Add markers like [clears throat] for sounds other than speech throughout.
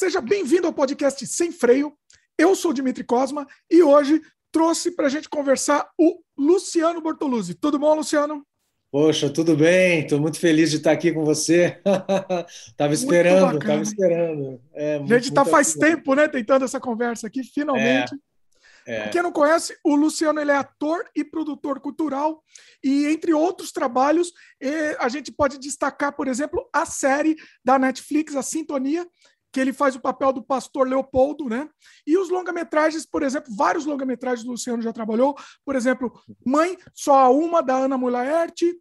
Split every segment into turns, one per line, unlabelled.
Seja bem-vindo ao podcast Sem Freio. Eu sou o Dimitri Cosma e hoje trouxe para a gente conversar o Luciano Bortoluzzi. Tudo bom, Luciano?
Poxa, tudo bem. Estou muito feliz de estar aqui com você. [laughs] tava esperando, tava esperando.
É, a gente está faz tempo, né, tentando essa conversa aqui, finalmente. É, é. Quem não conhece, o Luciano ele é ator e produtor cultural e entre outros trabalhos, a gente pode destacar, por exemplo, a série da Netflix, a Sintonia, que ele faz o papel do pastor Leopoldo, né? E os longa-metragens, por exemplo, vários longa-metragens do Luciano já trabalhou, por exemplo, Mãe, Só a Uma, da Ana Mulaerte,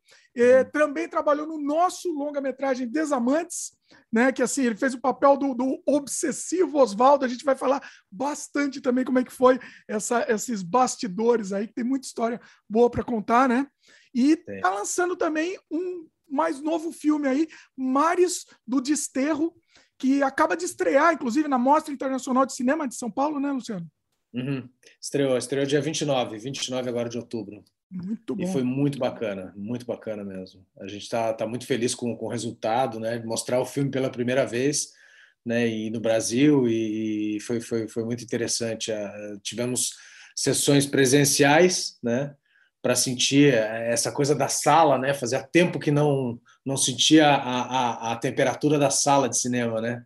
também trabalhou no nosso longa-metragem Desamantes, né? Que assim, ele fez o papel do, do obsessivo Oswaldo, a gente vai falar bastante também como é que foi essa, esses bastidores aí, que tem muita história boa para contar, né? E está lançando também um mais novo filme aí, Mares do Desterro, que acaba de estrear, inclusive, na Mostra Internacional de Cinema de São Paulo, né, Luciano?
Uhum. Estreou, estreou dia 29, 29 agora de outubro.
Muito bom.
E foi muito bacana, muito bacana mesmo. A gente está tá muito feliz com, com o resultado, né? Mostrar o filme pela primeira vez, né? E no Brasil, e foi, foi, foi muito interessante. Uh, tivemos sessões presenciais, né? Para sentir essa coisa da sala, né? Fazia tempo que não não sentia a, a, a temperatura da sala de cinema, né?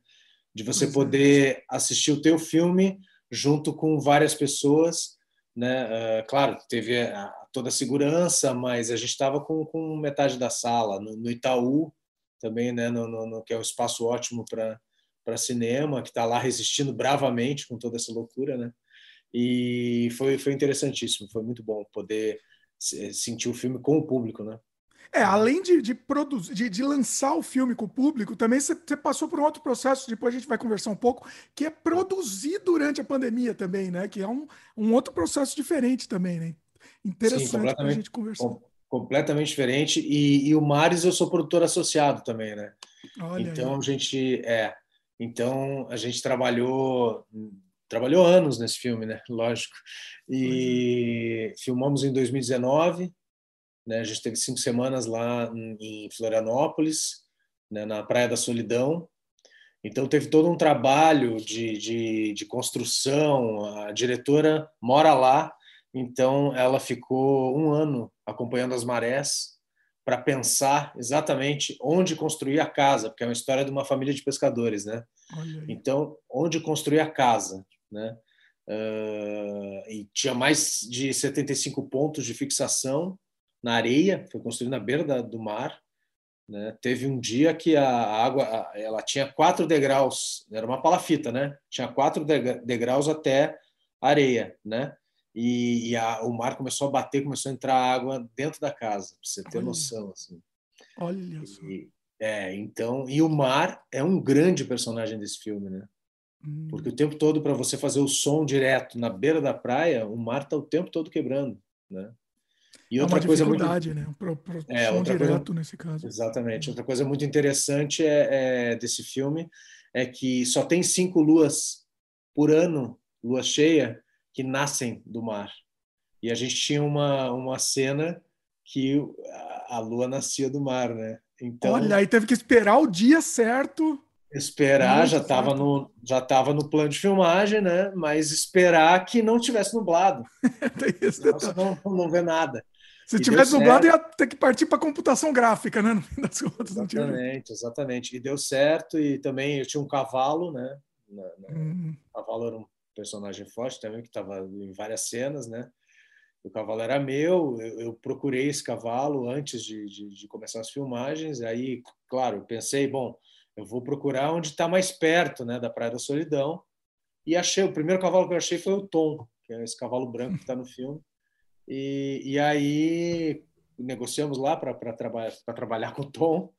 De você poder assistir o teu filme junto com várias pessoas, né? Uh, claro, teve a, toda a segurança, mas a gente estava com, com metade da sala no, no Itaú também, né? No, no, no, que é um espaço ótimo para para cinema, que está lá resistindo bravamente com toda essa loucura, né? E foi foi interessantíssimo, foi muito bom poder sentir o filme com o público, né?
É, além de, de produzir, de, de, lançar o filme com o público, também você passou por um outro processo, depois a gente vai conversar um pouco, que é produzir durante a pandemia também, né? Que é um, um outro processo diferente também, né? Interessante para a gente conversar. Com,
completamente diferente. E, e, o Mares eu sou produtor associado também, né? Olha então aí. a gente é, então a gente trabalhou trabalhou anos nesse filme, né? Lógico. E é. filmamos em 2019 né? A gente teve cinco semanas lá em Florianópolis, né? na Praia da Solidão. Então teve todo um trabalho de, de, de construção. A diretora mora lá, então ela ficou um ano acompanhando as marés para pensar exatamente onde construir a casa, porque é uma história de uma família de pescadores, né? Então, onde construir a casa, né? Uh, e tinha mais de 75 pontos de fixação na areia, foi construído na beira da, do mar. Né? Teve um dia que a água ela tinha quatro degraus, era uma palafita, né? Tinha quatro degraus até a areia, né? E, e a, o mar começou a bater, começou a entrar água dentro da casa, para você ter Olha. noção. Assim.
Olha só.
E, é, então, e o mar é um grande personagem desse filme, né? Hum. Porque o tempo todo, para você fazer o som direto na beira da praia, o mar está o tempo todo quebrando, né?
E outra é uma coisa muito né? Pro, pro é, outra direto coisa, nesse caso.
Exatamente. Outra coisa muito interessante é, é, desse filme é que só tem cinco luas por ano, lua cheia, que nascem do mar. E a gente tinha uma, uma cena que a, a lua nascia do mar, né?
Então, Olha, aí teve que esperar o dia certo.
Esperar, já estava no já tava no plano de filmagem, né? Mas esperar que não tivesse nublado. [laughs] Tem esse não, não vê nada.
Se e tivesse dublado, ia ter que partir para computação gráfica, né? No fim das
contas, exatamente, exatamente. E deu certo. E também eu tinha um cavalo, né? Na, na, uhum. O cavalo era um personagem forte também, que estava em várias cenas, né? O cavalo era meu, eu, eu procurei esse cavalo antes de, de, de, começar as filmagens. Aí, claro, pensei, bom, eu vou procurar onde está mais perto, né, da Praia da Solidão. E achei, o primeiro cavalo que eu achei foi o Tom, que é esse cavalo branco que está no filme. E, e aí negociamos lá para trabalhar, trabalhar com o Tom.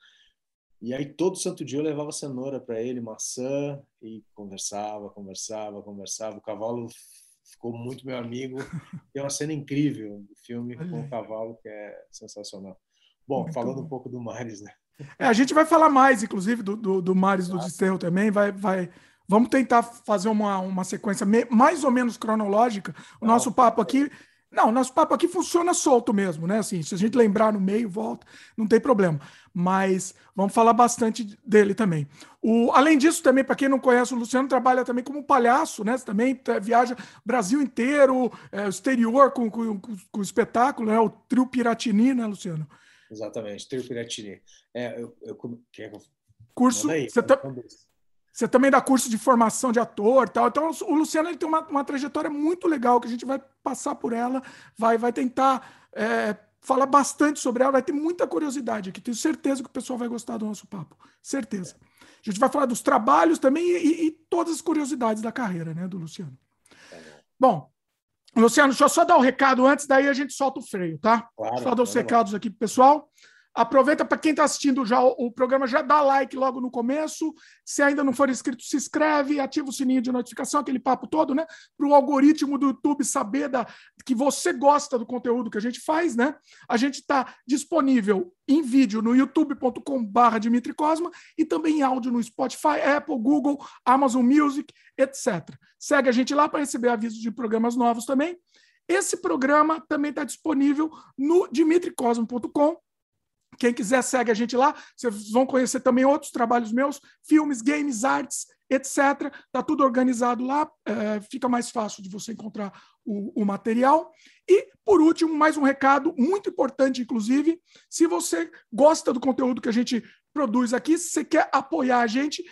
E aí todo santo dia eu levava cenoura para ele, maçã, e conversava, conversava, conversava. O cavalo ficou muito meu amigo. Tem uma cena incrível do filme com o cavalo que é sensacional. Bom, muito falando bom. um pouco do Mares, né?
É, a gente vai falar mais, inclusive, do, do, do Mares do Desterro também. Vai, vai, vamos tentar fazer uma, uma sequência mais ou menos cronológica. O nosso papo aqui Não, nosso papo aqui funciona solto mesmo, né? Assim, se a gente lembrar no meio, volta, não tem problema. Mas vamos falar bastante dele também. O, além disso, também, para quem não conhece, o Luciano trabalha também como palhaço, né? Você também é, viaja Brasil inteiro, é, exterior com, com, com, espetáculo, né? O Trio Piratini, né, Luciano?
Exatamente, Trio Piratini. É, eu, eu, que.
Curso. Aí, você, tá, você também dá curso de formação de ator tal. Então, o Luciano ele tem uma, uma trajetória muito legal que a gente vai passar por ela, vai, vai tentar é, falar bastante sobre ela, vai ter muita curiosidade aqui. Tenho certeza que o pessoal vai gostar do nosso papo. Certeza. A gente vai falar dos trabalhos também e, e todas as curiosidades da carreira né, do Luciano. Bom, Luciano, deixa eu só dar o um recado antes, daí a gente solta o freio, tá? Claro, só dar os recados aqui pro pessoal. Aproveita para quem está assistindo já o, o, programa, já dá like logo no começo. Se ainda não for inscrito, se inscreve, ativa o sininho de notificação, aquele papo todo, né? Para o algoritmo do YouTube saber da, que você gosta do conteúdo que a gente faz, né? A gente está disponível em vídeo no youtube.com/barra Dimitri Cosma e também em áudio no Spotify, Apple, Google, Amazon Music, etc. Segue a gente lá para receber avisos de programas novos também. Esse programa também está disponível no dimitricosmo.com quem quiser, segue a gente lá. Vocês vão conhecer também outros trabalhos meus, filmes, games, artes, etc. Está tudo organizado lá, é, fica mais fácil de você encontrar o, o, material. E, por último, mais um recado muito importante, inclusive, se você gosta do conteúdo que a gente produz aqui, se você quer apoiar a gente,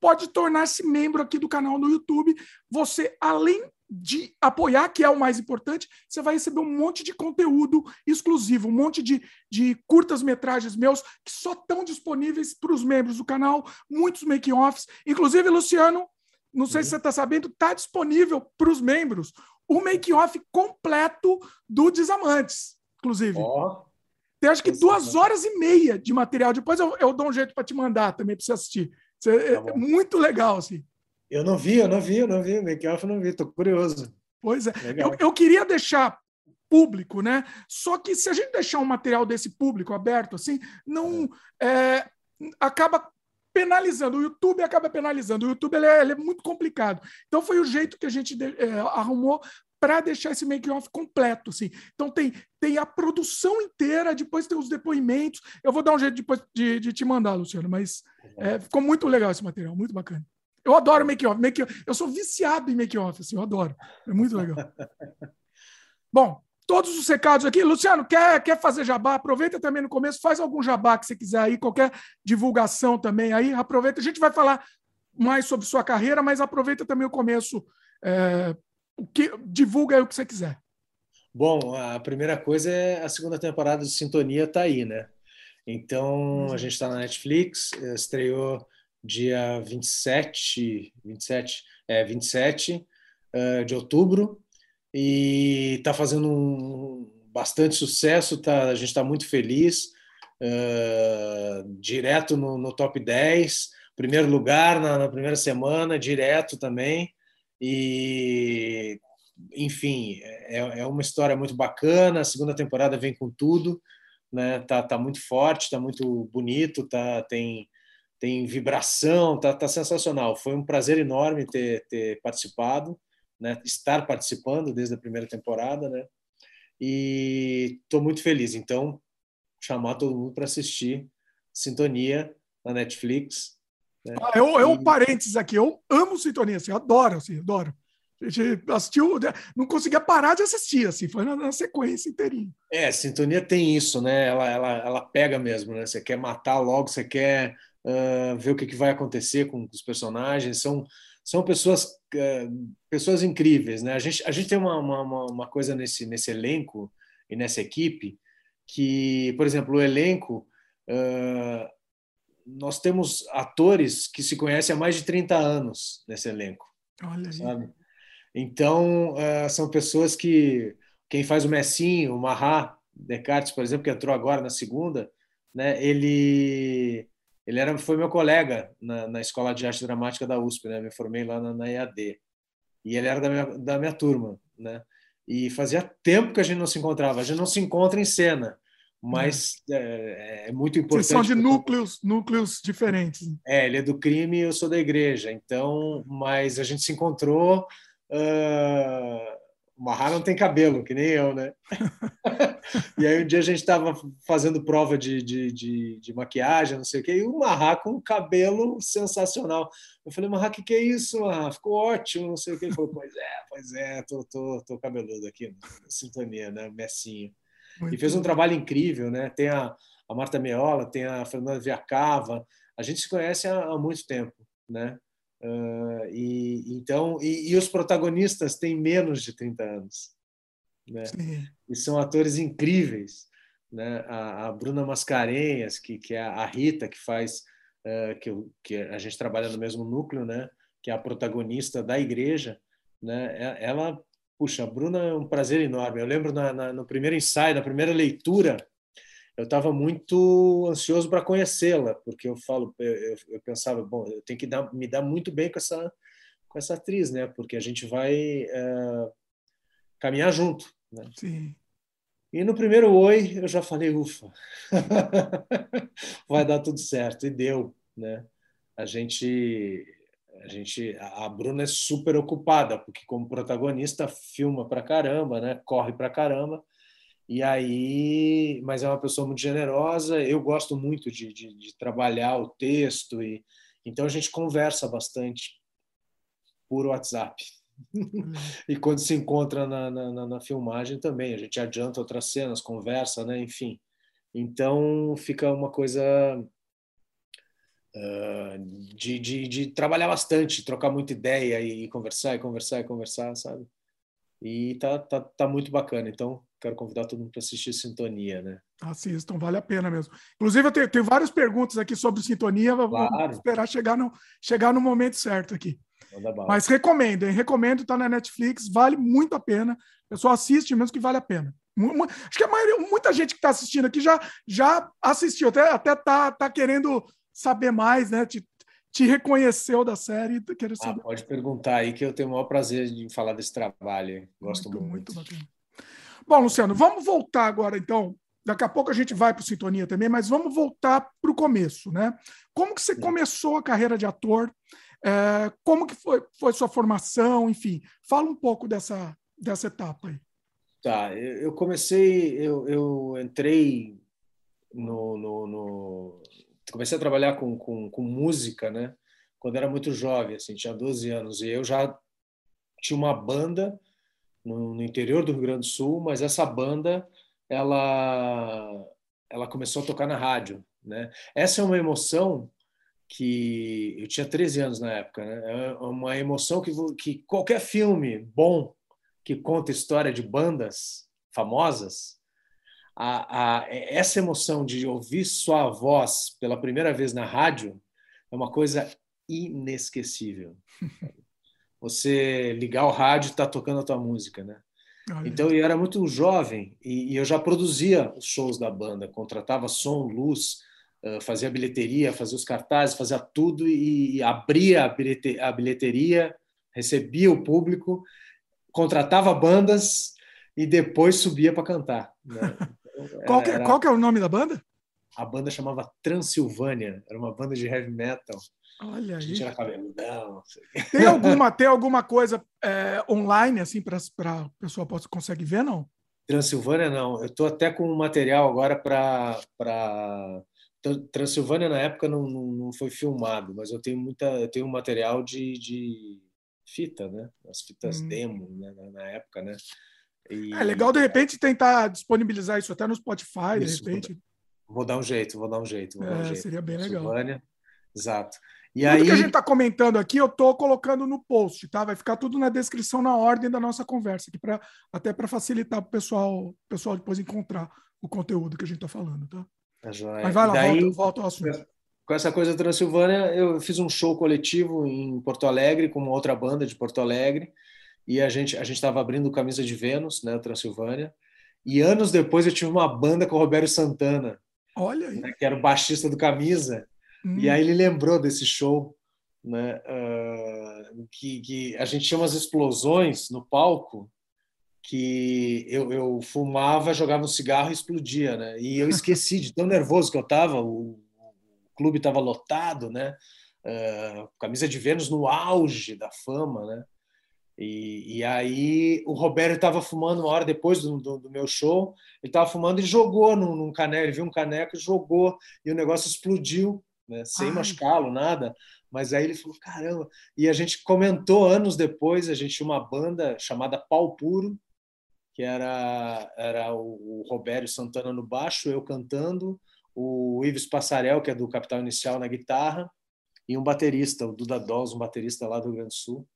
pode tornar-se membro aqui do canal no YouTube. Você, além de apoiar, que é o mais importante, você vai receber um monte de conteúdo exclusivo, um monte de, de curtas-metragens meus que só estão disponíveis para os membros do canal, muitos making-offs. Inclusive, Luciano, não sei uhum. se você está sabendo, está disponível para os membros o making-off completo do Desamantes, inclusive. Oh. Tem acho que duas horas e meia de material. Depois eu, eu dou um jeito para te mandar também para você assistir. Você, tá é muito legal, assim.
Eu não vi, eu não vi, eu não vi. Make off eu não vi, estou curioso.
Pois é. Eu, eu, queria deixar público, né? Só que se a gente deixar um material desse público aberto, assim, não é, acaba penalizando. O YouTube acaba penalizando. O YouTube ele é, ele é muito complicado. Então foi o jeito que a gente é, arrumou para deixar esse make-off completo, assim. Então tem, tem a produção inteira, depois tem os depoimentos. Eu vou dar um jeito depois de, de te mandar, Luciano, mas é, ficou muito legal esse material, muito bacana. Eu adoro make-off. Make eu sou viciado em make-off, assim, eu adoro. É muito legal. [laughs] Bom, todos os recados aqui. Luciano, quer, quer fazer jabá? Aproveita também no começo, faz algum jabá que você quiser aí, qualquer divulgação também aí. Aproveita. A gente vai falar mais sobre sua carreira, mas aproveita também o começo. É, o que, divulga aí o que você quiser.
Bom, a primeira coisa é a segunda temporada de Sintonia tá aí, né? Então, a uhum. gente está na Netflix, estreou dia 27, 27, é, 27 uh, de outubro e está fazendo um, bastante sucesso, tá, a gente está muito feliz, uh, direto no, no, top 10, primeiro lugar na, na, primeira semana, direto também, e enfim, é, é uma história muito bacana, a segunda temporada vem com tudo, né? tá, tá muito forte, tá muito bonito, tá, tem tem vibração, tá, tá sensacional. Foi um prazer enorme ter, ter participado, né? estar participando desde a primeira temporada, né? E estou muito feliz. Então, chamar todo mundo para assistir Sintonia na Netflix.
Né? Ah, eu, eu, e... parênteses aqui, eu amo Sintonia, assim, adoro, assim, adoro. A gente assistiu, né? não conseguia parar de assistir, assim, foi na, na sequência inteirinha.
É, Sintonia tem isso, né? Ela, ela, ela pega mesmo, né? Você quer matar logo, você quer uh, ver o que, que, vai acontecer com os personagens. São, são pessoas, uh, pessoas incríveis. Né? A, gente, a gente tem uma, uma, uma coisa nesse, nesse elenco e nessa equipe que, por exemplo, o elenco, uh, nós temos atores que se conhecem há mais de 30 anos nesse elenco. Olha sabe? Então, uh, são pessoas que. Quem faz o Messinho, o Marra Descartes, por exemplo, que entrou agora na segunda, né, ele, ele era, foi meu colega na, na Escola de Arte Dramática da USP, né? Me formei lá na, na EAD. E ele era da minha, da minha turma, né? E fazia tempo que a gente não se encontrava. A gente não se encontra em cena, mas é, é, muito importante. Vocês
são de núcleos, núcleos diferentes.
É, ele é do crime e eu sou da igreja. Então, mas a gente se encontrou uh, O Marra não tem cabelo, que nem eu, né? [laughs] e aí um dia a gente estava fazendo prova de, de, de, de, maquiagem, não sei o quê, e o Marra com um cabelo sensacional. Eu falei, Marra, o que, que é isso, Marra? Ficou ótimo, não sei o quê. Ele falou, pois é, pois é, tô, tô, tô cabeludo aqui, sintonia, né? Messinho. Muito e fez um trabalho incrível, né? Tem a, a Marta Meola, tem a Fernanda Viacava. A gente se conhece há, há muito tempo, né? Uh, e então e, e, os protagonistas têm menos de 30 anos, né? Sim. E são atores incríveis, né? A, a Bruna Mascarenhas, que, que é a Rita que faz uh, que, que a gente trabalha no mesmo núcleo, né? Que é a protagonista da igreja, né? Ela puxa, a Bruna é um prazer enorme. Eu lembro na, na, no primeiro ensaio, na primeira leitura, eu estava muito ansioso para conhecê-la, porque eu falo, eu, eu, pensava, bom, eu tenho que dar, me dar muito bem com essa com essa atriz, né? Porque a gente vai uh, caminhar junto, né?
Sim.
E no primeiro oi eu já falei, ufa, [laughs] vai dar tudo certo e deu, né? A gente a gente a Bruna é super ocupada porque como protagonista filma para caramba né corre para caramba e aí mas é uma pessoa muito generosa eu gosto muito de, de, de trabalhar o texto e então a gente conversa bastante por WhatsApp [laughs] e quando se encontra na, na, na, filmagem também a gente adianta outras cenas conversa né enfim então fica uma coisa de, de, de, trabalhar bastante, trocar muita ideia e, conversar, e conversar, e conversar, sabe? E tá, tá, tá muito bacana. Então, quero convidar todo mundo para assistir Sintonia, né?
Assistam, vale a pena mesmo. Inclusive, eu tenho, tenho várias perguntas aqui sobre Sintonia, vou claro. esperar chegar no, chegar no momento certo aqui. Mas recomendo, hein? Recomendo, tá na Netflix, vale muito a pena. O pessoal assiste mesmo que vale a pena. Acho que a maioria, muita gente que está assistindo aqui já, já assistiu, até, até tá, tá querendo saber mais, né? Te, te reconheceu da série. Quero
saber. Ah, pode perguntar aí que eu tenho o maior prazer em falar desse trabalho. Gosto muito. Muito, muito bacana.
Bom, Luciano, vamos voltar agora então. Daqui a pouco a gente vai para o Sintonia também, mas vamos voltar para o começo, né? Como que você começou a carreira de ator? É, como que foi, foi sua formação? Enfim, fala um pouco dessa, dessa etapa aí.
Tá, eu comecei, eu, eu entrei no, no, no, comecei a trabalhar com, com, com música, né? Quando era muito jovem, assim, tinha 12 anos. E eu já tinha uma banda no, no interior do Rio Grande do Sul, mas essa banda, ela, ela começou a tocar na rádio, né? Essa é uma emoção que eu tinha 13 anos na época, né? É uma emoção que, que qualquer filme bom que conta história de bandas famosas a, a, essa emoção de ouvir sua voz pela primeira vez na rádio é uma coisa inesquecível. [laughs] Você ligar o rádio e estar tá tocando a tua música, né? Então eu era muito jovem e, e, eu já produzia os shows da banda, contratava som, luz, uh, fazia bilheteria, fazia os cartazes, fazia tudo e, e abria a, bilhete, a bilheteria, recebia o público, contratava bandas e depois subia para cantar. Né?
Qual que, é, era... qual que é o nome da banda?
A banda chamava Transilvânia, era uma banda de heavy metal.
Olha aí.
Cabeludão.
Tem alguma, [laughs] tem alguma coisa é, online, assim, para a pessoa possa, consegue ver, não?
Transilvânia, não. Eu estou até com um material agora para. Pra... Transilvânia, na época, não, não, não, foi filmado, mas eu tenho muita. Eu tenho um material de, de fita, né? As fitas hum. demo, né? na, na época, né?
E... É legal, de repente, tentar disponibilizar isso até no Spotify, isso, de repente.
Vou dar um jeito, vou dar um jeito. Dar um é, jeito.
Seria bem legal.
Exato.
E tudo aí... que a gente está comentando aqui, eu estou colocando no post, tá? Vai ficar tudo na descrição, na ordem da nossa conversa, aqui pra, até para facilitar para o pessoal, pessoal depois encontrar o conteúdo que a gente está falando, tá?
É
Mas vai lá, daí, volta, volta ao assunto.
Com essa coisa da Transilvânia, eu fiz um show coletivo em Porto Alegre com uma outra banda de Porto Alegre e a gente a gente estava abrindo Camisa de Vênus, né, Transilvânia. E anos depois eu tive uma banda com o Roberto Santana,
olha aí.
Né, que era o baixista do Camisa. Hum. E aí ele lembrou desse show, né, uh, que, que a gente tinha umas explosões no palco que eu, eu fumava, jogava um cigarro e explodia, né? E eu [laughs] esqueci de tão nervoso que eu estava. O, o, clube estava lotado, né? Uh, camisa de Vênus no auge da fama, né? E, e aí o Roberto estava fumando uma hora depois do, do, do meu show, ele estava fumando e jogou num, num caneco, ele viu um caneco, jogou e o negócio explodiu, né? sem machucá-lo, nada. Mas aí ele falou, caramba. E a gente comentou anos depois, a gente tinha uma banda chamada Pau Puro, que era, era o, o Robério Santana no baixo, eu cantando, o Ives Passarel, que é do Capital Inicial, na guitarra, e um baterista, o Duda Dawes, um baterista lá do Rio Grande do Sul.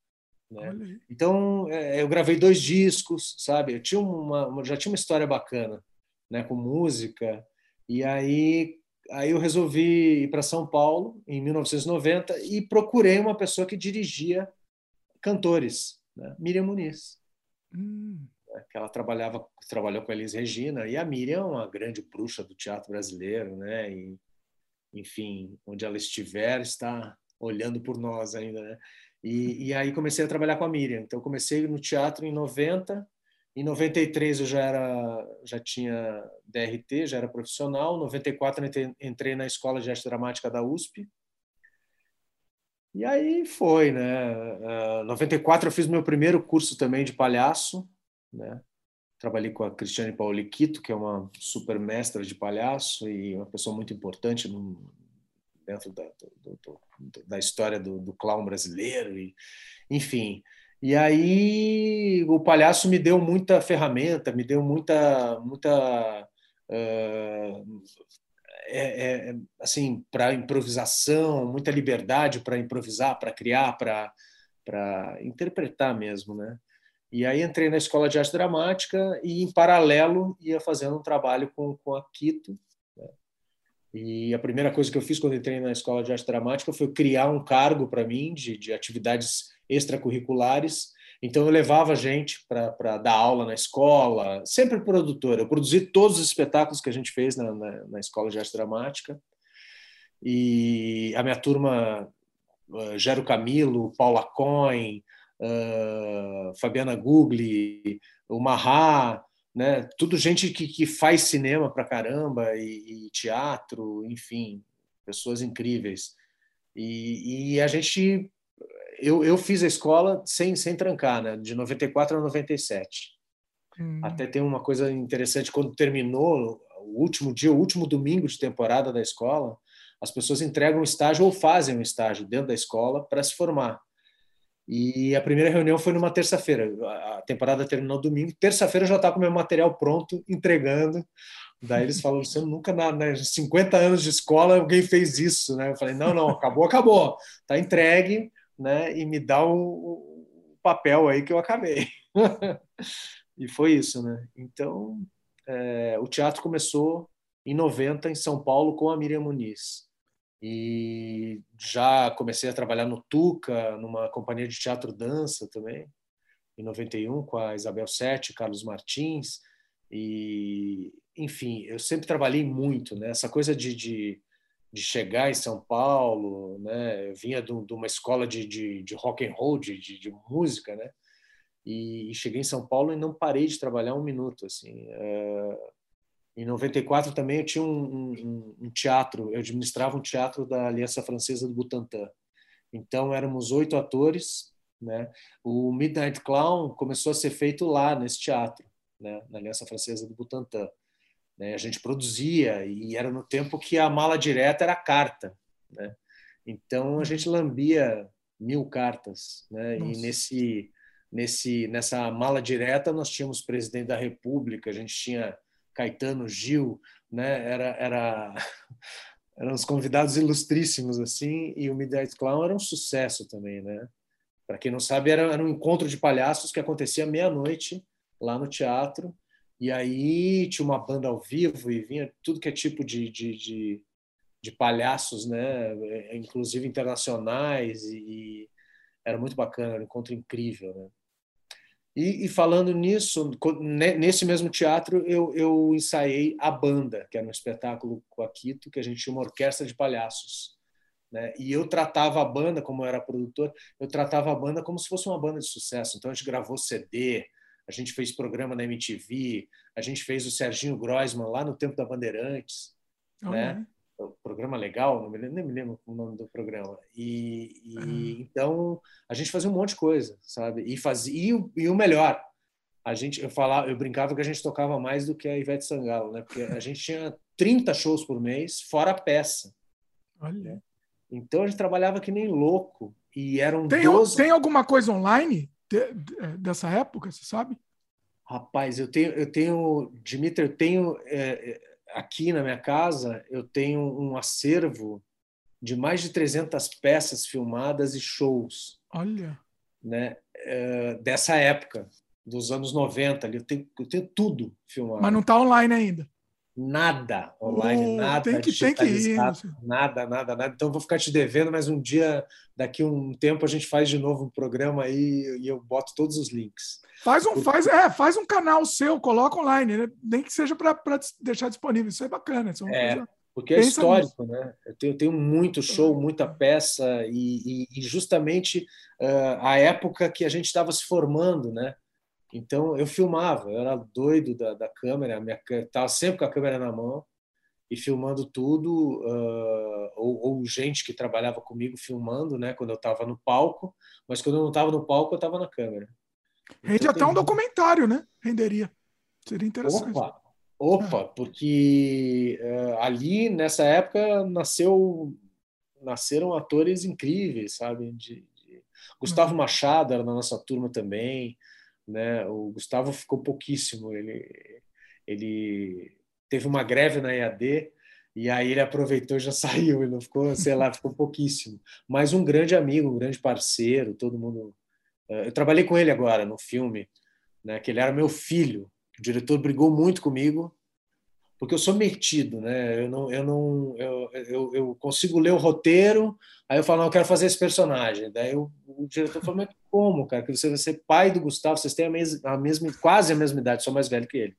Né? Então, é, eu gravei dois discos, sabe? Eu tinha uma, já tinha uma história bacana, né, com música. E aí, aí eu resolvi ir para São Paulo em 1990 e procurei uma pessoa que dirigia cantores, né? Miriam Muniz. Hum. Né? Que ela trabalhava, trabalhou com a Elis Regina e a Miriam é uma grande bruxa do teatro brasileiro, né? E, enfim, onde ela estiver está olhando por nós ainda, né? E, e, aí comecei a trabalhar com a Miriam. Então comecei no teatro em 90, em 93 eu já era já tinha DRT, já era profissional. Em 94 entrei na Escola de Arte Dramática da USP. E aí foi, né? Uh, 94 eu fiz meu primeiro curso também de palhaço, né? Trabalhei com a Cristiane Pauliquito, que é uma super mestra de palhaço e uma pessoa muito importante no, dentro da, do, do, da história do, do clown brasileiro, e, enfim. E aí o palhaço me deu muita ferramenta, me deu muita, muita uh, é, é, assim para improvisação, muita liberdade para improvisar, para criar, para para interpretar mesmo, né? E aí entrei na escola de arte dramática e em paralelo ia fazendo um trabalho com, com a Quito, e a primeira coisa que eu fiz quando entrei na escola de arte dramática foi criar um cargo para mim de, de atividades extracurriculares. Então eu levava gente para dar aula na escola, sempre produtor. Eu produzi todos os espetáculos que a gente fez na, na, na escola de arte dramática. E a minha turma, uh, Gero Camilo, Paula Coin, uh, Fabiana Gugli, o Marra, né? Tudo gente que, que faz cinema pra caramba e, e teatro, enfim, pessoas incríveis. E, e, a gente, eu, eu fiz a escola sem, sem trancar, né? De 94 a 97. Hum. Até tem uma coisa interessante, quando terminou o último dia, o último domingo de temporada da escola, as pessoas entregam um estágio ou fazem um estágio dentro da escola para se formar. E a primeira reunião foi numa terça-feira. A temporada terminou domingo. Terça-feira eu já estava com meu material pronto, entregando. Daí eles falaram: você nunca, na, nas 50 anos de escola, alguém fez isso. Né? Eu falei: não, não, acabou, acabou. Está entregue né? e me dá o, o papel aí que eu acabei. [laughs] e foi isso. Né? Então, é, o teatro começou em 90 em São Paulo com a Miriam Muniz e já comecei a trabalhar no Tuca, numa companhia de teatro dança também, em 91 com a Isabel Sete, Carlos Martins e enfim, eu sempre trabalhei muito, né? Essa coisa de, de, de chegar em São Paulo, né? Eu vinha de, de uma escola de, de, de, rock and roll, de, de, música, né? E, e, cheguei em São Paulo e não parei de trabalhar um minuto, assim. É em 94 também eu tinha um, um, um, teatro, eu administrava um teatro da Aliança Francesa do Butantã. Então éramos oito atores, né? O Midnight Clown começou a ser feito lá nesse teatro, né? Na Aliança Francesa do Butantã. Né? A gente produzia e era no tempo que a mala direta era carta, né? Então a gente lambia mil cartas, né? E nesse nesse nessa mala direta nós tínhamos presidente da República, a gente tinha Caetano, Gil, né? Era, era [laughs] eram os convidados ilustríssimos assim, e o Midnight Clown era um sucesso também, né? Para quem não sabe, era, era um encontro de palhaços que acontecia meia-noite lá no teatro, e aí tinha uma banda ao vivo e vinha tudo que é tipo de, de, de, de palhaços, né? Inclusive internacionais, e era muito bacana, era um encontro incrível, né? E, e, falando nisso, nesse mesmo teatro, eu, eu ensaiei A Banda, que era um espetáculo com a Quito, que a gente tinha uma orquestra de palhaços. Né? E eu tratava a banda, como eu era produtor, eu tratava a banda como se fosse uma banda de sucesso. Então a gente gravou CD, a gente fez programa na MTV, a gente fez o Serginho Groisman lá no tempo da Bandeirantes. Oh, né? programa legal, não me lembro, nem me lembro o nome do programa. E, e uhum. então a gente fazia um monte de coisa, sabe? E fazia e o, e o melhor, a gente eu falava, eu brincava que a gente tocava mais do que a Ivete Sangalo, né? Porque a gente tinha 30 shows por mês, fora a peça.
Olha.
Então a gente trabalhava que nem louco e eram
tem,
12...
tem alguma coisa online de, de, dessa época, você sabe?
Rapaz, eu tenho, eu tenho, Dimitri, eu tenho é, aqui na minha casa, eu tenho um acervo de mais de 300 peças filmadas e shows.
Olha.
Né, é, dessa época, dos anos 90, ali, eu tenho, eu tenho tudo filmado.
Mas não está online ainda.
Nada online, nada
tem que, tem que ir.
Nada, nada, nada. Então vou ficar te devendo, mas um dia, daqui um tempo, a gente faz de novo um programa aí e eu boto todos os links.
Faz um, faz, é, faz um canal seu, coloca online, né? nem que seja para deixar disponível. Isso é bacana. Isso
é, é porque é histórico, nisso. né? Eu tenho, tenho muito show, muita peça e, e, e justamente uh, a época que a gente estava se formando, né? Então eu filmava, eu era doido da, da câmera, estava sempre com a câmera na mão e filmando tudo, uh, ou, ou, gente que trabalhava comigo filmando, né? Quando eu estava no palco, mas quando eu não estava no palco, eu estava na câmera.
Rende então, até um documentário, né? Renderia. Seria interessante.
Opa, opa é. porque uh, ali nessa época nasceu, nasceram atores incríveis, sabe? De, de... Gustavo uhum. Machado era na nossa turma também né? O Gustavo ficou pouquíssimo, ele ele teve uma greve na EAD e aí ele aproveitou e já [laughs] saiu, ele não ficou, sei lá, ficou pouquíssimo. Mas um grande amigo, um grande parceiro, todo mundo. Eh, eu trabalhei com ele agora no filme, né? Que ele era meu filho. O diretor brigou muito comigo porque eu sou metido, né? Eu não, eu não, eu, eu, eu, consigo ler o roteiro, aí eu falo, não, eu quero fazer esse personagem. Daí o, o diretor falou, mas como, cara? Que você vai ser pai do Gustavo, vocês têm a mesma, a mesma quase a mesma idade, sou mais velho que ele.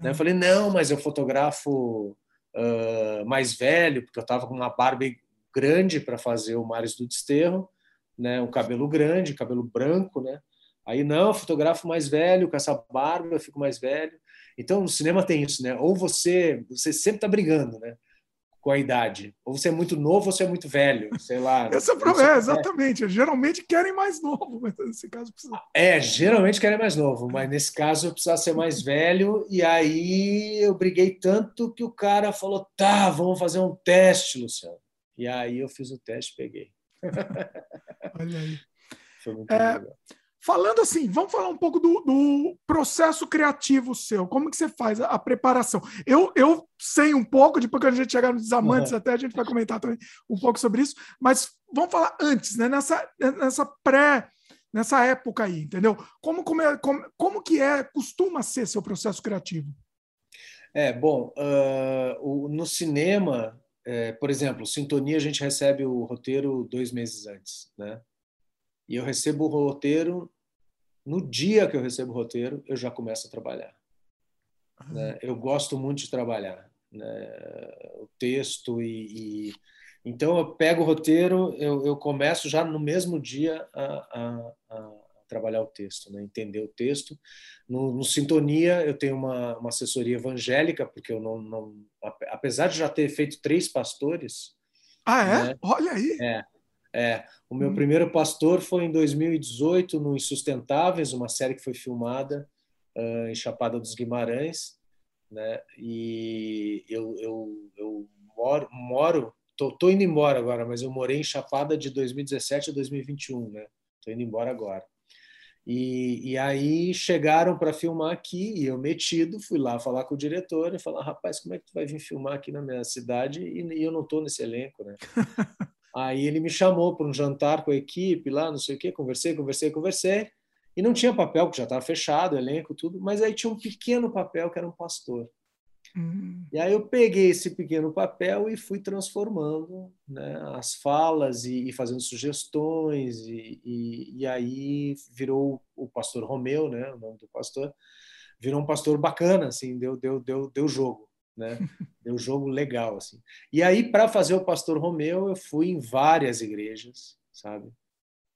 Daí eu falei, não, mas eu fotografo uh, mais velho, porque eu estava com uma barba grande para fazer o Mares do Desterro, né? Um cabelo grande, cabelo branco, né? Aí não, eu fotografo mais velho com essa barba, eu fico mais velho. Então, no cinema tem isso, né? Ou você, você sempre está brigando, né? Com a idade. Ou você é muito novo ou você é muito velho, sei lá. [laughs]
Esse é o problema, é, exatamente. Geralmente querem mais novo, mas nesse caso precisa.
É, geralmente querem mais novo, mas nesse caso eu precisava ser mais velho. E aí eu briguei tanto que o cara falou: tá, vamos fazer um teste, Luciano. E aí eu fiz o teste e peguei.
Olha aí. [laughs] Foi muito é, legal. Falando assim, vamos falar um pouco do, do, processo criativo seu. Como que você faz a, a, preparação? Eu, eu sei um pouco, depois que a gente chegar nos desamantes, uhum. até a gente vai comentar também um pouco sobre isso, mas vamos falar antes, né? Nessa, nessa pré, nessa época aí, entendeu? Como, como, é, como, como que é, costuma ser seu processo criativo?
É, bom, uh, o, no cinema, é, por exemplo, Sintonia, a gente recebe o roteiro dois meses antes, né? E eu recebo o roteiro, no dia que eu recebo o roteiro, eu já começo a trabalhar. Né? Eu gosto muito de trabalhar. Né? O texto e, e, Então, eu pego o roteiro, eu, eu começo já no mesmo dia a, a, a trabalhar o texto, né? entender o texto. No, no, Sintonia, eu tenho uma, uma assessoria evangélica, porque eu não, não. Apesar de já ter feito três pastores.
Ah, é? Né? Olha aí!
É, é, o meu hum. primeiro pastor foi em 2018 no Insustentáveis, uma série que foi filmada uh, em Chapada dos Guimarães, né? E eu, eu, eu moro, moro tô, tô, indo embora agora, mas eu morei em Chapada de 2017 a 2021, né? Tô indo embora agora. E, e aí chegaram para filmar aqui e eu metido fui lá falar com o diretor e falar rapaz como é que tu vai vir filmar aqui na minha cidade e, e eu não tô nesse elenco, né? [laughs] Aí ele me chamou para um jantar com a equipe lá, não sei o quê, conversei, conversei, conversei, e não tinha papel, que já estava fechado, elenco, tudo, mas aí tinha um pequeno papel que era um pastor. Uhum. E aí eu peguei esse pequeno papel e fui transformando né, as falas e, e fazendo sugestões, e, e, e, aí virou o pastor Romeu, né, o nome do pastor, virou um pastor bacana, assim, deu, deu, deu, deu jogo né? Deu um jogo legal assim. E aí para fazer o Pastor Romeu eu fui em várias igrejas, sabe?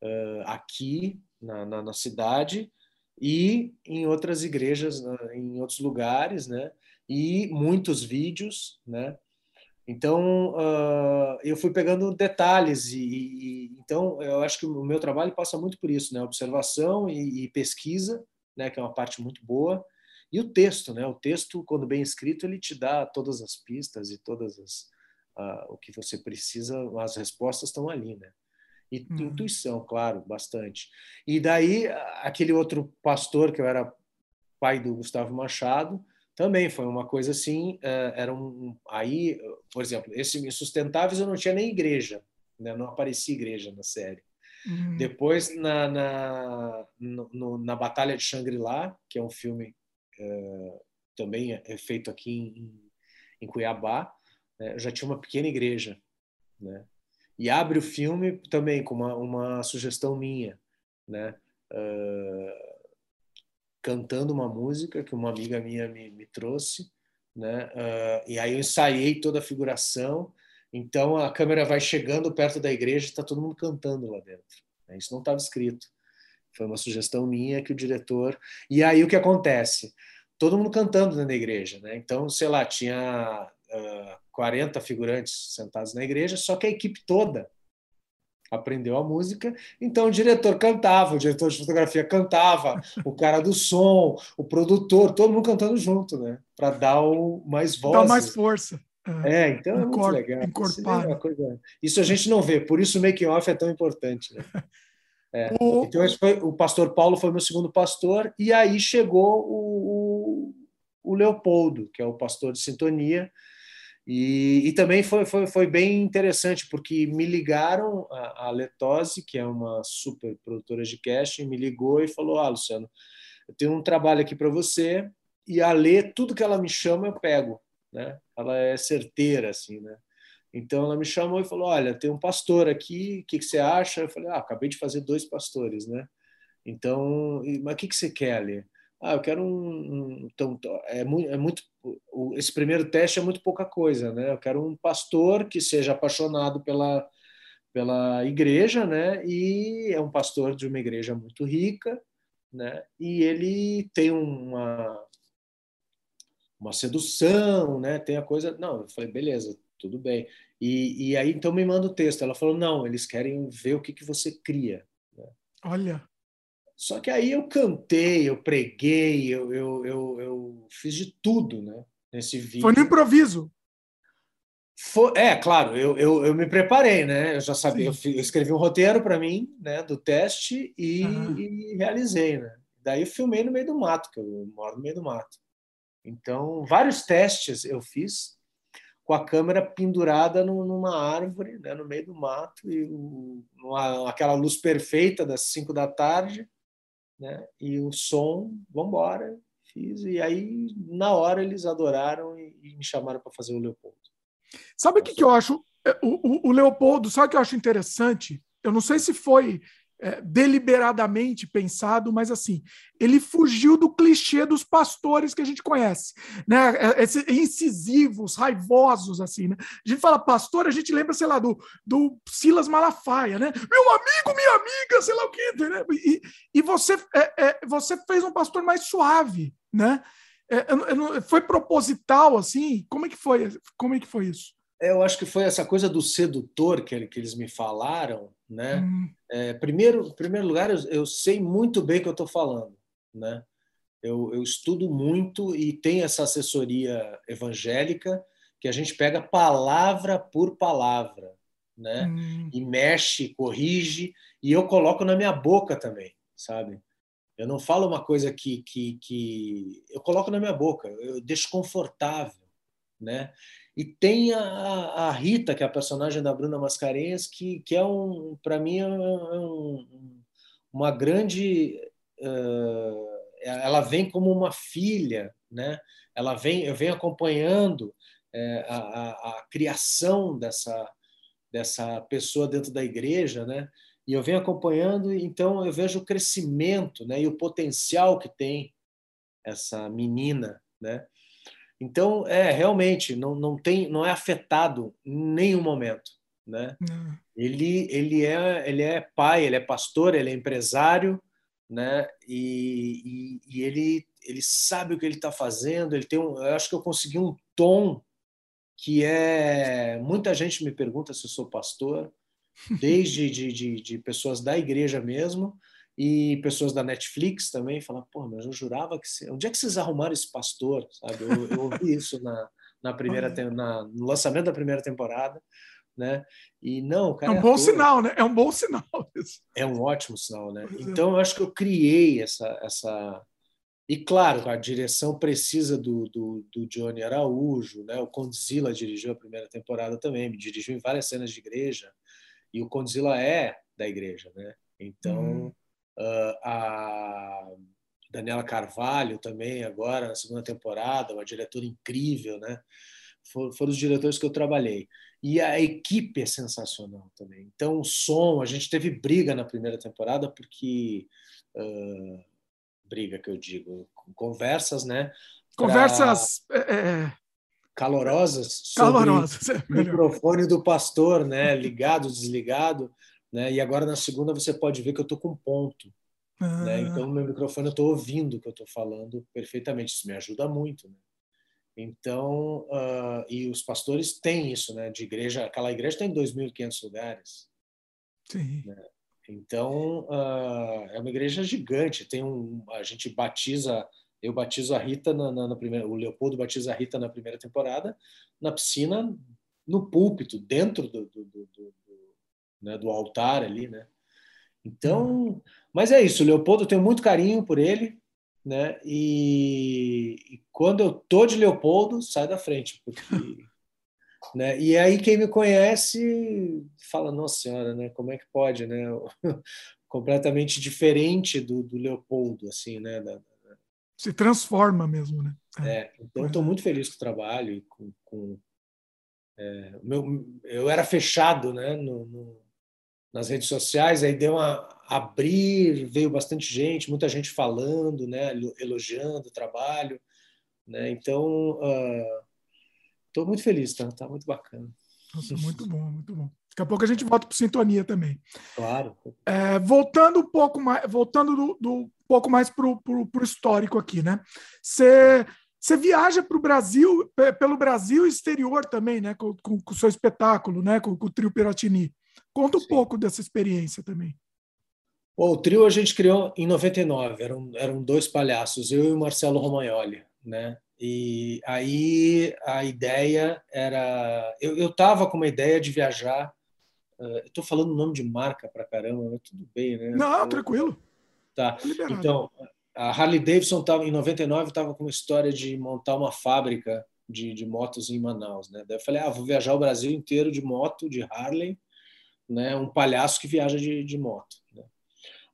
Uh, aqui na, na, na, cidade e em outras igrejas, em outros lugares, né? E muitos vídeos, né? Então, uh, eu fui pegando detalhes e, e, então eu acho que o meu trabalho passa muito por isso, né? Observação e, e, pesquisa, né? Que é uma parte muito boa. E o texto, né? O texto, quando bem escrito, ele te dá todas as pistas e todas as uh, o que você precisa, as respostas estão ali, né? E uhum. intuição, claro, bastante. E daí aquele outro pastor que eu era pai do Gustavo Machado, também foi uma coisa assim, uh, era um aí, por exemplo, esse Insustentáveis eu não tinha nem igreja, né? Não aparecia igreja na série. Uhum. Depois na na, no, na Batalha de Shangri-La, que é um filme também é feito aqui em, em Cuiabá, né? já tinha uma pequena igreja, né? E abre o filme também com uma, uma sugestão minha, né? Uh, cantando uma música que uma amiga minha me, me trouxe, né? Uh, e aí eu ensaiei toda a figuração. Então a câmera vai chegando perto da igreja e está todo mundo cantando lá dentro. Né? Isso não estava escrito. Foi uma sugestão minha que o diretor. E aí o que acontece? Todo mundo cantando dentro da igreja, né? Então, sei lá, tinha uh, 40 figurantes sentados na igreja, só que a equipe toda aprendeu a música, então o diretor cantava, o diretor de fotografia cantava, o cara do som, o produtor, todo mundo cantando junto, né? Para dar o mais voz. Dá
mais força.
É, então é muito legal. Isso, é coisa... Isso a gente não vê, por isso o making off é tão importante. Né? [laughs] É. O... Então foi, o pastor Paulo foi meu segundo pastor e aí chegou o, o, o Leopoldo, que é o pastor de sintonia, e, e, também foi, foi, foi bem interessante, porque me ligaram, a, a Letose, que é uma super produtora de casting, me ligou e falou: Ah, Luciano, eu tenho um trabalho aqui para você, e a Lê, tudo que ela me chama, eu pego. Né? Ela é certeira, assim, né? Então ela me chamou e falou: Olha, tem um pastor aqui, o que, que você acha? Eu falei: Ah, acabei de fazer dois pastores, né? Então, mas o que, que você quer, Lê? Ah, eu quero um. Então, é muito, é muito. Esse primeiro teste é muito pouca coisa, né? Eu quero um pastor que seja apaixonado pela, pela igreja, né? E é um pastor de uma igreja muito rica, né? E ele tem uma uma sedução, né? Tem a coisa. Não, eu falei, beleza, tudo bem. E, e aí então me manda o texto. Ela falou, não, eles querem ver o que, que você cria. Né?
Olha.
Só que aí eu cantei, eu preguei, eu, eu, eu, eu fiz de tudo né, nesse vídeo.
Foi no improviso?
Foi, é, claro, eu, eu, eu me preparei, né? Eu já sabia, eu, eu, escrevi um roteiro para mim, né, do teste e, e, realizei, né? Daí eu filmei no meio do mato, que eu moro no meio do mato. Então, vários testes eu fiz com a câmera pendurada numa árvore, né, no meio do mato, e o, uma, aquela luz perfeita das cinco da tarde, né? E o som, vamos embora, fiz e aí na hora eles adoraram e, e me chamaram para fazer o Leopoldo.
Sabe o que, que eu acho? É, o, o, o Leopoldo, sabe o que eu acho interessante? Eu não sei se foi é, deliberadamente pensado, mas assim, ele fugiu do clichê dos pastores que a gente conhece, né? É, Esses incisivos, raivosos, assim, né? A gente fala pastor, a gente lembra, sei lá, do, do Silas Malafaia, né? Meu amigo, minha amiga, sei lá o quê, né? E, e você, é, é, você fez um pastor mais suave, né? É, foi proposital, assim? Como é que foi? Como é que foi isso?
Eu acho que foi essa coisa do sedutor que, que eles me falaram, né? Hum. É, primeiro, em primeiro lugar, eu, eu, sei muito bem o que eu estou falando, né? Eu, eu, estudo muito e tenho essa assessoria evangélica que a gente pega palavra por palavra, né? Hum. E mexe, corrige e eu coloco na minha boca também, sabe? Eu não falo uma coisa que, que, que eu coloco na minha boca, eu deixo confortável, né? E tem a, a, Rita, que é a personagem da Bruna Mascarenhas, que, que é um, para mim, é um, uma grande. Uh, ela vem como uma filha, né? Ela vem, eu venho acompanhando é, a, a, a, criação dessa dessa pessoa dentro da igreja, né? E eu venho acompanhando, então eu vejo o crescimento, né? E o potencial que tem essa menina, né? Então, é realmente não, não tem, não é afetado em nenhum momento, né? Ele ele é ele é pai, ele é pastor, ele é empresário, né? E, e, e ele ele sabe o que ele está fazendo. Ele tem um, eu acho que eu consegui um tom que é muita gente me pergunta se eu sou pastor, [laughs] desde de, de, de pessoas da igreja mesmo e pessoas da Netflix também falam, pô, mas eu jurava que você... onde é que vocês arrumaram esse pastor, sabe? Eu, eu ouvi [laughs] isso na, na primeira na, no lançamento da primeira temporada, né? E não,
cara, é um é bom ator. sinal, né? É um bom sinal. [laughs] Isso.
É um ótimo sinal, né? É. então eu acho que eu criei essa essa e claro, a direção precisa do, do, do Johnny Araújo, né? O Condzilla dirigiu a primeira temporada também, me dirigiu em várias cenas de igreja e o Condzilla é da igreja, né? Então hum. Uh, a Daniela Carvalho também agora na segunda temporada, uma diretora incrível, né? For, foram os diretores que eu trabalhei. E a equipe é sensacional também. Então, o som, a gente teve briga na primeira temporada, porque. Uh, briga que eu digo, conversas, né?
Conversas. Pra... É, é...
Calorosas.
Calorosas.
É o microfone do pastor, né? Ligado, desligado. Né? E agora na segunda você pode ver que eu estou com ponto. Ah. Né? Então, no meu microfone eu estou ouvindo o que eu estou falando perfeitamente. Isso me ajuda muito. Né? Então, uh, e os pastores têm isso, né? De igreja, aquela igreja tem 2.500 lugares.
Sim. Né?
Então, uh, é uma igreja gigante. Tem um, a gente batiza, eu batizo a Rita na, na, na, primeira, o Leopoldo batiza a Rita na primeira temporada na piscina, no púlpito, dentro do, do, do, do, né, do altar ali, né? Então, mas é isso. O Leopoldo eu tenho muito carinho por ele né? E, e, quando eu tô de Leopoldo, sai da frente, porque, [laughs] né? E aí quem me conhece fala, nossa senhora, né? Como é que pode, né? [laughs] Completamente diferente do, do Leopoldo, assim, né? Da, da...
Se transforma mesmo, né?
É, é então estou muito feliz com o trabalho e com, com é, meu, eu era fechado, né? No, no, nas redes sociais, aí deu uma abrir, veio bastante gente, muita gente falando, né, elogiando o trabalho, né? Então, estou uh, muito feliz, tá? Tá muito bacana.
Nossa, muito bom, muito bom. Daqui a pouco a gente volta para sintonia também.
Claro.
É, voltando um pouco mais, voltando do, do pouco mais para o histórico aqui, né? Você você viaja para o Brasil, pelo Brasil exterior também, né? Com, o seu espetáculo, né? Com, com o Trio Piratini. Conta um Sim. pouco dessa experiência também.
Bom, o trio a gente criou em 99, eram, eram dois palhaços, eu e o Marcelo Romagnoli, né? E aí a ideia era. Eu estava com uma ideia de viajar. Uh, Estou falando nome de marca para caramba, mas tudo bem, né?
Não, eu, tranquilo.
Tá. Então, a Harley Davidson tava, em 99 estava com uma história de montar uma fábrica de, de motos em Manaus, né? Daí eu falei, ah, vou viajar o Brasil inteiro de moto, de Harley, né? Um palhaço que viaja de, de moto. Né?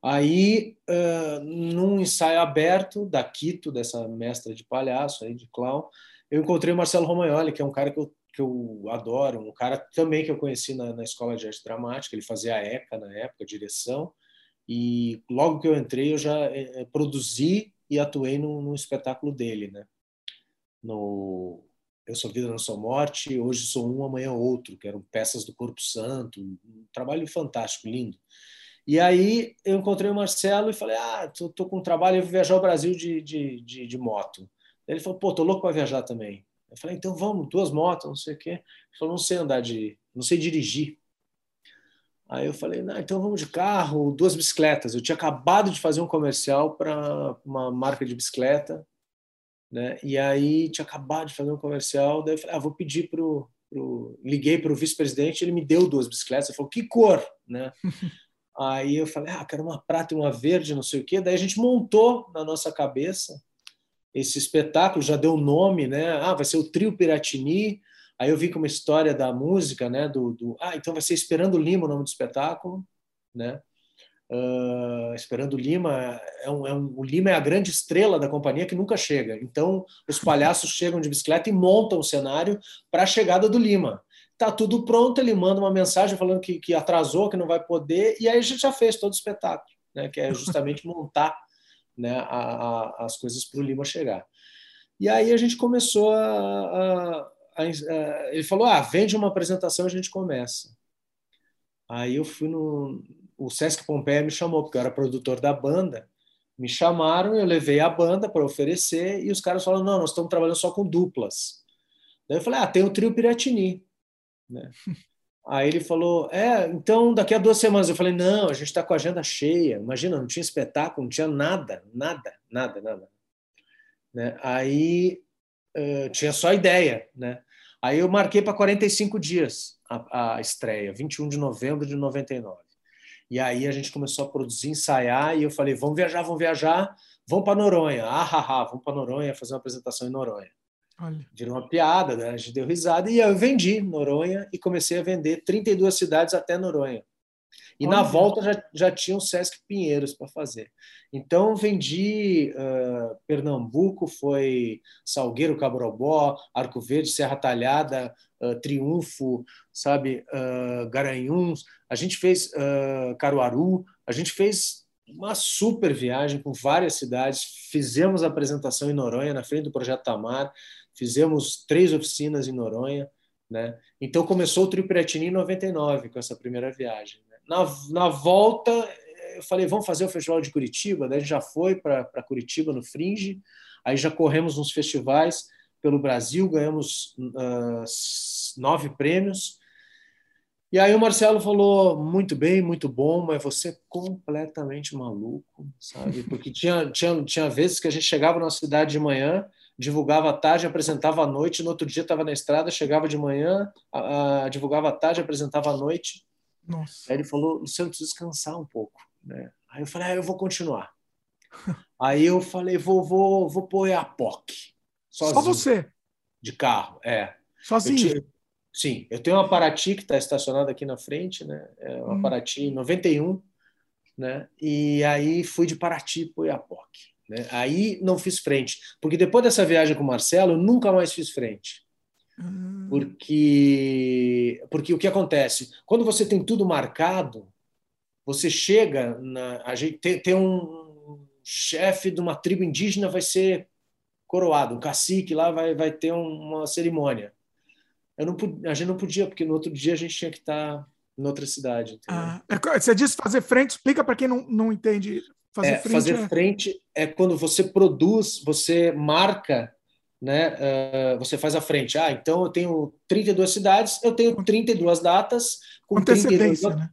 Aí, uh, num ensaio aberto da Quito, dessa mestra de palhaço, aí, de clown, eu encontrei o Marcelo Romagnoli, que é um cara que eu, que eu adoro, um cara também que eu conheci na, na escola de arte dramática, ele fazia a ECA na época, direção, e logo que eu entrei eu já eh, produzi e atuei num, num espetáculo dele, né? No Eu Sou Vida, Não Sou Morte, Hoje Sou Um, Amanhã Outro, que eram peças do Corpo Santo, um trabalho fantástico, lindo. E aí eu encontrei o Marcelo e falei, ah, tô, tô com um trabalho, eu vou viajar ao Brasil de, de, de, de moto. Ele falou, pô, tô louco para viajar também. Eu falei, então vamos, duas motos, não sei o quê. Ele falou, não sei andar de, não sei dirigir. Aí eu falei, não, então vamos de carro, duas bicicletas. Eu tinha acabado de fazer um comercial para uma marca de bicicleta, né? E aí tinha acabado de fazer um comercial, daí eu falei, ah, vou pedir pro, pro... liguei para o vice-presidente, ele me deu duas bicicletas. Ele falou, que cor, né? [laughs] Aí eu falei, ah, quero uma prata e uma verde, não sei o quê. Daí a gente montou na nossa cabeça esse espetáculo, já deu nome, né? Ah, vai ser o Trio Piratini. Aí eu vi com uma história da música, né? Do, do, ah, então vai ser Esperando Lima o nome do espetáculo, né? Uh, Esperando Lima é um, é um, o Lima é a grande estrela da companhia que nunca chega. Então os palhaços [laughs] chegam de bicicleta e montam o cenário para a chegada do Lima tá tudo pronto, ele manda uma mensagem falando que, que atrasou, que não vai poder, e aí a gente já fez todo o espetáculo, né, que é justamente [laughs] montar né, a, a, as coisas para o Lima chegar. E aí a gente começou a, a, Ele falou: ah, vende uma apresentação a gente começa. Aí eu fui no. O Sesc Pompeia me chamou, porque eu era produtor da banda. Me chamaram, eu levei a banda para oferecer, e os caras falaram: não, nós estamos trabalhando só com duplas. Daí eu falei, ah, tem o trio Piratini. Né? [laughs] Aí ele falou, é, então daqui a duas semanas. Eu falei, não, a gente está com a agenda cheia. Imagina, não tinha espetáculo, não tinha nada, nada, nada, nada. Né? Aí uh, tinha só ideia, né? Aí eu marquei para 45 dias a, a estreia, 21 de novembro de 99. E aí a gente começou a produzir, ensaiar, e eu falei, vamos viajar, vamos viajar, vamos para Noronha. Ah, ah, ah, vamos para Noronha fazer uma apresentação em Noronha. Olha. Virou uma piada, né? a gente deu risada, e eu vendi Noronha e comecei a vender 32 cidades até Noronha. E Olha. na volta já, já tinha o Sesc Pinheiros para fazer. Então vendi uh, Pernambuco, foi Salgueiro, Cabrobó, Arco Verde, Serra Talhada, uh, Triunfo, sabe, uh, Garanhuns. A gente fez Caruaru, a gente fez uma super viagem com várias cidades. Fizemos apresentação em Noronha, na frente do Projeto Tamar. Fizemos três oficinas em Noronha. Né? Então começou o Trio Piratini em 99 com essa primeira viagem. Né? Na, na volta eu falei vamos fazer o festival de Curitiba, daí a gente já foi para Curitiba no Fringe, aí já corremos uns festivais pelo Brasil, ganhamos uh, nove prêmios. E aí o Marcelo falou muito bem, muito bom, mas você é completamente maluco, sabe? Porque tinha, tinha, tinha vezes que a gente chegava na cidade de manhã divulgava à tarde, apresentava à noite, no outro dia estava na estrada, chegava de manhã, a, a, divulgava à tarde, apresentava à noite. Nossa. Aí ele falou, Luciano, preciso descansar um pouco. Né? Aí eu falei, ah, eu vou continuar. [laughs] Aí eu falei, vou, vou, vou pôr a POC.
Sozinho, Só você?
De carro, é.
Sozinho?
Sim, eu tenho uma Paraty que está estacionada aqui na frente, né? É uma hum. Paraty 91, né? E aí fui de Paraty para POC. Né? Aí não fiz frente, porque depois dessa viagem com o Marcelo, eu nunca mais fiz frente. Hum. Porque, porque o que acontece? Quando você tem tudo marcado, você chega na. A gente tem, tem um chefe de uma tribo indígena vai ser coroado, um cacique lá vai, vai ter uma cerimônia. Eu não, a gente não podia, porque no outro dia a gente tinha que estar em outra cidade.
Ah, é você disse fazer frente, explica para quem não, não entende
Fazer, é, frente, fazer é... frente é quando você produz, você marca, né? Uh, você faz a frente. Ah, então eu tenho 32 cidades, eu tenho 32 datas com 32, né?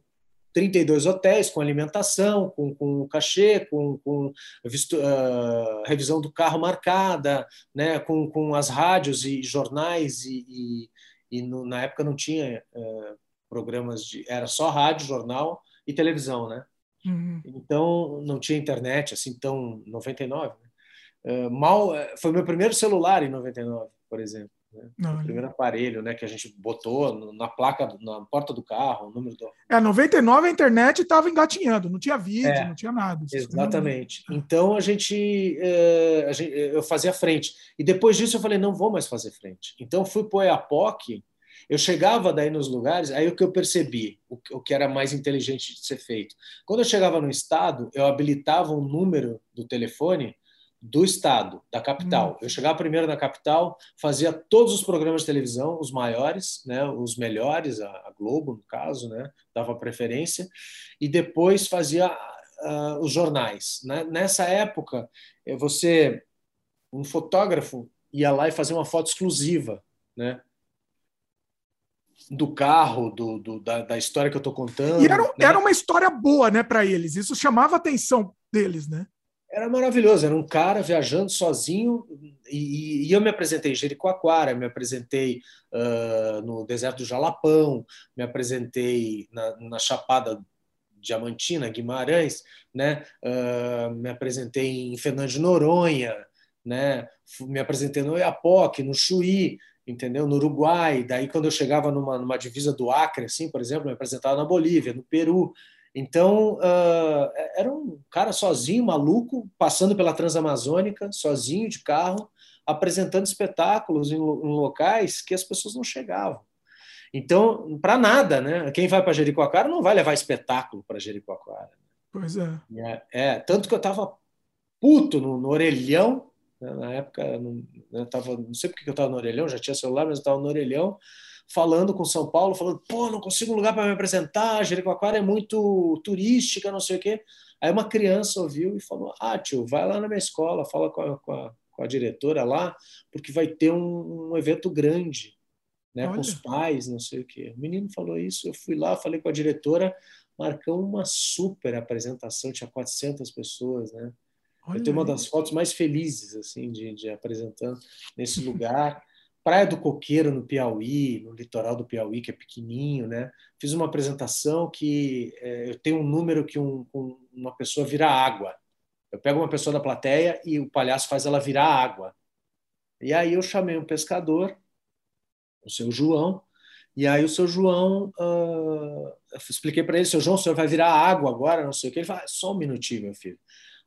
32 hotéis com alimentação, com, com cachê, com, com visto, uh, revisão do carro marcada, né? com, com as rádios e jornais e, e, e no, na época não tinha uh, programas de era só rádio, jornal e televisão, né? Uhum. Então, não tinha internet, assim, tão 99. Né? Uh, mal, eh, foi meu primeiro celular em 99, por exemplo. Né? o primeiro aparelho né, que a gente botou na placa, na porta do carro, o número do.
É, 99 a internet estava engatinhando, não tinha vídeo, é, não tinha nada.
Exatamente. Então a gente, uh, a gente, eu fazia frente. E depois disso eu falei, não vou mais fazer frente. Então fui para a POC eu chegava daí nos lugares, aí o que eu percebi, o, o que era mais inteligente de ser feito. Quando eu chegava no estado, eu habilitava um número do telefone do estado, da capital. Hum. Eu chegava primeiro na capital, fazia todos os programas de televisão, os maiores, né, os melhores, a, a Globo, no caso, né, dava preferência, e depois fazia uh, os jornais. Né? Nessa época, eh, você, um fotógrafo, ia lá e fazia uma foto exclusiva, né? do carro, do, do da, da, história que eu estou contando.
E era, né? era uma história boa, né, para eles. Isso chamava a atenção deles, né?
Era maravilhoso. Era um cara viajando sozinho e, e eu me apresentei em Jericoacoara, me apresentei uh, no deserto do Jalapão, me apresentei na, na Chapada Diamantina, Guimarães, né? Uh, me apresentei em Fernando de Noronha, né? Me apresentei no Iapoque, no Chuí, entendeu? No Uruguai, daí quando eu chegava numa, numa divisa do Acre, assim, por exemplo, me apresentava na Bolívia, no Peru. Então, uh, era um cara sozinho, maluco, passando pela Transamazônica, sozinho de carro, apresentando espetáculos em, em locais que as pessoas não chegavam. Então, para nada, né? Quem vai para Jericoacoara não vai levar espetáculo para Jericoacoara.
Pois é.
é. é. tanto que eu estava puto no, no orelhão, né? Na época, não, eu tava, não sei porque eu estava no orelhão, já tinha celular, mas eu estava no orelhão, falando com São Paulo, falando, pô, não consigo um lugar para me apresentar, Jericoacoara é muito turística, não sei o quê. Aí uma criança ouviu e falou, ah, tio, vai lá na minha escola, fala com a, com a, com a diretora lá, porque vai ter um, um evento grande, né, com os pais, não sei o quê. O menino falou isso, eu fui lá, falei com a diretora, marcamos uma super apresentação, tinha 400 pessoas, né? Olha eu tenho uma das fotos mais felizes assim de, de apresentando nesse lugar. Praia do Coqueiro, no Piauí, no litoral do Piauí, que é pequenininho, né? Fiz uma apresentação que é, eu tenho um número que um, um, uma pessoa vira água. Eu pego uma pessoa da plateia e o palhaço faz ela virar água. E aí eu chamei um pescador, o seu João, e aí o seu João, uh, expliquei para ele, seu João, o senhor vai virar água agora, não sei o que. Ele falou, ah, só um minutinho, meu filho.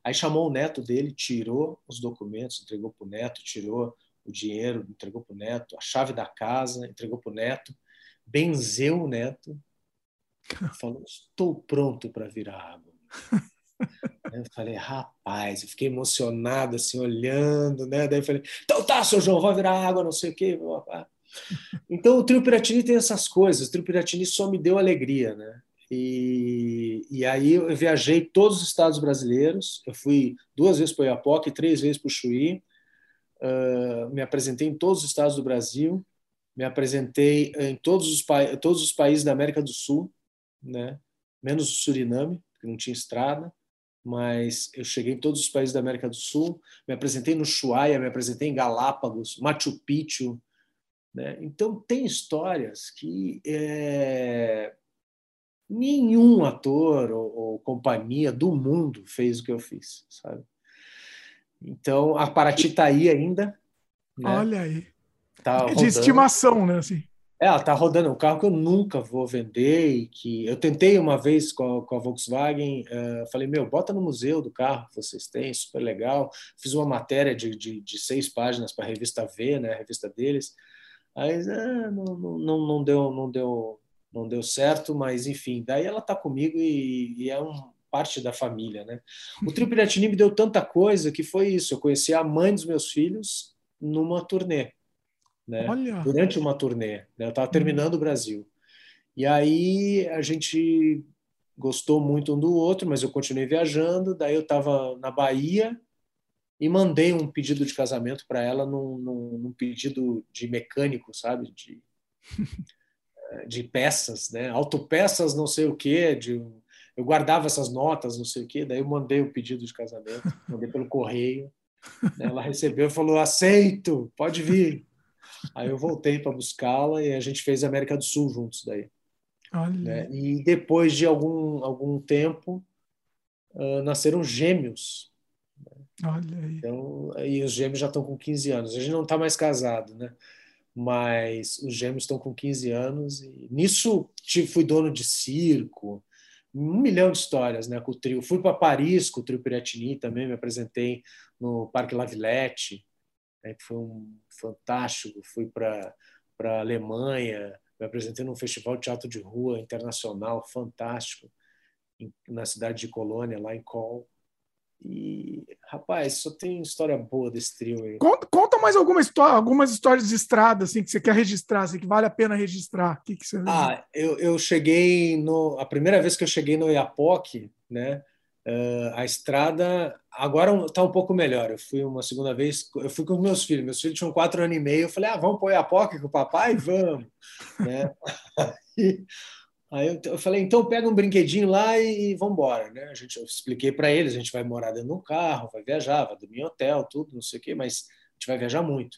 Aí chamou o neto dele, tirou os documentos, entregou para o neto, tirou o dinheiro, entregou para o neto, a chave da casa, entregou para o neto, benzeu o neto, [laughs] falou: Estou pronto para virar água. [laughs] eu falei, rapaz, eu fiquei emocionado assim, olhando, né? Daí eu falei, então tá, seu João, vai virar água, não sei o quê. [laughs] Então o Trio Piratini tem essas coisas, o Trio Piratini só me deu alegria, né? E, e aí eu viajei todos os estados brasileiros, eu fui duas vezes para o Iapoque, três vezes para o Chuí, uh, me apresentei em todos os estados do Brasil, me apresentei em todos os, todos os países da América do Sul, né? menos o Suriname, que não tinha estrada, mas eu cheguei em todos os países da América do Sul, me apresentei no Chuaia, me apresentei em Galápagos, Machu Picchu. Né? Então, tem histórias que é, nenhum ator ou, ou, companhia do mundo fez o que eu fiz, sabe? Então, a Paraty está aí ainda.
Né? Olha aí. Tá de estimação, né? Assim.
É, ela está rodando. Um carro que eu nunca vou vender e que eu tentei uma vez com a, com a Volkswagen. Uh, falei, meu, bota no museu do carro que vocês têm, super legal. Fiz uma matéria de, de, de seis páginas para a revista V, né? A revista deles. Aí ah, não, não, não, deu, não, deu, não deu certo, mas enfim. Daí ela está comigo e, e é um parte da família, né? O Trio Piratini me deu tanta coisa que foi isso. Eu conheci a mãe dos meus filhos numa turnê, né? Olha. Durante uma turnê, né? Eu estava terminando o Brasil. E aí a gente gostou muito um do outro, mas eu continuei viajando. Daí eu estava na Bahia e mandei um pedido de casamento para ela num, num, num, pedido de mecânico, sabe? De, [laughs] de peças, né? Autopeças, não sei o quê, de eu guardava essas notas, não sei o quê, daí eu mandei o pedido de casamento, [laughs] mandei pelo correio. Né? Ela recebeu e falou: aceito, pode vir. Aí eu voltei para buscá-la e a gente fez América do Sul juntos daí. Né? E depois de algum, algum tempo, uh, nasceram gêmeos.
Olha aí.
Então, e os gêmeos já estão com 15 anos. A gente não está mais casado, né? Mas os gêmeos estão com 15 anos. E nisso fui dono de circo, um milhão de histórias né, com o trio. Fui para Paris com o trio Piratini também, me apresentei no Parque La Villette, né, que foi um fantástico. Fui para a Alemanha, me apresentei num festival de teatro de rua internacional fantástico, em, na cidade de Colônia, lá em Col. E, rapaz, só tem história boa desse trio aí.
Conta, conta mais alguma história, algumas histórias de estrada assim, que você quer registrar, assim, que vale a pena registrar. Que que você...
Ah, eu, eu cheguei no. A primeira vez que eu cheguei no Iapoque, né? Uh, a estrada agora está um pouco melhor. Eu fui uma segunda vez, eu fui com meus filhos. Meus filhos tinham quatro anos e meio. Eu falei, ah, vamos para o Iapoque com o papai? Vamos. [laughs] né? Aí eu, falei, então pega um brinquedinho lá e, e vamos embora, né? A gente, eu expliquei para eles, a gente vai morar dentro de um carro, vai viajar, vai dormir em hotel, tudo, não sei o quê, mas a gente vai viajar muito.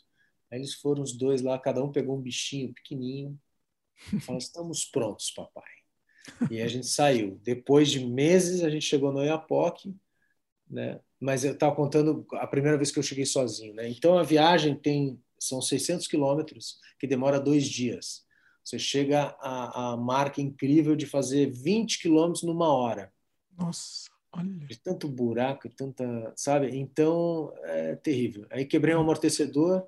Aí eles foram os dois lá, cada um pegou um bichinho pequenininho, e falou, estamos prontos, papai. E a gente saiu. Depois de meses, a gente chegou no Oiapoque, né? Mas eu estava contando a primeira vez que eu cheguei sozinho, né? Então a viagem tem são 600 quilômetros, que demora dois dias. Você chega à, à marca incrível de fazer 20 quilômetros numa hora.
Nossa, olha.
De tanto buraco tanta. Sabe? Então, é terrível. Aí quebrei um amortecedor,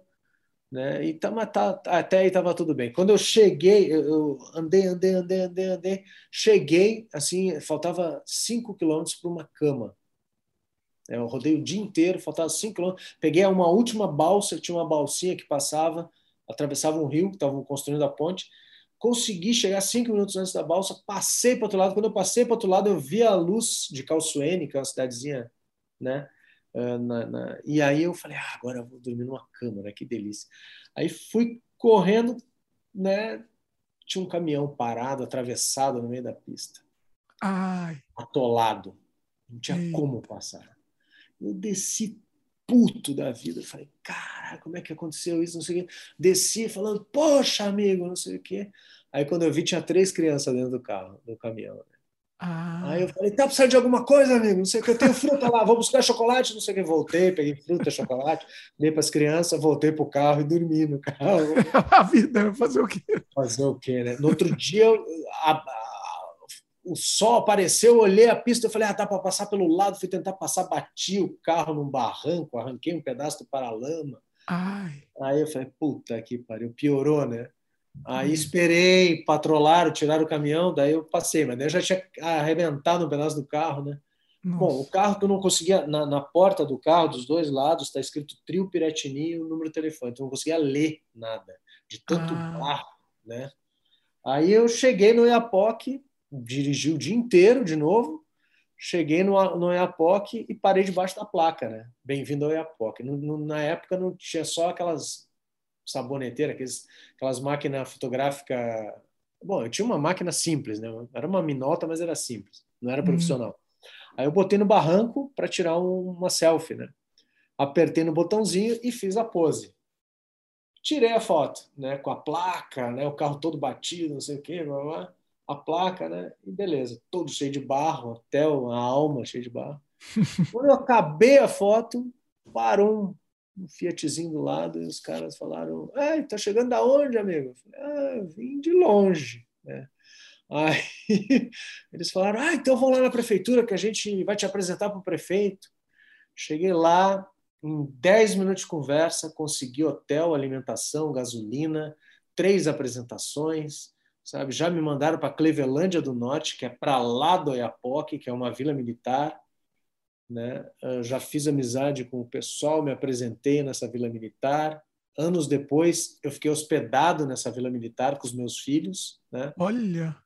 né? E tá, tá, até aí estava tudo bem. Quando eu cheguei, eu, eu andei, andei, andei, andei, andei. Cheguei, assim, faltava 5 quilômetros para uma cama. Eu rodei o dia inteiro, faltava 5 quilômetros. Peguei uma última balsa, tinha uma balsinha que passava, atravessava um rio, que estavam construindo a ponte consegui chegar cinco minutos antes da balsa, passei para outro lado. Quando eu passei para outro lado, eu vi a luz de Calçoene, que é uma cidadezinha, né? Uh, na, na... E aí eu falei, ah, agora eu vou dormir numa cama, né? Que delícia. Aí fui correndo, né? Tinha um caminhão parado, atravessado no meio da pista.
Ai.
Atolado. Não tinha Ei. como passar. Eu desci puto da vida. Eu falei, cara, como é que aconteceu isso? Não sei o quê. Desci falando, poxa, amigo, não sei o quê. Aí quando eu vi, tinha três crianças dentro do carro, do caminhão. Né? Ah. Aí eu falei, tá precisando de alguma coisa, amigo? Não sei o que, eu tenho fruta lá, vou buscar chocolate, não sei o que. Voltei, peguei fruta, chocolate, dei para as crianças, voltei para o carro e dormi no carro. [laughs]
a vida, fazer o quê?
Fazer o quê, né? No outro dia, a, a, o sol apareceu, eu olhei a pista, eu falei, ah, dá para passar pelo lado, fui tentar passar, bati o carro num barranco, arranquei um pedaço do paralama.
Ai.
Aí eu falei, puta que pariu, piorou, né? Aí uhum. esperei, patrolaram, tiraram o caminhão, daí eu passei, mas daí eu já tinha arrebentado um pedaço do carro, né? Nossa. Bom, o carro tu não conseguia, na, na porta do carro, dos dois lados, está escrito Trio Piratini e o número de telefone, tu não conseguia ler nada, de tanto ah. barro, né? Aí eu cheguei no Iapoc, dirigi o dia inteiro de novo, cheguei no, no Iapoc e parei debaixo da placa, né? Bem-vindo ao Iapoc. No, no, na época não tinha só aquelas saboneteira, aqueles, aquelas máquinas fotográficas. Bom, eu tinha uma máquina simples, né? Era uma minota, mas era simples, não era uhum. profissional. Hum. Aí eu botei no barranco para tirar um, uma selfie, né? Apertei no botãozinho e fiz a pose. Tirei a foto, né? Com a placa, né? O carro todo batido, não sei o quê, blá, blá, a placa, né? E beleza, todo cheio de barro, até a alma cheia de barro. [laughs] Quando eu acabei a foto, parou um Fiatzinho do lado e os caras falaram: é, tá chegando da onde, amigo? Eu falei, ah, vim de longe. Né? Aí [laughs] eles falaram: ah, então vamos lá na prefeitura que a gente vai te apresentar para o prefeito. Cheguei lá, em 10 minutos de conversa, consegui hotel, alimentação, gasolina, três apresentações, sabe? Já me mandaram para Clevelândia do Norte, que é para lá do Oiapoque, que é uma vila militar né? Eu já fiz amizade com o pessoal, me apresentei nessa vila militar. Anos depois, eu fiquei hospedado nessa vila militar com os meus filhos. Né?
Olha!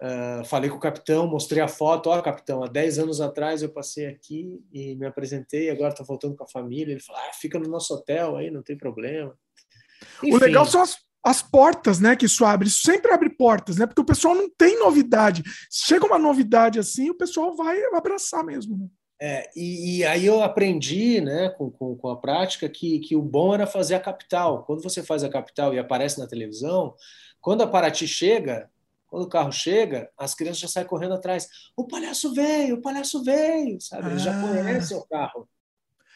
Uh, falei com o capitão, mostrei a foto. Ó, oh, capitão, há 10 anos atrás eu passei aqui e me apresentei, agora estou voltando com a família. Ele falou: ah, fica no nosso hotel aí, não tem problema.
Enfim. O legal são as, as portas, né, que isso abre. Isso sempre abre portas, né? Porque o pessoal não tem novidade. Chega uma novidade assim, o pessoal vai abraçar mesmo. Né?
É, e, e, aí eu aprendi né, com, com, com, a prática que, que o bom era fazer a capital. Quando você faz a capital e aparece na televisão, quando a Paraty chega, quando o carro chega, as crianças já saem correndo atrás. O palhaço veio, o palhaço veio, sabe? Eles ah, já conhecem o carro.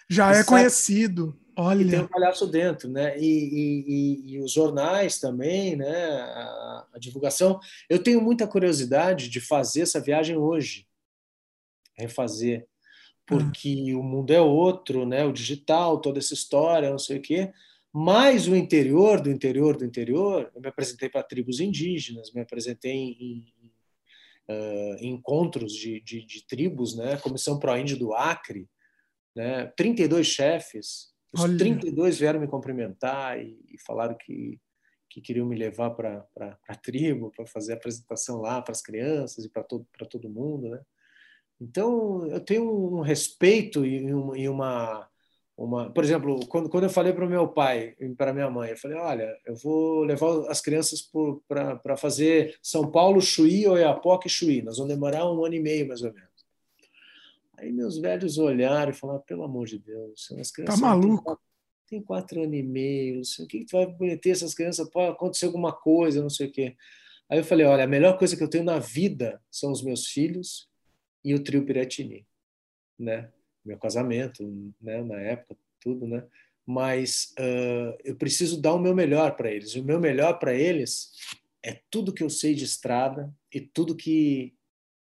Já é conhecido. Olha.
E tem um palhaço dentro, né? E, e, e os jornais também, né? A, a divulgação. Eu tenho muita curiosidade de fazer essa viagem hoje, refazer porque o mundo é outro, né? O digital, toda essa história, não sei o quê. Mas o interior do interior do interior, eu me apresentei para tribos indígenas, me apresentei em, em uh, encontros de, de, de, tribos, né? Comissão Pro Índio do Acre, né? 32 chefes, os Olha. 32 vieram me cumprimentar e, e falaram que que queriam me levar para a tribo, para fazer a apresentação lá para as crianças e para todo, todo mundo, né? Então, eu tenho um respeito e uma, uma, por exemplo, quando, quando eu falei para o meu pai e para minha mãe, eu falei, olha, eu vou levar as crianças para fazer São Paulo, Chuí, Oiapoque e Chuí. Nós vamos demorar um ano e meio, mais ou menos. Aí meus velhos olharam e falaram, pelo amor de Deus,
as crianças... Tá maluco?
Tem quatro anos e meio, o que, que tu vai meter essas crianças? Pode acontecer alguma coisa, não sei o quê. Aí eu falei, olha, a melhor coisa que eu tenho na vida são os meus filhos e o trio Piratini, né? Meu casamento, né? Na época, tudo, né? Mas uh, eu preciso dar o meu melhor para eles. O meu melhor para eles é tudo que eu sei de estrada e tudo que,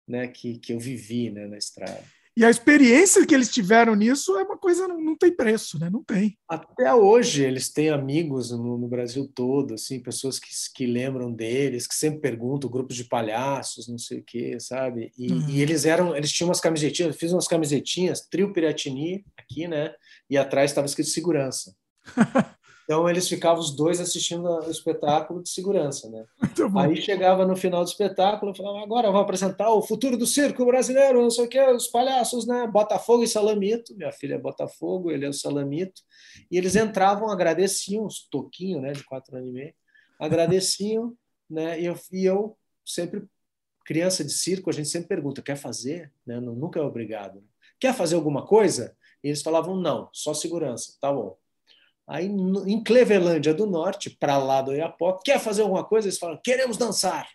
né? Que, que eu vivi, né? Na estrada.
E a experiência que eles tiveram nisso é uma coisa não, não tem preço, né? Não tem.
Até hoje eles têm amigos no, no, Brasil todo, assim, pessoas que, que lembram deles, que sempre perguntam, grupos de palhaços, não sei o quê, sabe? E, uhum. e eles eram, eles tinham umas camisetinhas, eu fiz umas camisetinhas, Trio Piratini aqui, né? E atrás estava escrito segurança. [laughs] Então eles ficavam os dois assistindo o espetáculo de segurança, né? Aí chegava no final do espetáculo e falava: agora vou apresentar o futuro do circo brasileiro, não sei o que, os palhaços, né? Botafogo e Salamito. Minha filha é Botafogo, ele é o Salamito. E eles entravam, agradeciam, os toquinhos, né, de quatro anos e meio, agradeciam, né? E eu, e eu sempre criança de circo, a gente sempre pergunta: quer fazer? Né? Nunca é obrigado. Quer fazer alguma coisa? E eles falavam: não, só segurança. Tá bom. Aí, em Clevelândia do Norte, para lá do Oiapoque, quer fazer alguma coisa? Eles falam, queremos dançar.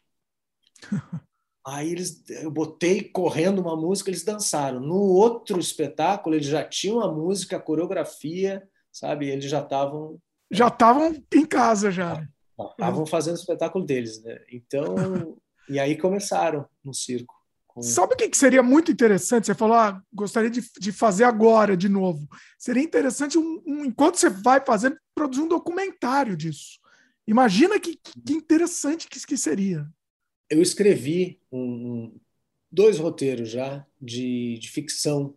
[laughs] Aí eles, eu botei correndo uma música, eles dançaram. No outro espetáculo, eles já tinham a música, a coreografia, sabe? Eles já estavam.
Já estavam em casa, já.
Estavam fazendo o espetáculo deles, né? Então, [laughs] e aí começaram no circo.
Com... Sabe o que seria muito interessante? Você falou, ah, gostaria de, de fazer agora de novo. Seria interessante, um, um, enquanto você vai fazendo, produzir um documentário disso. Imagina que, que interessante que, que seria.
Eu escrevi um, dois roteiros já de, de ficção,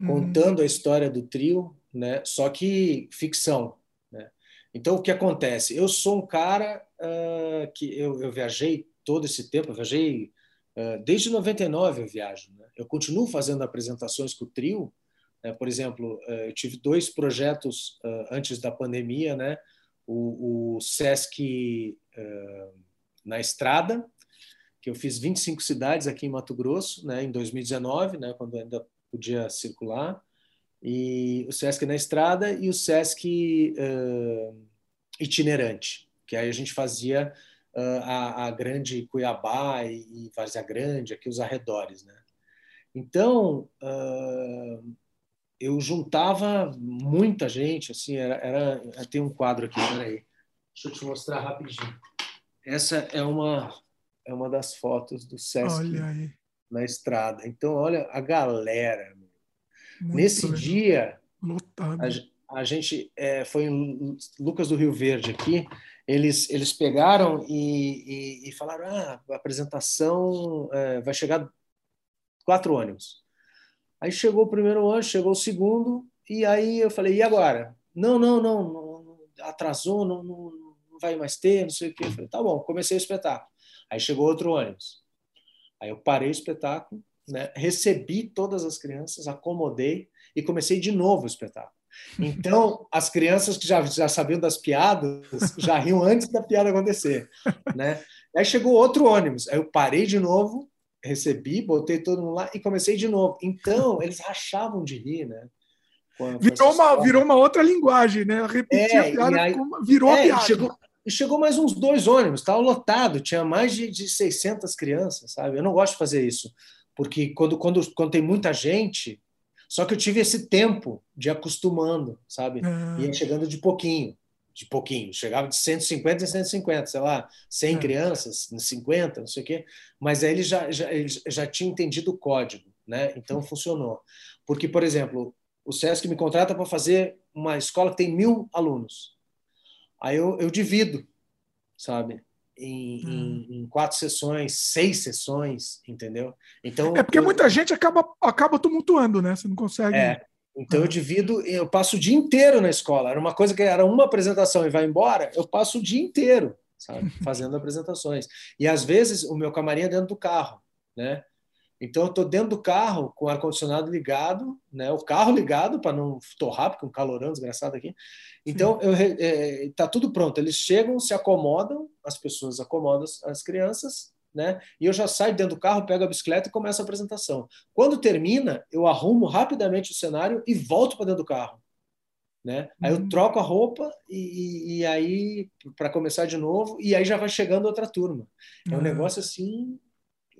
uhum. contando a história do trio, né? só que ficção. Né? Então, o que acontece? Eu sou um cara uh, que eu, eu viajei todo esse tempo, eu viajei desde 99 eu viajo. Né? Eu continuo fazendo apresentações com o trio. Né? Por exemplo, ah, eu tive dois projetos ah, antes da pandemia, né? O, o Sesc na Estrada, que eu fiz 25 cidades aqui em Mato Grosso, né? Em 2019, né? Quando ainda podia circular. E o Sesc na Estrada e o Sesc itinerante, que aí a gente fazia a, a grande Cuiabá e, Várzea Grande, aqui os arredores, né? Então, uh, eu juntava muita gente, assim, era, era tem um quadro aqui, peraí, deixa eu te mostrar rapidinho. Essa é uma é uma das fotos do Sesc na estrada. Então, olha a galera. Muito Nesse legal. dia, a, a, gente é, foi em Lucas do Rio Verde aqui, eles, eles pegaram e, e, e falaram: ah, a apresentação é, vai chegar quatro ônibus. Aí chegou o primeiro ônibus, chegou o segundo, e aí eu falei: e agora? Não, não, não, não atrasou, não, não, não, vai mais ter, não sei o quê. Eu falei: tá bom, comecei o espetáculo. Aí chegou outro ônibus. Aí eu parei o espetáculo, né, recebi todas as crianças, acomodei e comecei de novo o espetáculo. Então, as crianças que já, já sabiam das piadas já riam antes da piada acontecer, né? Aí chegou outro ônibus, aí eu parei de novo, recebi, botei todo mundo lá e comecei de novo. Então, eles rachavam de rir, né?
Virou uma, virou uma outra linguagem, né? Repetir é, a piada, aí, virou é, a piada.
E chegou, e chegou mais uns dois ônibus, estava lotado, tinha mais de, de 600 crianças, sabe? Eu não gosto de fazer isso, porque quando, quando, quando tem muita gente, só que eu tive esse tempo de acostumando, sabe? Uhum. Ia chegando de pouquinho, de pouquinho. Chegava de 150 em 150, sei lá, 100 uhum. crianças, 50, não sei o quê. Mas aí ele já, já, ele já tinha entendido o código, né? Então funcionou. Porque, por exemplo, o SESC me contrata para fazer uma escola que tem mil alunos. Aí eu, eu divido, sabe? Em, hum. em, em, quatro sessões, seis sessões, entendeu?
Então é porque eu, muita gente acaba acaba tumultuando, né? Você não consegue.
É. Então eu divido, eu passo o dia inteiro na escola. Era uma coisa que era uma apresentação e vai embora, eu passo o dia inteiro, sabe, [laughs] fazendo apresentações. E às vezes o meu camarim é dentro do carro, né? Então eu estou dentro do carro com o ar condicionado ligado, né? O carro ligado para não torrar porque um calorão desgraçado aqui. Então, está é, tá tudo pronto. Eles chegam, se acomodam, as pessoas acomodam as crianças, né? E eu já saio dentro do carro, pego a bicicleta e começo a apresentação. Quando termina, eu arrumo rapidamente o cenário e volto para dentro do carro. Né? Aí eu uhum. troco a roupa e, e aí para começar de novo e aí já vai chegando outra turma. É um uhum. negócio assim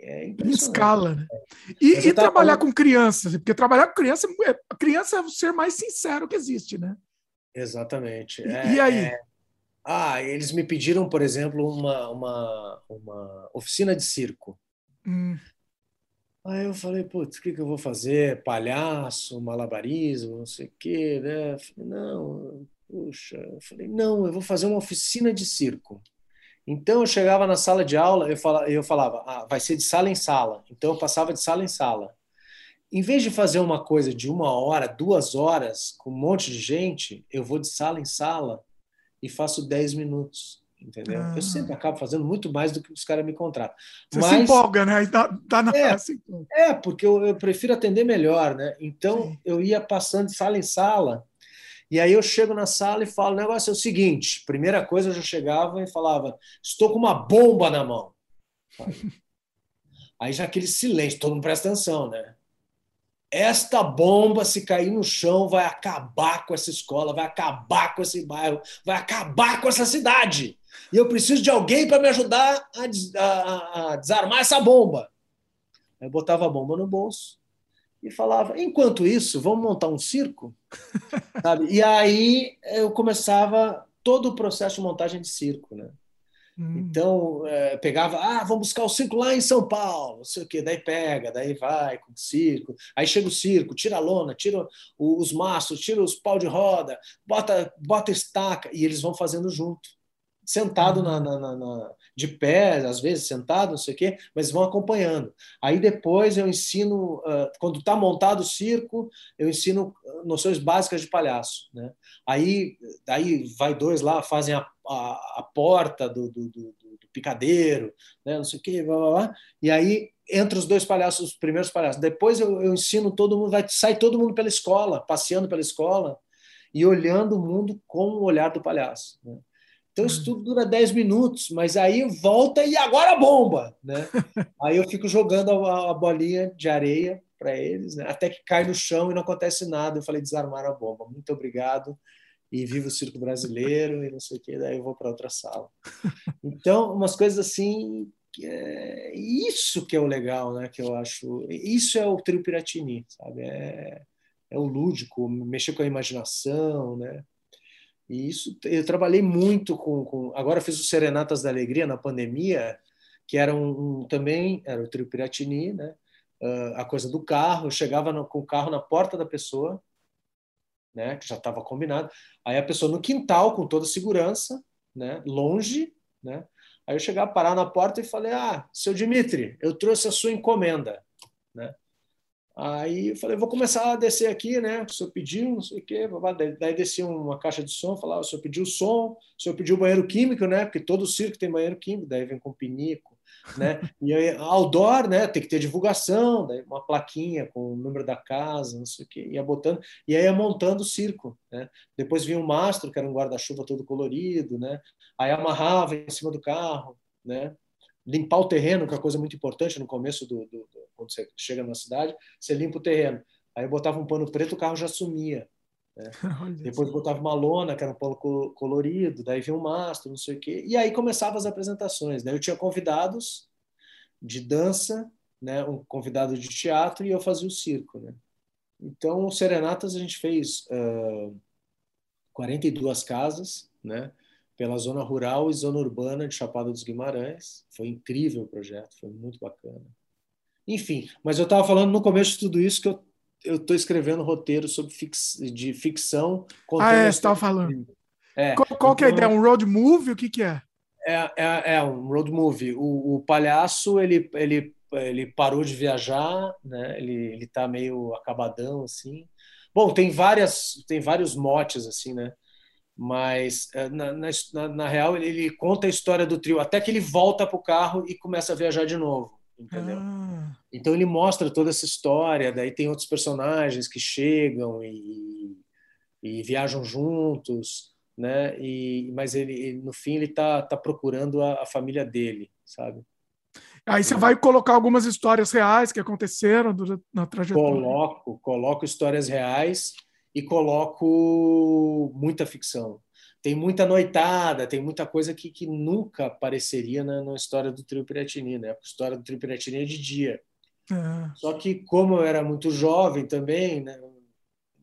é
em escala, né? E, e trabalhar falando... com crianças, porque trabalhar com criança, é, criança é o ser mais sincero que existe, né?
Exatamente.
É, e aí? É...
Ah, eles me pediram, por exemplo, uma, uma, uma oficina de circo. Hum. Aí eu falei, putz, o que, que eu vou fazer? Palhaço, malabarismo, não sei o quê, né? Falei, não, puxa, eu falei, não, eu vou fazer uma oficina de circo. Então eu chegava na sala de aula, eu falava, eu falava ah, vai ser de sala em sala. Então eu passava de sala em sala em vez de fazer uma coisa de uma hora, duas horas, com um monte de gente, eu vou de sala em sala e faço 10 minutos entendeu? Ah. Eu sempre acabo fazendo muito mais do que os caras me contratam. Você Mas,
se empolga, né? Tá, tá na...
é, é, porque eu, eu, prefiro atender melhor, né? Então, Sim. eu ia passando de sala em sala, e aí eu chego na sala e falo, o negócio é o seguinte, primeira coisa eu já chegava e falava, estou com uma bomba na mão. [laughs] Aí já aquele silêncio, todo mundo presta atenção, né? Esta bomba, se cair no chão, vai acabar com essa escola, vai acabar com esse bairro, vai acabar com essa cidade. E eu preciso de alguém para me ajudar a, a, a, desarmar essa bomba. Eu botava a bomba no bolso e falava: enquanto isso, vamos montar um circo? [laughs] Sabe? E aí eu começava todo o processo de montagem de circo. Né? Hum. Então, é, pegava, ah, vamos buscar o circo lá em São Paulo, não sei o quê, daí pega, daí vai com o circo, aí chega o circo, tira a lona, tira os mastros, tira os pau de roda, bota, bota estaca, e eles vão fazendo junto. Sentado na, na, na, na de pé, às vezes sentado, não sei o quê, mas vão acompanhando. Aí depois eu ensino, uh, quando está montado o circo, eu ensino noções básicas de palhaço. Né? Aí, aí vai dois lá, fazem a, a, a porta do, do, do, do, picadeiro, né? não sei o quê, blá, blá, blá. e aí entre os dois palhaços, os primeiros palhaços. Depois eu, eu ensino todo mundo, vai sai todo mundo pela escola, passeando pela escola e olhando o mundo com o olhar do palhaço. Né? Então isso tudo dura 10 minutos, mas aí volta e agora bomba, né? [laughs] aí eu fico jogando a, a bolinha de areia para eles, né? até que cai no chão e não acontece nada. Eu falei desarmar a bomba. Muito obrigado e viva o circo brasileiro e não sei o que. Daí eu vou para outra sala. [laughs] Então umas coisas assim é isso que é o legal, né? Que eu acho. Isso é o trio Piratini, sabe? É, é o lúdico, mexer com a imaginação, né? E isso eu trabalhei muito com, com agora fiz o Serenatas da Alegria na pandemia, que era um, um também era o trio Piratini, né? Uh, a coisa do carro, eu chegava no, com o carro na porta da pessoa, né? Que já estava combinado. Aí a pessoa no quintal com toda segurança, né? Longe, né? Aí eu chegava parar na porta e falei: "Ah, seu Dimitri, eu trouxe a sua encomenda"? Aí eu falei, vou começar a descer aqui, né? O senhor pediu, não sei o quê. Daí descia uma caixa de som, falava, o senhor pediu som, o senhor pediu banheiro químico, né? Porque todo circo tem banheiro químico, daí vem com pinico, né? E aí, outdoor, né? Tem que ter divulgação, daí uma plaquinha com o número da casa, não sei o quê. Ia botando, e aí ia montando o circo, né? Depois vinha um mastro, que era um guarda-chuva todo colorido, né? Aí amarrava em cima do carro, né? limpar o terreno, que é uma coisa muito importante no começo do, do, quando você chega na cidade, você limpa o terreno. Aí eu botava um pano preto, o carro já sumia. Né? [laughs] Depois botava uma lona, que era um pano colorido, daí vinha um mastro, não sei o quê. E aí começavam as apresentações. Daí eu tinha convidados de dança, né? um convidado de teatro e eu fazia o circo. Né? Então, o Serenatas a gente fez uh, 42 casas, né? pela zona rural e zona urbana de Chapada dos Guimarães. Foi incrível o projeto, foi muito bacana. Enfim, mas eu estava falando no começo de tudo isso que eu eu estou escrevendo roteiro sobre fix, de ficção.
Ah, é, você estava falando. É, qual, qual então, que é a ideia? Um road movie? O que, que é?
É, é, é um road movie. O, o, palhaço ele, ele, ele parou de viajar, né? Ele está meio acabadão assim. Bom, tem várias tem vários motes assim, né? mas eh, na, na, na, real ele, ele, conta a história do trio até que ele volta para o carro e começa a viajar de novo entendeu ah. então ele mostra toda essa história daí tem outros personagens que chegam e, e viajam juntos né e mas ele no fim ele tá, tá procurando a, a família dele sabe
Aí você vai colocar algumas histórias reais que aconteceram na trajetória.
Coloco, coloco histórias reais e coloco muita ficção. Tem muita noitada, tem muita coisa que, que nunca apareceria na, na história do Trio Piratini, né? A história do Trio Piratini é de dia. É. Só que como eu era muito jovem também, né?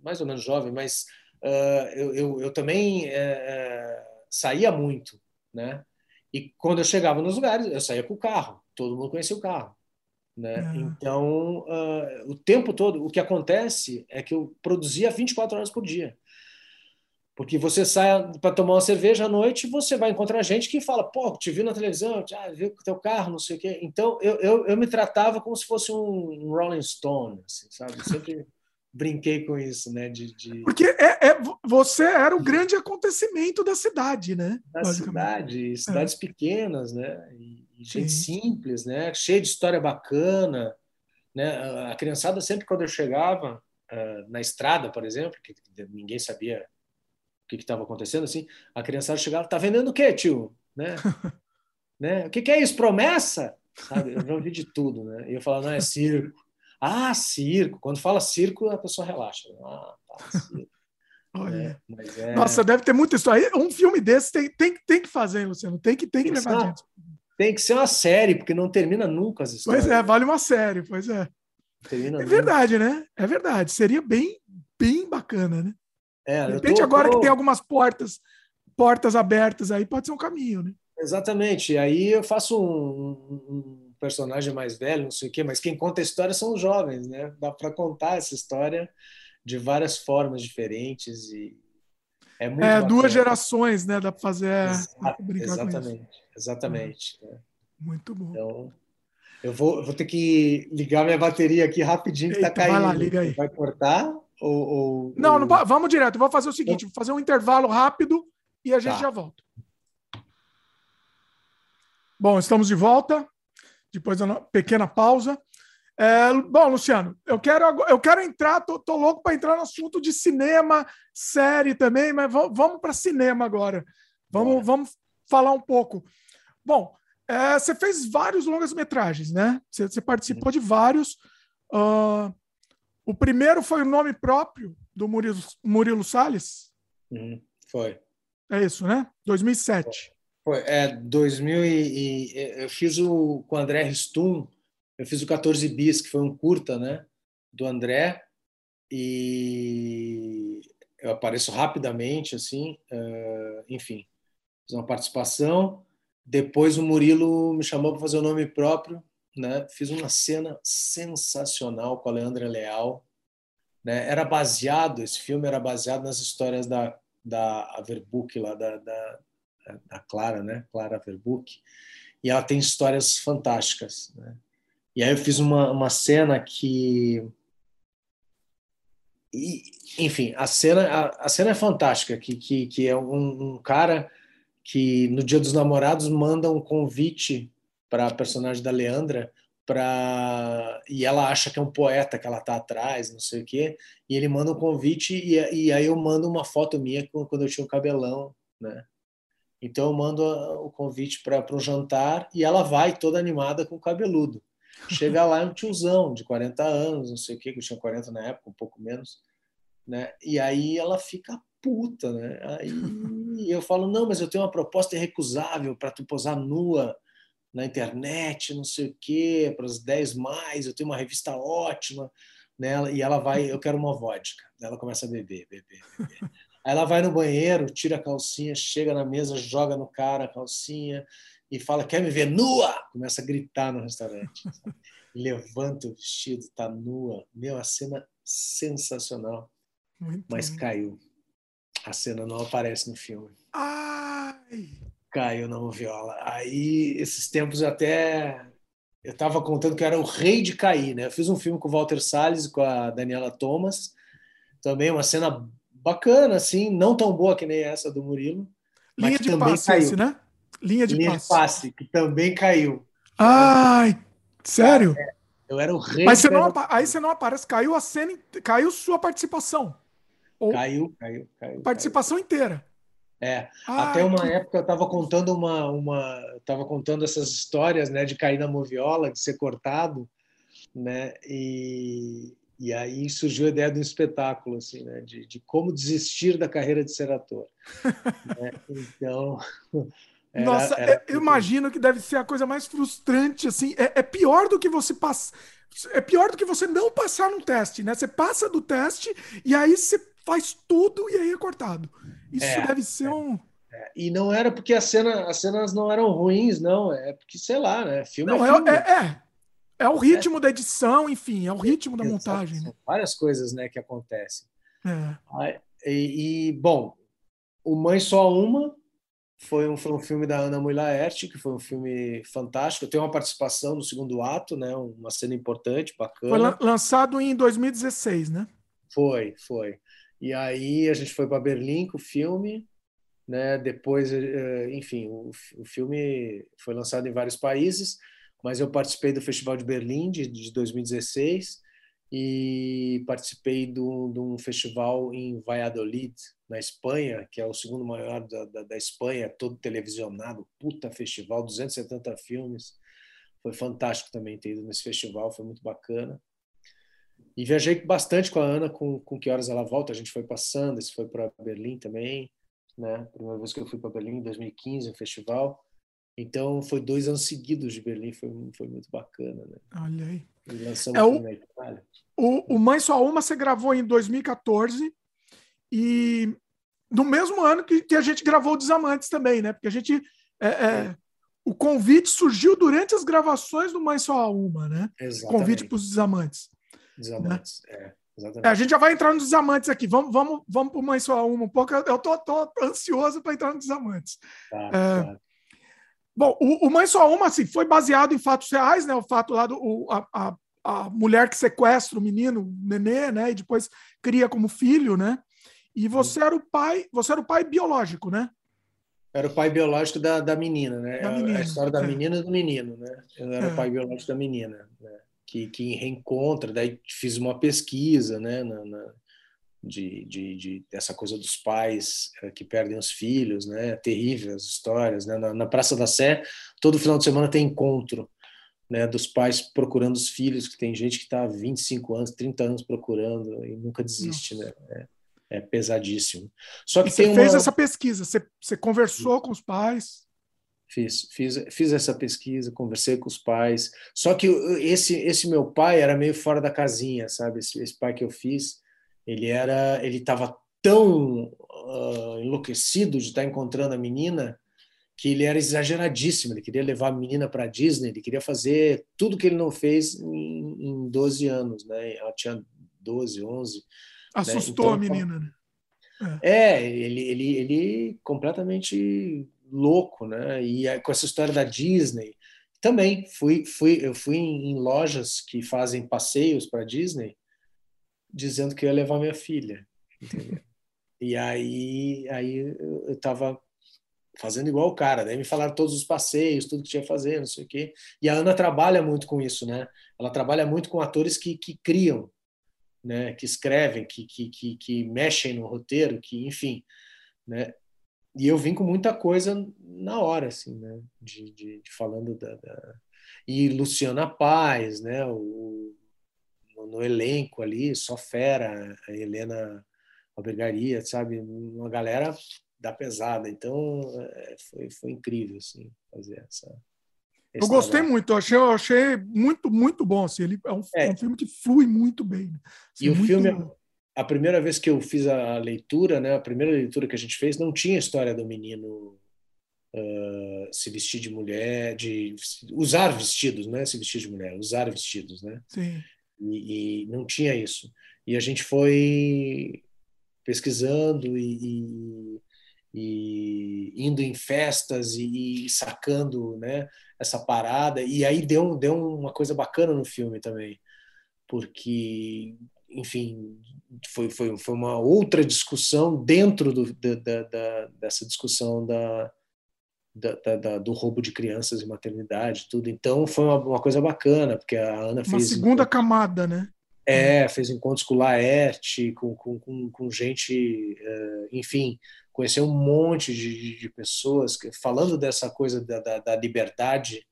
mais ou menos jovem, mas uh, eu, eu, eu, também uh, saía muito, né? E quando eu chegava nos lugares, eu saía com o carro. Todo mundo conhecia o carro. Né? Uhum. Então, uh, o tempo todo, o que acontece é que eu produzia 24 horas por dia. Porque você sai para tomar uma cerveja à noite você vai encontrar gente que fala, pô, te vi na televisão, ah, viu o teu carro, não sei o quê. Então, eu, eu, eu me tratava como se fosse um Rolling Stone, assim, sabe? Sempre [laughs] brinquei com isso, né? De, de...
Porque é, é, você era o grande acontecimento da cidade, né?
Da cidade, cidades é. pequenas, né? E, e gente simples, né? Cheia de história bacana, né? A criançada sempre quando eu chegava uh, na estrada, por exemplo, que ninguém sabia o que estava acontecendo, assim, a criançada chegava, tá vendendo o quê, tio? Né? [laughs] né? O que, que é isso? Promessa? Sabe? Eu já ouvi de tudo, né? E eu falava, não, é circo. Ah, circo. Quando fala circo, a pessoa relaxa. Ah, tá, circo. [laughs]
Olha. É, é... Nossa, deve ter muita história. Um filme desse tem, tem, tem que fazer, hein, Luciano? Tem que, tem, tem que levar adiante.
Tem que ser uma série, porque não termina nunca as histórias.
Pois é, vale uma série, pois é. Termina é nunca. verdade, né? É verdade. Seria bem, bem bacana, né? É, De repente, tô, agora tô... que tem algumas portas, portas abertas aí, pode ser um caminho, né?
Exatamente. Aí eu faço um, um personagem mais velho, não sei o quê, mas quem conta a história são os jovens, né? Dá para contar essa história de várias formas diferentes e
é É, duas gerações, né? Dá para fazer
Exato, exatamente, exatamente. Né?
Muito bom.
Então, eu vou, vou ter que ligar minha bateria aqui rapidinho que está caindo. Vai lá, liga aí. Vai cortar ou, ou
não, não, vamos direto. Vou fazer o seguinte, vou fazer um intervalo rápido e a gente tá. já volta. Bom, estamos de volta depois da pequena pausa. É, bom, Luciano, eu quero, eu quero entrar, tô, tô louco para entrar no assunto de cinema, série também, mas vamos para cinema agora. Vamos, vamos falar um pouco. Bom, é, você fez vários longas-metragens, né? Você, você participou de vários. Uh, o primeiro foi o nome próprio do Murilo, Murilo Salles?
Uhum, foi.
É isso, né? 2007.
Foi, é, 2000 e, e, eu fiz o com o André Ristum, eu fiz o 14 bis, que foi um curta, né, do André, e eu apareço rapidamente, assim, uh, enfim, fiz uma participação. Depois o Murilo me chamou para fazer o nome próprio, né? Fiz uma cena sensacional com a Leandra Leal, né? Era baseado, esse filme era baseado nas histórias da da Averbuck lá da, da a Clara, né? Clara Verbuck, e ela tem histórias fantásticas, né? E aí eu fiz uma, uma cena que e, enfim, a cena a, a, cena é fantástica, que que, que é um, um cara que no Dia dos Namorados manda um convite para a personagem da Leandra para e ela acha que é um poeta que ela tá atrás, não sei o quê, e ele manda um convite e, e aí eu mando uma foto minha quando eu tinha o cabelão, né? Então eu mando o convite para um jantar e ela vai toda animada com o cabeludo. Chega lá é um tiozão de 40 anos, não sei o que, que eu tinha 40 na época, um pouco menos, né? E aí ela fica puta, né? Aí eu falo: "Não, mas eu tenho uma proposta irrecusável para tu posar nua na internet, não sei o quê, para os 10 mais, eu tenho uma revista ótima, né? E ela vai, eu quero uma vodka. Ela começa a beber, beber, beber. Aí ela vai no banheiro, tira a calcinha, chega na mesa, joga no cara a calcinha e fala: Quer me ver nua? Começa a gritar no restaurante. Levanta o vestido, tá nua. Meu, a cena sensacional. Muito mas bom. caiu. A cena não aparece no filme.
Ai!
Caiu na viola. Aí, esses tempos até. Eu estava contando que eu era o rei de cair, né? Eu fiz um filme com o Walter Salles e com a Daniela Thomas. Também uma cena bacana, assim, não tão boa que nem essa do Murilo.
Linha de passe, caiu. Esse, né?
Linha de Linha passe. de passe, que também caiu.
Ai, sério? É,
eu era o rei.
Mas você não, aí você não aparece, caiu a cena, caiu sua participação.
Ou caiu, caiu, caiu.
Participação
caiu.
inteira.
É, Ai, até uma que... época eu estava contando uma, uma, tava contando essas histórias, né, de cair na moviola, de ser cortado, né, e, e aí surgiu a ideia de um espetáculo, assim, né? de, de como desistir da carreira de ser ator. [laughs] né? Então. [laughs]
Era, Nossa, era... eu imagino que deve ser a coisa mais frustrante, assim. É, é pior do que você passar. É pior do que você não passar no teste, né? Você passa do teste e aí você faz tudo e aí é cortado. Isso é, deve ser
é,
um.
É. E não era porque a cena, as cenas não eram ruins, não. É porque, sei lá, né? Filme
não,
é, filme.
é, é, é o ritmo é. da edição, enfim, é o ritmo da montagem. Né?
Várias coisas né, que acontecem. É. E, e, bom, o Mãe Só Uma foi um, foi um filme da Ana Mui Laerte, que foi um filme fantástico. Tem uma participação no segundo ato, né, uma cena importante, bacana.
Foi lançado em 2016, né?
Foi, foi. E aí a gente foi para Berlim com o filme, né? Depois, eh, enfim, o, o filme foi lançado em vários países, mas eu participei do Festival de Berlim de, de 2016 e participei de um festival em Valladolid, na Espanha, que é o segundo maior da, da, da, Espanha, todo televisionado, puta festival, 270 filmes. Foi fantástico também ter ido nesse festival, foi muito bacana. E viajei bastante com a Ana, com, com que horas ela volta. A gente foi passando, esse foi para Berlim também, né? Primeira vez que eu fui para Berlim, em 2015, um festival. Então, foi dois anos seguidos de Berlim, foi, foi muito bacana, né?
Olha aí. Lançamos é o. O, o Mãe Só Uma você gravou em 2014 e no mesmo ano que, que a gente gravou Desamantes também, né? Porque a gente... É, é, o convite surgiu durante as gravações do Mãe Só Uma, né? Exatamente. O convite para os Desamantes.
Desamantes, né? é.
É, a gente já vai entrar nos desamantes aqui. Vamos, vamos, vamos por Mãe Só Uma um pouco. Eu tô, tô ansioso para entrar nos desamantes. Tá, é, tá. Bom, o, o Mãe Só Uma assim, foi baseado em fatos reais, né? O fato lá do o, a, a, a, mulher que sequestra o menino, o nenê, né? E depois cria como filho, né? E você era o pai, você era o pai biológico, né?
Era o pai biológico da, da menina, né? Da menina, a história da é. menina e do menino, né? Eu era é. o pai biológico da menina, né? Que, que reencontra, daí fiz uma pesquisa, né? Na, na de, de, de, dessa coisa dos pais eh, que perdem os filhos, né? Terríveis histórias, né? Na, na, Praça da Sé, todo final de semana tem encontro, né? Dos pais procurando os filhos, que tem gente que está há 25 anos, 30 anos procurando e nunca desiste, Nossa. né? É, é, pesadíssimo. Só que
você fez essa pesquisa, você, você conversou com os pais?
Fiz, fiz, fiz essa pesquisa, conversei com os pais. Só que esse, esse meu pai era meio fora da casinha, sabe? Esse, esse pai que eu fiz, ele era, ele estava tão uh, enlouquecido de estar encontrando a menina que ele era exageradíssimo. Ele queria levar a menina para Disney, ele queria fazer tudo que ele não fez em, em 12 anos, né? Ela tinha 12, 11. Né?
Assustou né? então, a menina, né?
É, é ele, ele, ele completamente louco, né? E com essa história da Disney, também fui, fui, eu fui em lojas que fazem passeios para Disney dizendo que ia levar minha filha. Entendeu? [laughs] E aí, aí eu estava fazendo igual o cara. Daí me falaram todos os passeios, tudo que tinha que fazer, não sei o quê. E a Ana trabalha muito com isso, né? Ela trabalha muito com atores que, que criam, né? Que escrevem, que, que, que, que mexem no roteiro, que, enfim, né? E eu vim com muita coisa na hora, assim, né? De, de, de falando da, da, e Luciana Paz, né? O, no, elenco ali, só fera, a Helena Albergaria, sabe? Uma galera da pesada. Então, é, foi, foi incrível, assim, fazer essa.
Eu gostei trabalho. muito, eu achei, eu achei muito, muito bom. Assim, ele é um, é. um filme que flui muito bem.
Assim, e o muito... filme, a primeira vez que eu fiz a leitura, né, a primeira leitura que a gente fez, não tinha história do menino uh, se vestir de mulher, de usar vestidos, não é se vestir de mulher, usar vestidos, né?
Sim
e, e não tinha isso. E a gente foi pesquisando e, e, e indo em festas e, sacando né, essa parada. E aí deu, deu uma coisa bacana no filme também, porque, enfim, foi, foi, foi uma outra discussão dentro do, da, da, dessa discussão da, da, da, do roubo de crianças e maternidade, tudo. Então foi uma, uma coisa bacana, porque a Ana
uma fez. Uma segunda camada, né?
É, fez encontros com o Laerte, com, com, com, com gente, uh, enfim, conheceu um monte de, de pessoas que, falando dessa coisa da, da, da liberdade,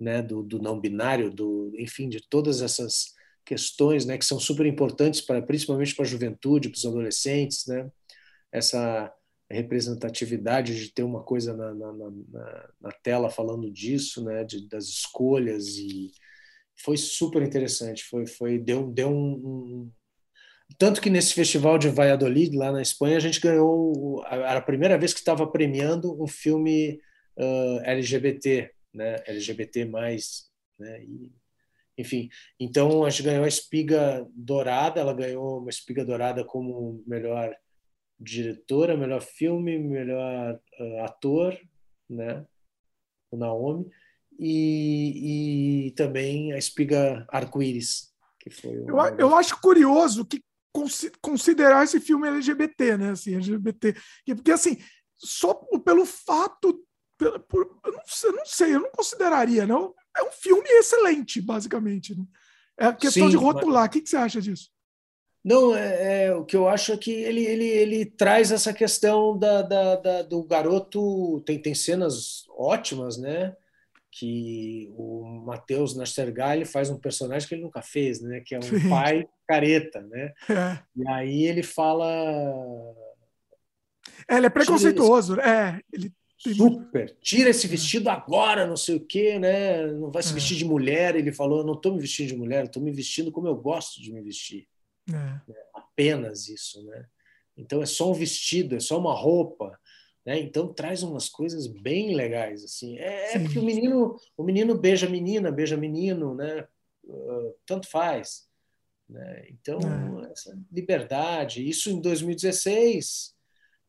né, do, do, não binário, do, enfim, de todas essas questões, né, que são super importantes para, principalmente para a juventude, para os adolescentes, né, essa representatividade de ter uma coisa na, na, na, na tela falando disso, né, de, das escolhas e foi super interessante, foi, foi deu, deu um, um, tanto que nesse festival de Valladolid lá na Espanha a gente ganhou era a primeira vez que estava premiando um filme uh, LGBT, né, LGBT né, enfim, então a gente ganhou a espiga dourada, ela ganhou uma espiga dourada como melhor diretora, melhor filme, melhor uh, ator, né? O Naomi. E, e também a espiga Arco-Íris, que foi.
Eu, eu acho curioso que considerar esse filme LGBT, né? Assim, LGBT. Porque, assim, só pelo fato. Por, eu, não eu não sei, eu não consideraria, não. É um filme excelente, basicamente. Né? É questão Sim, de rotular. Mas... O que, que você acha disso?
Não, é, é, o que eu acho é que ele, ele, ele traz essa questão da, da, da, do garoto. Tem, tem cenas ótimas, né? Que o Matheus Nastergalli faz um personagem que ele nunca fez, né? Que é um [laughs] Sim. pai careta, né? É. E aí ele fala.
É, ele é preconceituoso, é. Ele
Super. Tira esse vestido agora, não sei o quê, né? Não vai se é. vestir de mulher. Ele falou: eu não estou me vestindo de mulher, estou me vestindo como eu gosto de me vestir. É. é. Apenas isso, né? Então é só um vestido, é só uma roupa, né? Então traz umas coisas bem legais assim. É, é porque o menino, o menino beija a menina, beija menino, né? Uh, tanto faz, né? Então é. essa liberdade, isso em 2016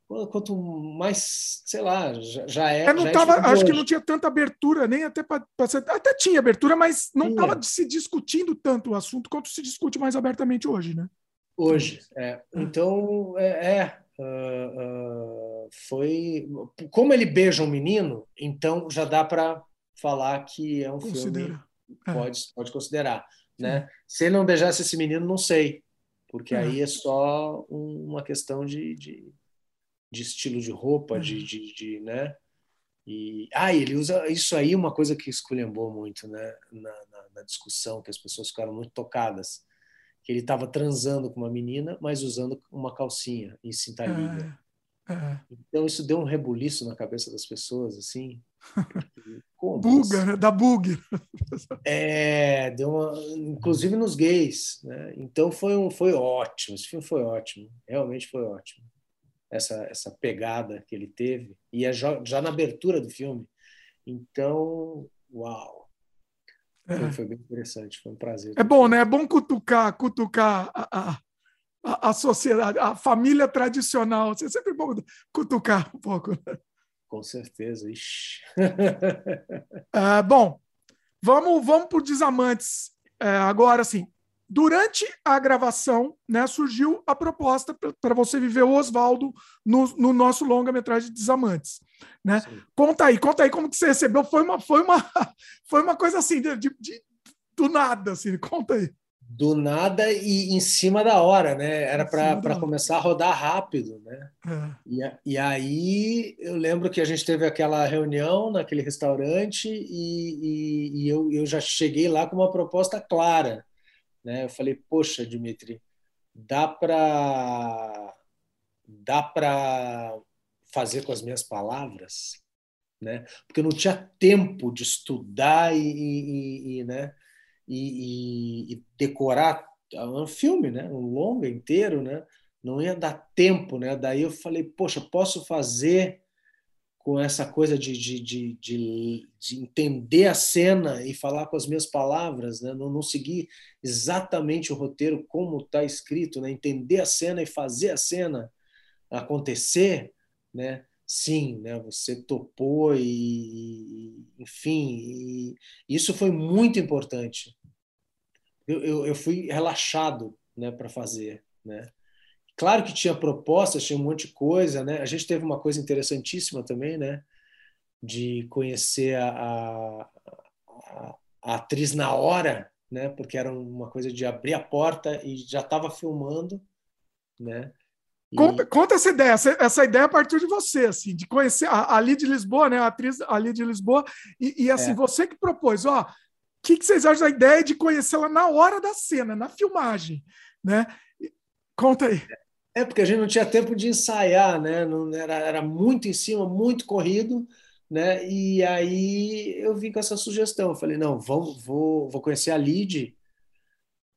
quanto mais, sei lá, já, já é.
é não
já
é tava, é acho que não tinha tanta abertura, nem até para até tinha abertura, mas não estava se discutindo tanto o assunto quanto se discute mais abertamente hoje, né?
Hoje, é. Então, é, é uh, uh, foi como ele beija um menino, então já dá para falar que é um Considera. filme é. pode pode considerar, né? Se ele não beijasse esse menino, não sei, porque é. aí é só uma questão de, de de estilo de roupa, uhum. de, de, de, né? E ah, ele usa isso aí uma coisa que esculhambou muito, né? Na, na, na discussão que as pessoas ficaram muito tocadas, que ele estava transando com uma menina, mas usando uma calcinha em cintarilha. É, é. Então isso deu um rebuliço na cabeça das pessoas, assim. [laughs]
Como? Buga, né? Da bug. [laughs]
É, deu uma, inclusive nos gays, né? Então foi um, foi ótimo. Esse filme foi ótimo, realmente foi ótimo essa, essa pegada que ele teve, e é já, já na abertura do filme. Então, uau! Foi, é. foi, bem interessante, foi um prazer.
É bom, né? É bom cutucar, cutucar a, a, a sociedade, a família tradicional. É sempre bom cutucar um pouco. Né?
Com certeza. Ixi.
é, bom, vamos, vamos por Desamantes. É, agora, sim, Durante a gravação, né, surgiu a proposta para você viver o Oswaldo no, no, nosso longa-metragem Desamantes. Né? Conta aí, conta aí como que você recebeu. Foi uma, foi uma, [laughs] foi uma coisa assim, de, de, de do nada, assim, conta aí.
Do nada e em cima da hora, né? Era para começar a rodar rápido, né? É. E, e aí eu lembro que a gente teve aquela reunião naquele restaurante e, e, e eu, eu já cheguei lá com uma proposta clara né? Eu falei, poxa, Dimitri, dá para dá para fazer com as minhas palavras, né? Porque eu não tinha tempo de estudar e, e, e né? E, e, decorar um filme, né? Um longa inteiro, né? Não ia dar tempo, né? Daí eu falei, poxa, posso fazer com essa coisa de, de, de, de, de entender a cena e falar com as minhas palavras, né? não, não seguir exatamente o roteiro como está escrito, né? entender a cena e fazer a cena acontecer, né? sim, né? você topou e, enfim, e isso foi muito importante. Eu, eu, eu fui relaxado né, para fazer, né? Claro que tinha propostas, tinha um monte de coisa, né? A gente teve uma coisa interessantíssima também, né? De conhecer a, a, a atriz na hora, né? Porque era uma coisa de abrir a porta e já estava filmando, né?
E... Conta, conta, essa ideia, essa, essa, ideia a partir de você, assim, de conhecer a, a de Lisboa, né? A atriz Ali de Lisboa, e, e assim, é. você que propôs, ó, o que, que, vocês acham da ideia de conhecê-la na hora da cena, na filmagem, né? Conta aí.
É, porque a gente não tinha tempo de ensaiar, né? Não, era, era muito em cima, muito corrido, né? E aí eu vim com essa sugestão. Eu falei, não, vamos, vou, vou conhecer a Lid.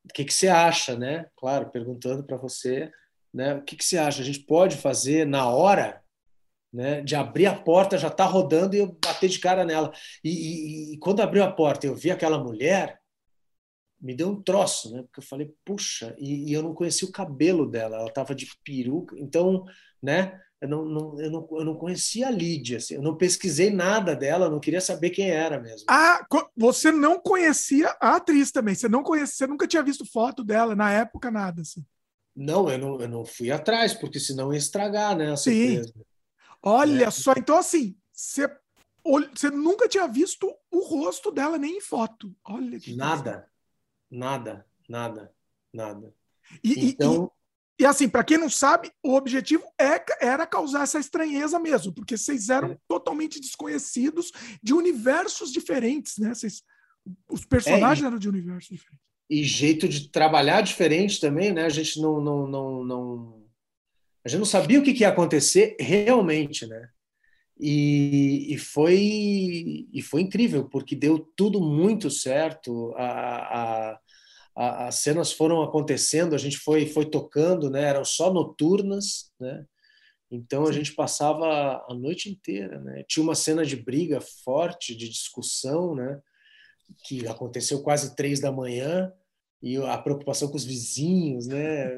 O que, que você acha, né? Claro, perguntando para você, né? O que, que você acha? A gente pode fazer na hora, né? De abrir a porta, já está rodando e eu bater de cara nela. E, e, e quando abriu a porta, eu vi aquela mulher me deu um troço, né? Porque eu falei, puxa, e, e eu não conhecia o cabelo dela, ela estava de peruca, então, né? Eu não, não, eu não, eu não conhecia a Lídia, assim, eu não pesquisei nada dela, não queria saber quem era mesmo.
Ah, você não conhecia a atriz também, você não conhecia, você nunca tinha visto foto dela na época, nada assim.
Não, eu não, eu não fui atrás, porque senão ia estragar, né? A
Sim. Surpresa. Olha é. só, então assim, você, você nunca tinha visto o rosto dela nem em foto. Olha que
Nada, nada, nada, nada.
E, então... e, e assim, para quem não sabe, o objetivo é, era causar essa estranheza mesmo, porque vocês eram é. totalmente desconhecidos de universos diferentes, né? Vocês, os personagens é, e... eram de universos diferentes
e jeito de trabalhar diferente também, né? A gente não, não, não, não a gente não sabia o que, que ia acontecer realmente, né? E, e, foi e foi incrível porque deu tudo muito certo. A, a, a, as cenas foram acontecendo, a gente foi foi tocando, né? Eram só noturnas, né? Então a gente passava a noite inteira, né? Tinha uma cena de briga forte, de discussão, né? Que aconteceu quase três da manhã e a preocupação com os vizinhos, né?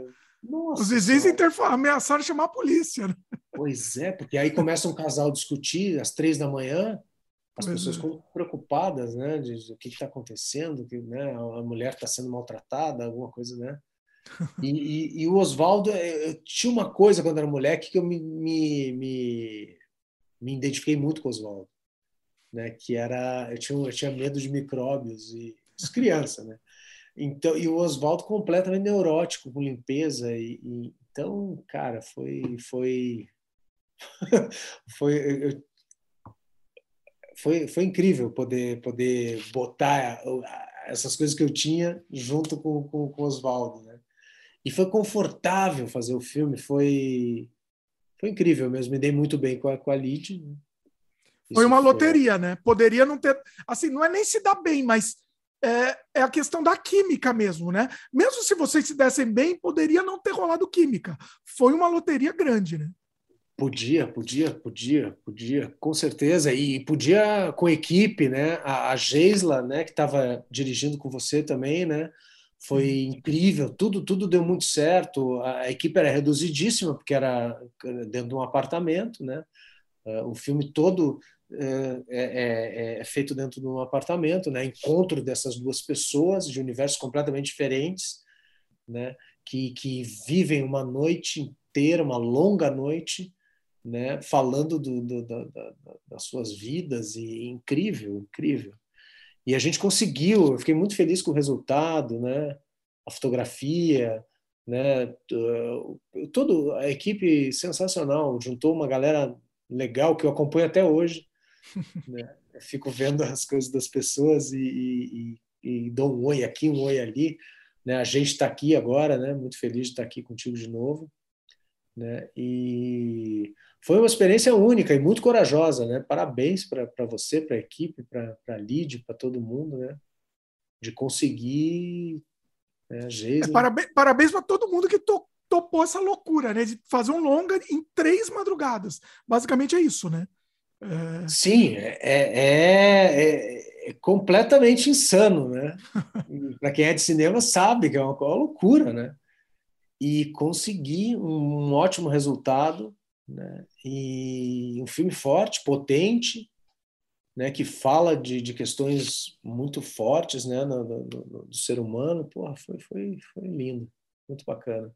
Nossa, os vizinhos ameaçaram chamar a polícia. Né?
Pois é, porque aí começa um casal a discutir às três da manhã, as pois pessoas é. ficam preocupadas, né? De, de o que está acontecendo, que né, a mulher está sendo maltratada, alguma coisa, né? E, e, e o Oswaldo, eu tinha uma coisa quando era moleque que eu me, me, me, me identifiquei muito com o Oswaldo, né? Que era eu tinha, eu tinha medo de micróbios e criança, né? Então, e o Oswaldo completamente neurótico com limpeza e, e então, cara, foi foi [laughs] foi foi, foi incrível poder poder botar essas coisas que eu tinha junto com, com, com o Oswaldo, né? E foi confortável fazer o filme, foi foi incrível mesmo, me dei muito bem com a, com a Lid. Né?
Foi uma loteria, né? Poderia não ter. Assim, não é nem se dar bem, mas é, é, a questão da química mesmo, né? Mesmo se vocês se dessem bem, poderia não ter rolado química. Foi uma loteria grande, né?
Podia, podia, podia, podia, com certeza. E podia com equipe, né? A, a Geisla, né, que estava dirigindo com você também, né? Foi incrível, tudo, tudo deu muito certo. A, a equipe era reduzidíssima, porque era dentro de um apartamento, né? Uh, o filme todo é, é, é, é, feito dentro de um apartamento, né? Encontro dessas duas pessoas de universos completamente diferentes, né? Que, que vivem uma noite inteira, uma longa noite, né? Falando do, do, da, da, das suas vidas e incrível, incrível. E a gente conseguiu. Eu fiquei muito feliz com o resultado, né? A fotografia, né? Todo a equipe sensacional, juntou uma galera legal que eu acompanho até hoje né? [laughs] fico vendo as coisas das pessoas e, e, e, dou um oi aqui, um oi ali. Né? A gente está aqui agora, né? muito feliz de estar aqui contigo de novo. Né? E foi uma experiência única e muito corajosa. Né? Parabéns para você, para a equipe, para a Lid, para todo mundo, né? de conseguir. Né,
é, parabéns parabéns para todo mundo que to, topou essa loucura, né? De fazer um longa em três madrugadas. Basicamente é isso, né?
Sim, é, é, é, é, completamente insano, né? Para quem é de cinema sabe que é uma, uma, loucura, né? E conseguir um ótimo resultado, né? E um filme forte, potente, né? Que fala de, de questões muito fortes, né? No, no, no, do ser humano, porra, foi, foi, foi lindo, muito bacana,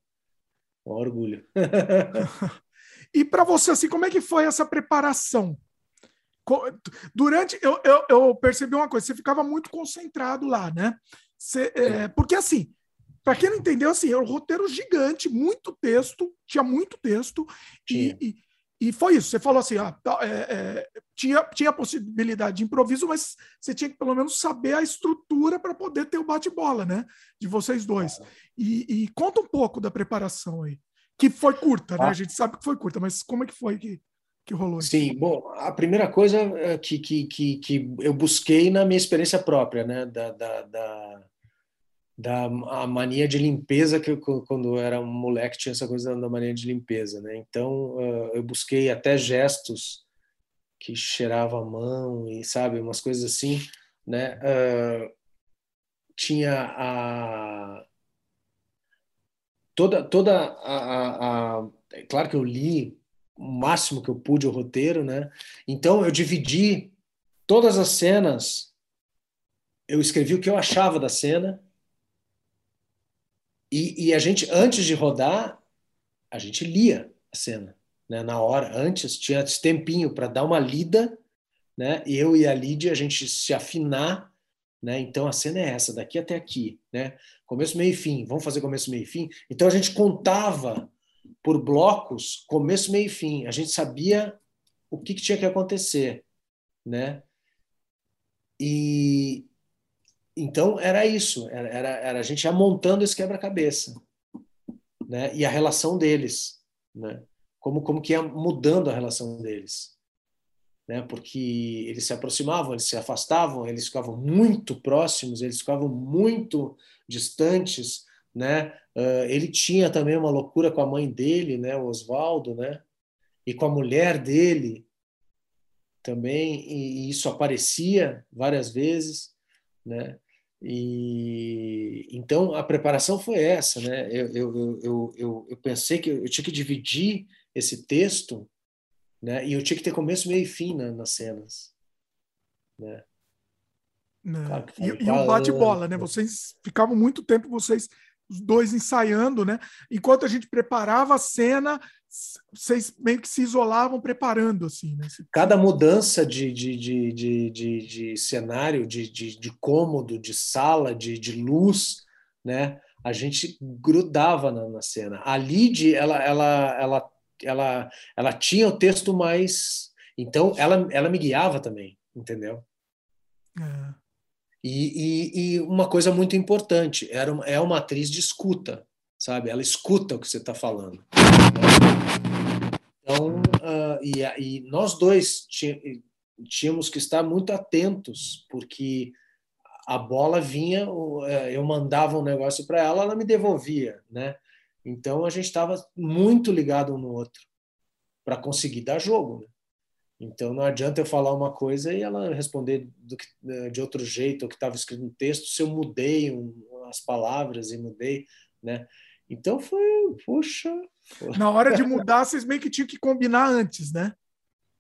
um orgulho. [laughs]
e para você, assim, como é que foi essa preparação? Durante. Eu, eu, eu, percebi uma coisa, você ficava muito concentrado lá, né? Você, é, porque assim, para quem não entendeu, assim, era um roteiro gigante, muito texto, tinha muito texto, e, e, e, foi isso. Você falou assim: ah, é, é, tinha, tinha possibilidade de improviso, mas você tinha que pelo menos saber a estrutura para poder ter o bate-bola, né? De vocês dois. E, e, conta um pouco da preparação aí. Que foi curta, né? A gente sabe que foi curta, mas como é que foi que que rolou
isso? Sim, bom, a primeira coisa é que, que, que, que eu busquei na minha experiência própria, né, da, da, da, da a mania de limpeza que eu, quando eu era um moleque tinha essa coisa da mania de limpeza, né? Então eu busquei até gestos que cheirava a mão e sabe umas coisas assim, né? tinha a toda toda a, a, a, é claro que eu li o máximo que eu pude o roteiro, né? Então eu dividi todas as cenas, eu escrevi o que eu achava da cena E, e, a gente, antes de rodar, a gente lia a cena. Né? Na hora, antes, tinha esse tempinho para dar uma lida, né? eu e a Lídia, a gente se afinar. Né? Então a cena é essa, daqui até aqui. Né? Começo, meio e fim. Vamos fazer começo, meio e fim? Então a gente contava por blocos, começo, meio e fim. A gente sabia o que, que tinha que acontecer. Né? E, então era isso, era, era, era a gente ia montando esse quebra-cabeça, né? E a relação deles, né? Como como que ia mudando a relação deles, né? Porque eles se aproximavam, eles se afastavam, eles ficavam muito próximos, eles ficavam muito distantes, né? Uh, ele tinha também uma loucura com a mãe dele, né? O Oswaldo, né? E com a mulher dele também, e, e isso aparecia várias vezes, né? E então a preparação foi essa, né? Eu, eu, eu, eu, eu pensei que eu tinha que dividir esse texto, né? E eu tinha que ter começo, meio e fim na, nas cenas, né?
Claro e, e o bate-bola, né? Vocês ficavam muito tempo vocês os dois ensaiando, né? Enquanto a gente preparava a cena, vocês meio que se isolavam preparando, assim, né?
Cada mudança de, de, de, de, de, de cenário, de, de, de cômodo, de sala, de, de luz, né? A gente grudava na, na cena. A Lid, ela, ela, ela, ela, ela tinha o texto mais... Então, ela, ela me guiava também, entendeu? É. E, e, e, uma coisa muito importante, era uma, é uma atriz de escuta, sabe? Ela escuta o que você está falando. Então, uh, e, e, nós dois tínhamos que estar muito atentos, porque a bola vinha, é, eu mandava um negócio para ela, ela me devolvia, né? Então a gente estava muito ligado um no outro para conseguir dar jogo. Né? Então não adianta eu falar uma coisa e ela responder que, eh, de outro jeito, o que estava escrito no texto, se eu mudei um, as palavras e mudei, né? Então foi, puxa.
Na hora de [laughs] mudar, vocês meio que tinham que combinar antes, né?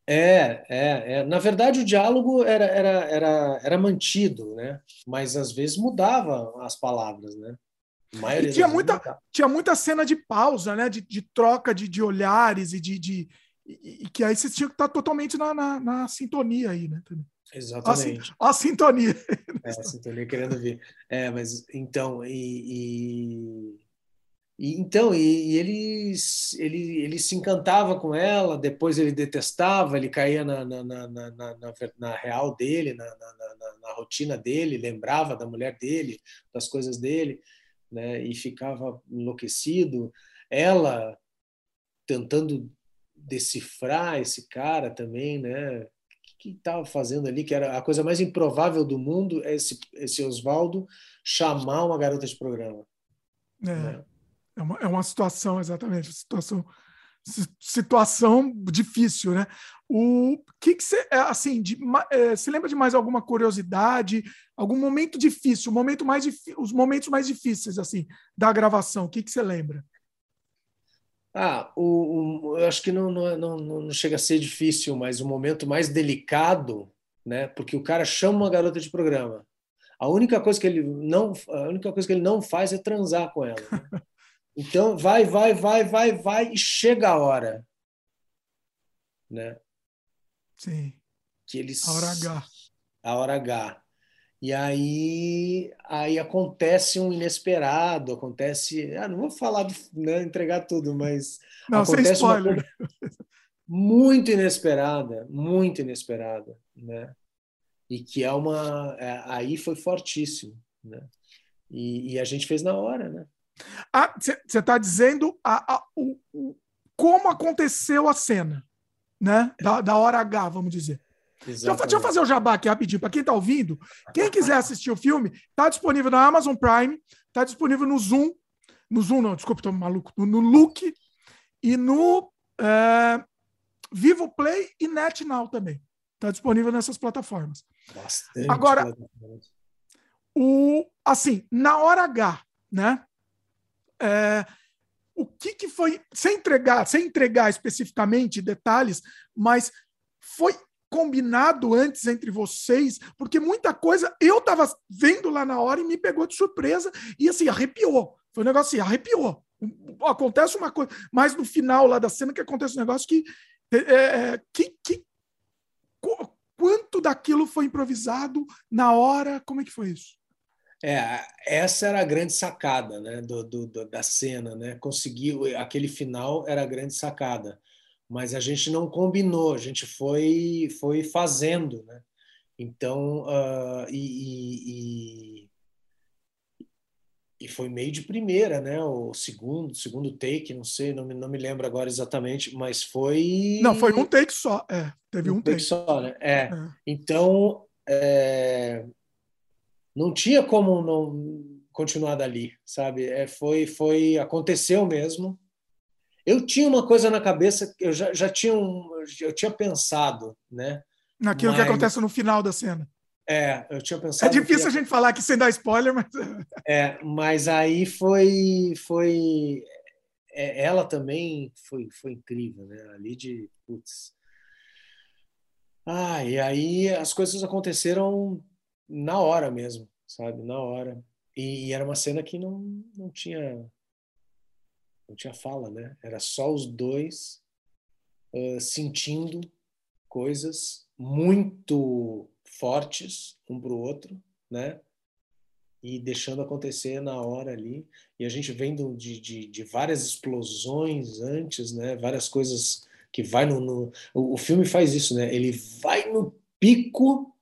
É, é, é. Na verdade, o diálogo era, era, era, era mantido, né? Mas às vezes mudava as palavras, né?
E tinha muita, tinha muita cena de pausa, né? De, de troca de, de olhares e de, de, e, e, que aí você tinha que estar totalmente na, na, na sintonia aí, né?
Exatamente.
A, a, sintonia. [laughs]
É, a sintonia querendo ver. É, mas então, e, e, e então, e, e, ele, ele, ele se encantava com ela, depois ele detestava, ele caía na, na, na, na, na, real dele, na, na, na, na rotina dele, lembrava da mulher dele, das coisas dele, né? E ficava enlouquecido. Ela tentando decifrar esse cara também, né? O que estava fazendo ali? Que era a coisa mais improvável do mundo é esse, esse Oswaldo chamar uma garota de programa.
É, né? é, uma, é uma situação, exatamente, situação situação difícil, né? O que que você é, assim, de, é, você lembra de mais alguma curiosidade, algum momento difícil, momento mais os momentos mais difíceis assim da gravação? O que que você lembra?
Ah, o, o, eu acho que não, não, não, não chega a ser difícil, mas o momento mais delicado, né? Porque o cara chama uma garota de programa. A única coisa que ele não, a única coisa que ele não faz é transar com ela. [laughs] Então vai, vai, vai, vai, vai e chega a hora, né?
Sim.
Que eles
a hora H.
A hora H. E aí, aí acontece um inesperado, acontece. Ah, não vou falar, de, né, entregar tudo, mas.
Não, acontece sem spoiler.
muito inesperada, muito inesperada, né? E que é uma. É, aí foi fortíssimo, né? E, e, a gente fez na hora, né?
Você ah, está dizendo a, a, o, o, como aconteceu a cena, né? Da, da hora H, vamos dizer. Deixa eu, deixa eu, fazer o jabá aqui rapidinho. Para quem está ouvindo, quem quiser assistir o filme, está disponível na Amazon Prime, está disponível no Zoom. No Zoom, não, desculpa, estou maluco. No, no Look e no é, Vivo Play e NetNow também. Está disponível nessas plataformas. Bastante Agora, o, assim, na hora H, né? É, o que, que foi, sem entregar, sem entregar especificamente detalhes, mas foi combinado antes entre vocês? Porque muita coisa eu estava vendo lá na hora e me pegou de surpresa e assim, arrepiou. Foi um negócio assim, arrepiou. Acontece uma coisa, mas no final lá da cena que acontece um negócio que. É, é que, que quanto daquilo foi improvisado na hora? Como é que foi isso?
É, essa era a grande sacada né, do, do, do, da cena, né? Conseguir aquele final era a grande sacada, mas a gente não combinou, a gente foi foi fazendo, né? Então, uh, e, e, e, foi meio de primeira, né? O segundo, segundo take, não sei, não me, não me lembro agora exatamente, mas foi.
Não, foi um take só, é. Teve um, um take. take.
só, né? É. é. Então, é, não tinha como não continuar dali, sabe? É, foi, foi, aconteceu mesmo. Eu tinha uma coisa na cabeça, eu já, já tinha, um, eu tinha pensado, né?
Naquilo mas... que acontece no final da cena.
É, eu tinha pensado.
É difícil que... a gente falar aqui sem dar spoiler, mas. [laughs]
É, mas aí foi. foi é, ela também foi, foi incrível, né? Ali de. Putz. Ah, e aí as coisas aconteceram na hora mesmo, sabe? Na hora. E, e era uma cena que não, não tinha. Não tinha fala, né? Era só os dois uh, sentindo coisas muito fortes um para o outro, né? E deixando acontecer na hora ali. E a gente vendo de, de, de várias explosões antes, né? Várias coisas que vai no, no, o filme faz isso, né? Ele vai no pico,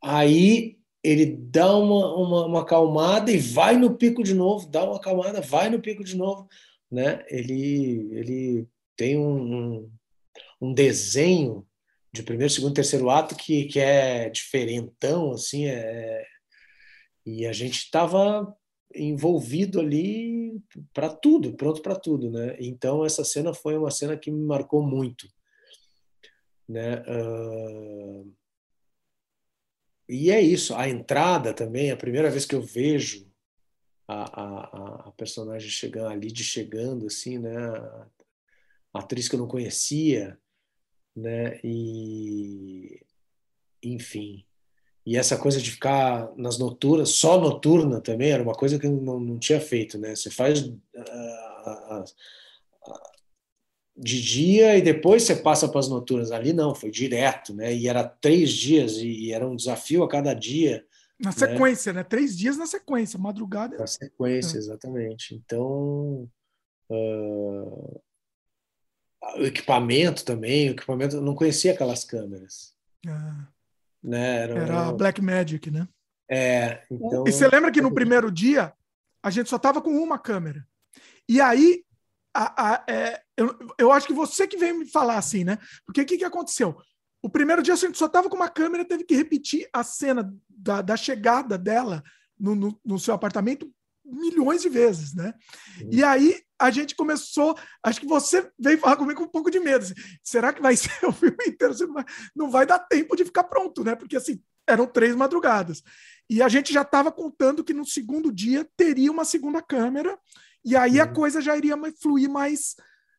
aí ele dá uma, uma, uma acalmada e vai no pico de novo, dá uma acalmada, vai no pico de novo, né? Ele ele tem um, um, desenho de primeiro, segundo, terceiro ato que, que é diferentão, assim, é... e a gente estava envolvido ali para tudo, pronto para tudo, né? Então essa cena foi uma cena que me marcou muito, né? Uh... E é isso, a entrada também, a primeira vez que eu vejo a, a, a personagem chegando ali, de chegando assim, né? A atriz que eu não conhecia, né? E enfim. E essa coisa de ficar nas noturnas, só noturna também, era uma coisa que eu não, não tinha feito, né? Você faz uh, uh, de dia e depois você passa para as noturnas. Ali não, foi direto, né? E era três dias e era um desafio a cada dia.
Na né? sequência, né? Três dias na sequência, madrugada.
Na sequência, é. exatamente. Então, uh, o equipamento também, o equipamento, eu não conhecia aquelas câmeras.
Ah.
Né?
Era, Era a Black Magic, né?
É, então...
E você lembra que no [laughs] primeiro dia a gente só tava com uma câmera. E aí, a, a, é, eu, eu acho que você que veio me falar assim, né? Porque o que, que aconteceu? O primeiro dia a gente só tava com uma câmera, teve que repetir a cena da, da chegada dela no, no, no seu apartamento milhões de vezes, né? Uhum. E aí a gente começou, acho que você veio falar comigo com um pouco de medo. Assim, será que vai [laughs] ser o filme inteiro? Não vai, não vai dar tempo de ficar pronto, né? Porque assim, eram três madrugadas. E a gente já estava contando que no segundo dia teria uma segunda câmera, e aí uhum. a coisa já iria fluir mais,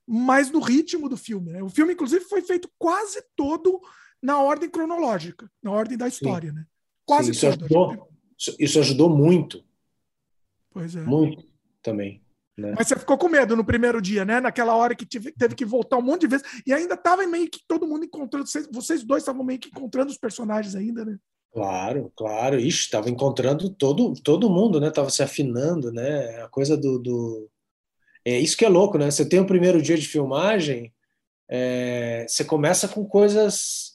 mais no ritmo do filme. Né? O filme, inclusive, foi feito quase todo na ordem cronológica, na ordem da história, Sim. né? Quase
Sim, isso todo. Ajudou, isso ajudou muito.
Pois é.
Muito também.
Né? Mas você ficou com medo no primeiro dia, né? Naquela hora que tive, teve que voltar um monte de vezes. E ainda estava meio que todo mundo encontrando. Vocês, vocês dois estavam meio que encontrando os personagens ainda, né?
Claro, claro. Ixi, estava encontrando todo, todo mundo, né? Tava se afinando, né? A coisa do, do... É isso que é louco, né? Você tem o primeiro dia de filmagem, é... você começa com coisas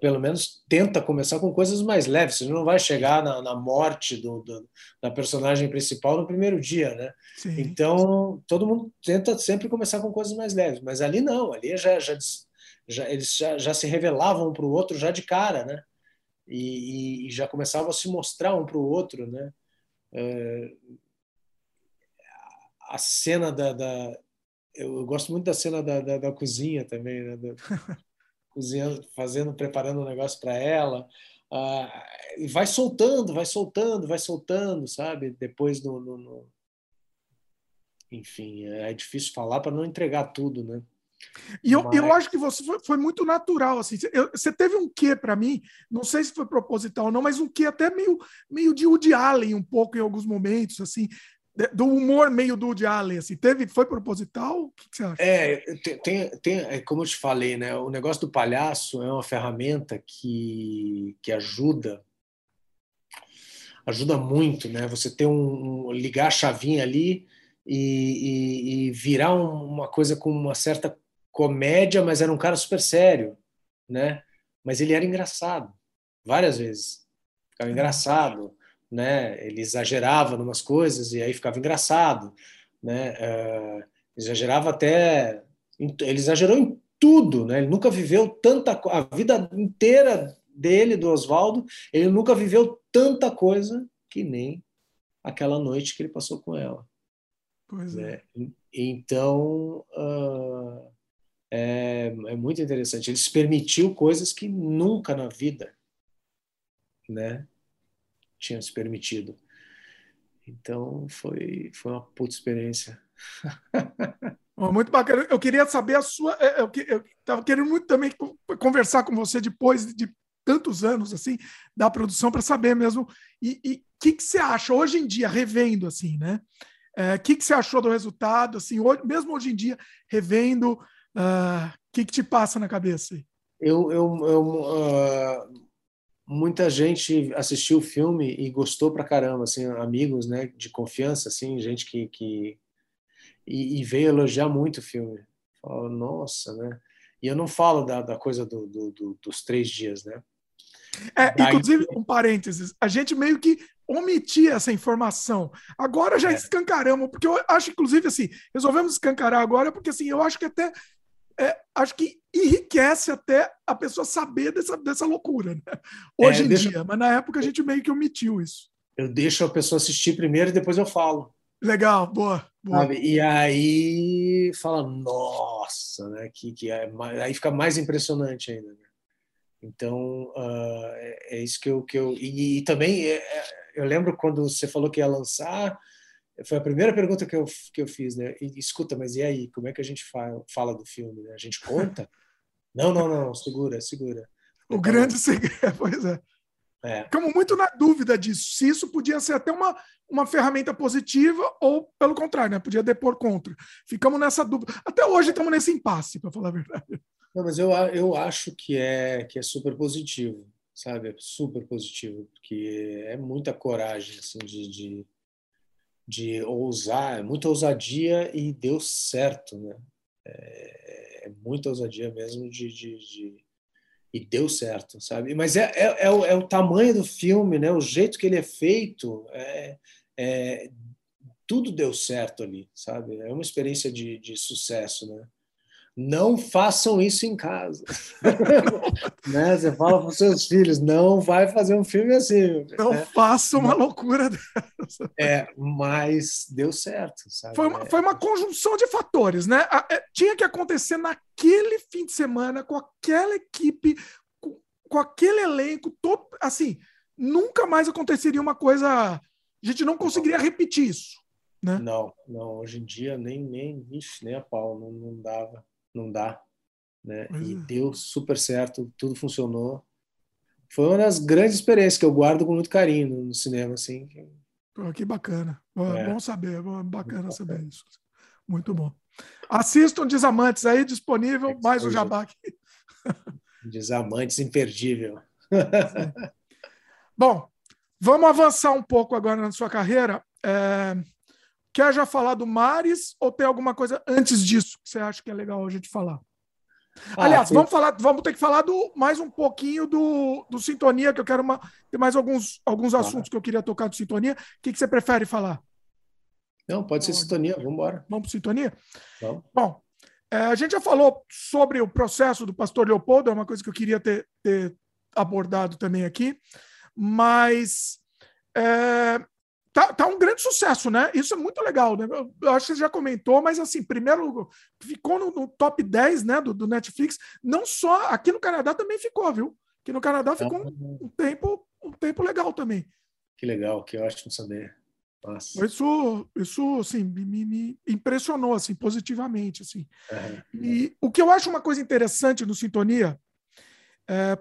pelo menos tenta começar com coisas mais leves. Você não vai chegar na, na morte do, do, da personagem principal no primeiro dia, né? Sim. Então todo mundo tenta sempre começar com coisas mais leves, mas ali não, ali já, já, já eles já, já se revelavam um para o outro já de cara, né? E, e, e, já começavam a se mostrar um para o outro, né? É, a cena da, da eu, gosto muito da cena da, da, da cozinha também, né? [laughs] cozinhando, fazendo, preparando um negócio para ela. Uh, e vai soltando, vai soltando, vai soltando, sabe? Depois no, no, no... enfim, é difícil falar para não entregar tudo, né?
E eu, Mas... eu acho que você foi, foi muito natural, assim. Eu, você teve um quê para mim, não sei se foi proposital ou não, mas um quê até meio, meio de Woody Allen um pouco em alguns momentos, assim. Do humor meio do Woody Allen, assim, teve, foi proposital? O que, que você acha?
É, tem, tem, é, como eu te falei, né, o negócio do palhaço é uma ferramenta que, que ajuda ajuda muito, né? Você ter um, um ligar a chavinha ali e, e, e virar uma coisa com uma certa comédia, mas era um cara super sério, né? Mas ele era engraçado, várias vezes. Ficava engraçado, né? Ele exagerava em umas coisas e aí ficava engraçado, né? Uh, exagerava até, ele exagerou em tudo, né? Ele nunca viveu tanta a vida inteira dele do Oswaldo, ele nunca viveu tanta coisa que nem aquela noite que ele passou com ela.
Pois é.
Né? Então, uh, é, é, muito interessante. Ele se permitiu coisas que nunca na vida né, tinham se permitido. Então, foi, foi uma puta experiência. [laughs]
muito bacana. Eu queria saber a sua. É, eu estava querendo muito também conversar com você depois de tantos anos assim da produção para saber mesmo e o que, que você acha hoje em dia revendo assim né o é, que, que você achou do resultado assim hoje, mesmo hoje em dia revendo o uh, que, que te passa na cabeça
eu, eu, eu uh, muita gente assistiu o filme e gostou pra caramba assim amigos né de confiança assim gente que, que e, e veio elogiar muito o filme Falou, nossa né e eu não falo da, da coisa do, do, do, dos três dias, né?
É, Daí... Inclusive, um parênteses, a gente meio que omitia essa informação. Agora já é. escancaramos, porque eu acho, inclusive, assim, resolvemos escancarar agora, porque assim, eu acho que até é, acho que enriquece até a pessoa saber dessa, dessa loucura, né? Hoje é, em deixa... dia, mas na época a gente meio que omitiu isso.
Eu deixo a pessoa assistir primeiro e depois eu falo.
Legal, boa. boa.
E aí fala, nossa, né? Que, que é, aí fica mais impressionante ainda. Né? Então, uh, é, é, isso que eu. Que eu e, e também, é, é, eu lembro quando você falou que ia lançar, foi a primeira pergunta que eu, que eu fiz, né? E, escuta, mas e aí? Como é que a gente fala, fala do filme? Né? A gente conta? [laughs] não, não, não, segura, segura.
O então, grande segredo, [laughs] pois é. é. Ficamos muito na dúvida disso, se isso podia ser até uma, uma ferramenta positiva ou, pelo contrário, né? podia depor contra. Ficamos nessa dúvida. Até hoje estamos nesse impasse, para falar a verdade.
Não, mas eu, eu acho que é, que é super positivo, sabe? É super positivo, porque é muita coragem assim, de, de, de ousar, é muita ousadia e deu certo, né? É, é muita ousadia mesmo de, de, de, e deu certo, sabe? Mas é, é, é, o, é o tamanho do filme, né? O jeito que ele é feito, é, é, tudo deu certo ali, sabe? É uma experiência de, de sucesso, né? Não façam isso em casa. [laughs] né? Você fala para os seus filhos, não vai fazer um filme assim.
Não
né?
faça uma loucura
dessa. É, mas deu certo. Sabe?
Foi, uma, foi uma conjunção de fatores, né? É, tinha que acontecer naquele fim de semana, com aquela equipe, com, com aquele elenco, todo, assim, nunca mais aconteceria uma coisa. A gente não conseguiria repetir isso. Né?
Não, não, hoje em dia nem, nem, ixi, nem a pau, não, não dava não dá. Né? E é. deu super certo, tudo funcionou. Foi uma das grandes experiências que eu guardo com muito carinho no cinema. Assim.
Pô, que bacana. É. Bom saber, bacana saber isso. Muito bom. Assistam Desamantes aí, disponível, é mais o Jabá aqui. [laughs]
Desamantes imperdível.
Bom, vamos avançar um pouco agora na sua carreira. É, Quer já falar do Mares ou tem alguma coisa antes disso que você acha que é legal a gente falar? Ah, Aliás, vamos falar, vamos ter que falar do, mais um pouquinho do, do Sintonia, que eu quero uma, ter mais alguns, alguns assuntos que eu queria tocar do Sintonia. O que, que você prefere falar?
Não, pode ser Sintonia, vamos embora.
Vamos para Sintonia? Vamos. Bom, é, a gente já falou sobre o processo do pastor Leopoldo, é uma coisa que eu queria ter, ter abordado também aqui, mas é, tá, tá um grande sucesso, né? Isso é muito legal, né? Eu acho que você já comentou, mas assim, primeiro ficou no, no top 10 né, do, do, Netflix. Não só aqui no Canadá também ficou, viu? Aqui no Canadá ficou um, um tempo, um tempo legal também.
Que legal, que ótimo saber.
Nossa. Isso, isso assim, me, me impressionou assim, positivamente. Assim. E o que eu acho uma coisa interessante no Sintonia é,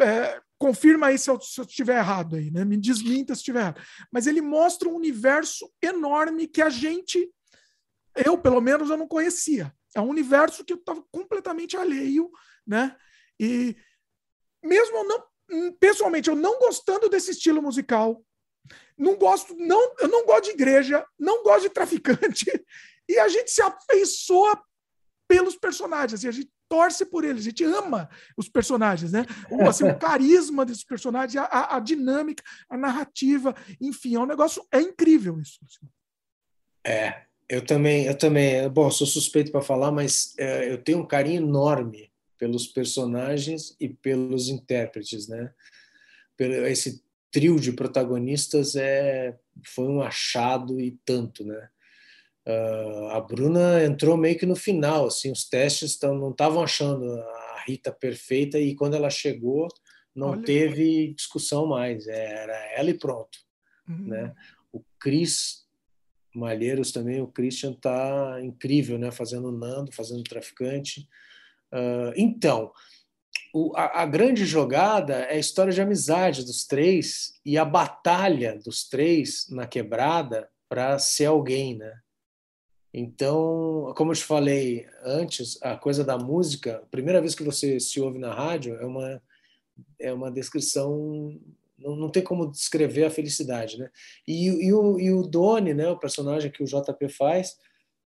é confirma aí se eu, se eu estiver errado aí, né? Me desminta se estiver errado. Mas ele mostra um universo enorme que a gente, eu pelo menos, eu não conhecia. É um universo que eu estava completamente alheio, né? E mesmo eu não, pessoalmente, eu não gostando desse estilo musical, não gosto, não, eu não gosto de igreja, não gosto de traficante, [laughs] e a gente se afeiçoa pelos personagens, e a gente torce por eles, a gente ama os personagens, né? O, assim, o [laughs] carisma desses personagens, a, a, dinâmica, a narrativa, enfim, é um negócio, é incrível isso. Assim.
É, eu também, eu também, bom, sou suspeito para falar, mas é, eu tenho um carinho enorme pelos personagens e pelos intérpretes, né? Esse trio de protagonistas é foi um achado e tanto, né? Uh, a Bruna entrou meio que no final, assim, os testes tão, não estavam achando a Rita perfeita e quando ela chegou não Olha. teve discussão mais, era ela e pronto, uhum. né? O Cris Malheiros também, o Christian tá incrível, né? Fazendo o Nando, fazendo o Traficante. Uh, então, o, a, a, grande jogada é a história de amizade dos três e a batalha dos três na quebrada para ser alguém, né? Então, como eu te falei antes, a coisa da música, a primeira vez que você se ouve na rádio é uma é uma descrição não, não tem como descrever a felicidade, né? E, e, o, e o Doni, né, o personagem que o JP faz,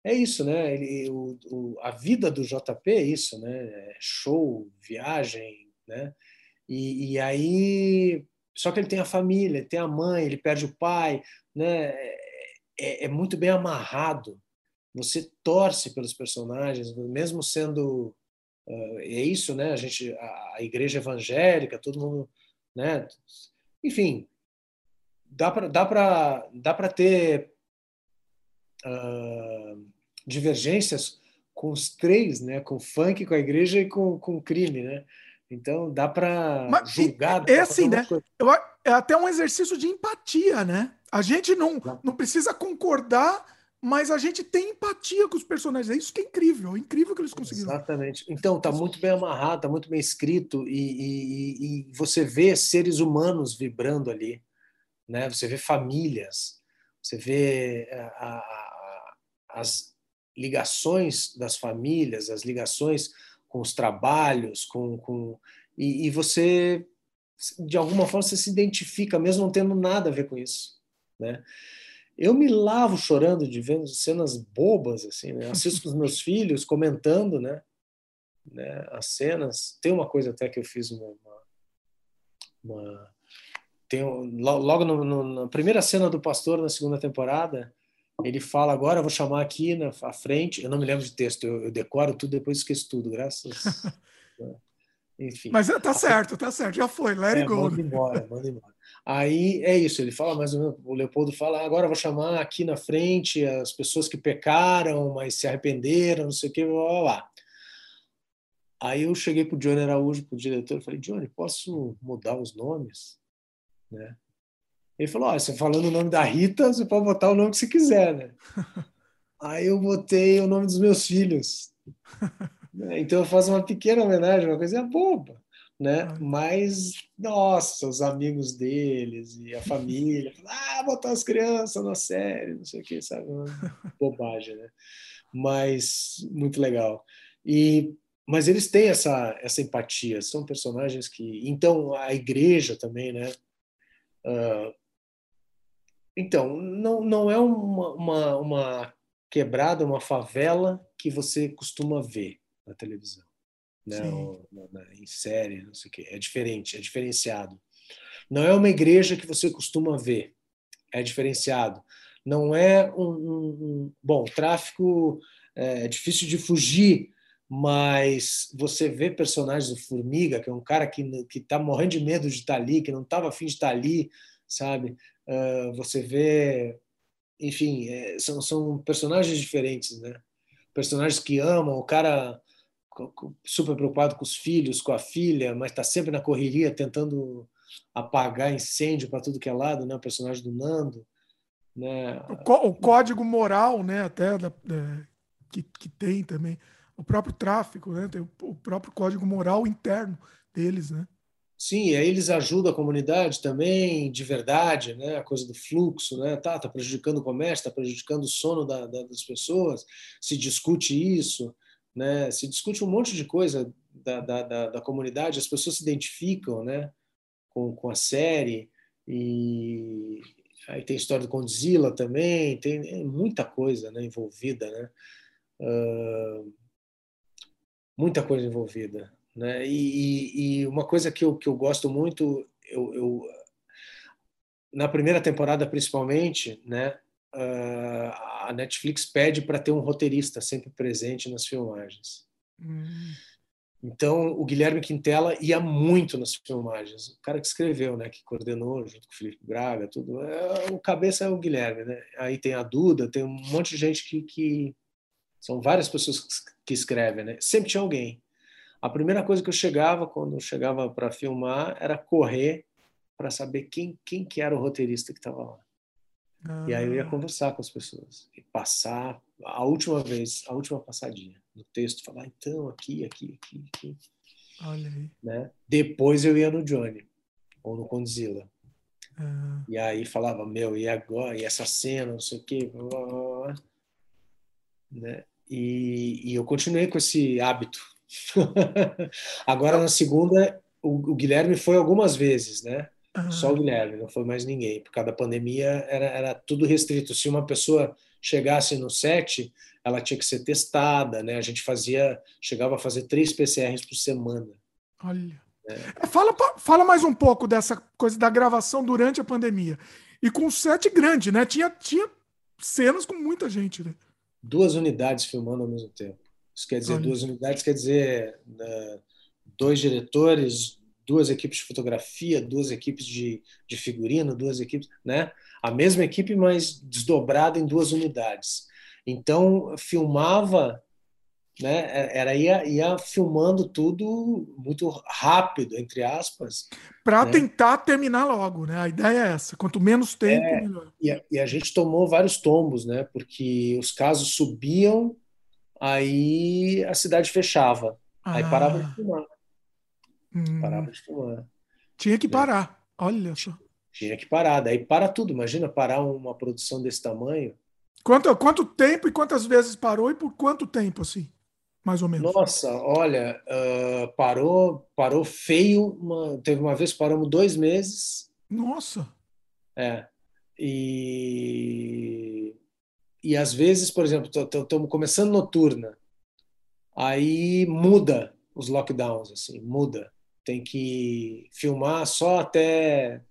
é isso, né? Ele, o, o, a vida do JP é isso, né? É show, viagem, né? E, e, aí, só que ele tem a família, ele tem a mãe, ele perde o pai, né? É, é muito bem amarrado você torce pelos personagens, mesmo sendo uh, é isso, né? A gente, a, a, igreja evangélica, todo mundo, né? Enfim, dá para dá para dá para ter uh, divergências com os três, né? Com o funk, com a igreja e com, com o crime, né? Então dá para julgar.
É assim, né? Eu, é até um exercício de empatia, né? A gente não, não precisa concordar mas a gente tem empatia com os personagens. É isso que é incrível, é incrível que eles conseguiram.
Exatamente. Então, tá muito bem amarrado, tá muito bem escrito e, e, e você vê seres humanos vibrando ali, né? Você vê famílias, você vê a, a, as ligações das famílias, as ligações com os trabalhos, com, com e, e você de alguma forma você se identifica, mesmo não tendo nada a ver com isso, né? Eu me lavo chorando de vendo cenas bobas assim, né? Assisto com os meus [laughs] filhos comentando, né? né? As cenas. Tem uma coisa até que eu fiz uma, uma, tem logo no, no, na primeira cena do pastor na segunda temporada ele fala agora eu vou chamar aqui na frente eu não me lembro de texto eu, eu decoro tudo depois esqueço tudo graças? [laughs]
enfim mas tá certo tá certo já foi let é, it go
manda embora manda embora Aí é isso, ele fala mais ou menos, o Leopoldo fala, ah, agora vou chamar aqui na frente as pessoas que pecaram, mas se arrependeram, não sei o que, blá, blá, blá. Aí eu cheguei para o Johnny Araújo, para o diretor, falei, Johnny, posso mudar os nomes? Né? Ele falou, oh, você falando o nome da Rita, você pode botar o nome que você quiser, né? [laughs] Aí eu botei o nome dos meus filhos. [laughs] Então eu faço uma pequena homenagem, uma coisa boba né? Ah. Mas, nossa, os amigos deles e a família, [laughs] ah, botar as crianças na série, não sei o que, sabe? Uma bobagem, né? Mas muito legal. E mas eles têm essa essa empatia, são personagens que, então a igreja também, né? Uh, então não não é uma, uma, uma quebrada, uma favela que você costuma ver na televisão né? Ou, em série, não sei o quê. É diferente, é diferenciado. Não é uma igreja que você costuma ver, é diferenciado. Não é um, um, um bom tráfico é, é difícil de fugir, mas você vê personagens do Formiga, que é um cara que que está morrendo de medo de estar tá ali, que não estava afim de estar tá ali, sabe? Uh, você vê, enfim, é, são, são personagens diferentes, né? Personagens que amam, o cara super preocupado com os filhos, com a filha, mas está sempre na correria tentando apagar incêndio para tudo que é lado, né? O personagem do Nando, né?
O, o código moral, né? Até da, da, que, que tem também o próprio tráfico, né? Tem o, o próprio código moral interno deles, né?
Sim, aí eles ajudam a comunidade também, de verdade, né? A coisa do fluxo, né? Tá, tá prejudicando o comércio, tá prejudicando o sono da, da, das pessoas. Se discute isso, né? Se discute um monte de coisa da, da, da comunidade. As pessoas se identificam, né? Com, com a série e aí tem a história do Condzilla também. Tem muita coisa, né? Envolvida, né? Uh, muita coisa envolvida. Né? E, e, uma coisa que eu, que eu gosto muito, eu, eu na primeira temporada principalmente, né, a Netflix pede para ter um roteirista sempre presente nas filmagens. Hum. Então, o Guilherme Quintela ia muito nas filmagens. O cara que escreveu, né, que coordenou junto com o Felipe Braga, tudo. É, o cabeça é o Guilherme, né? Aí tem a Duda, tem um monte de gente que, que são várias pessoas que escrevem, né? Sempre tinha alguém. A primeira coisa que eu chegava, quando eu chegava para filmar, era correr para saber quem, quem que era o roteirista que estava lá. Ah. E aí eu ia ah. conversar com as pessoas e passar a última vez, a última passadinha no texto, falar então aqui, aqui, aqui, aqui.
Olha aí.
Né? Depois eu ia no Johnny ou no Condzilla. Ah. E aí falava, meu, e agora? E essa cena, não sei o quê. Blá, blá, blá, né? E, e eu continuei com esse hábito [laughs] Agora, na segunda, o, o, Guilherme foi algumas vezes, né? Uhum. Só o Guilherme, não foi mais ninguém. Por causa da pandemia, era, era tudo restrito. Se uma pessoa chegasse no set, ela tinha que ser testada, né? A gente fazia, chegava a fazer três PCRs por semana.
Olha. É. Fala, fala mais um pouco dessa coisa da gravação durante a pandemia. E com set grande, né? Tinha, tinha cenas com muita gente, né?
Duas unidades filmando ao mesmo tempo. Isso quer dizer, duas unidades quer dizer né, dois diretores, duas equipes de fotografia, duas equipes de, de figurino, duas equipes, né? A mesma equipe, mas desdobrada em duas unidades. Então, filmava, né? Era ia, ia filmando tudo muito rápido, entre aspas.
Para né? tentar terminar logo, né? A ideia é essa. Quanto menos tempo, é, melhor.
E a, e a gente tomou vários tombos, né? Porque os casos subiam aí a cidade fechava. Ah. Aí parava de filmar. Hum. Parava de filmar.
Tinha que parar. Olha só.
Tinha que parar. Daí para tudo. Imagina parar uma produção desse tamanho.
Quanto, quanto tempo e quantas vezes parou e por quanto tempo, assim? Mais ou menos.
Nossa, olha, uh, parou, parou feio. Uma, teve uma vez paramos dois meses.
Nossa.
É. E e às vezes, por exemplo, estamos começando noturna, aí muda os lockdowns, assim, muda. Tem que filmar só até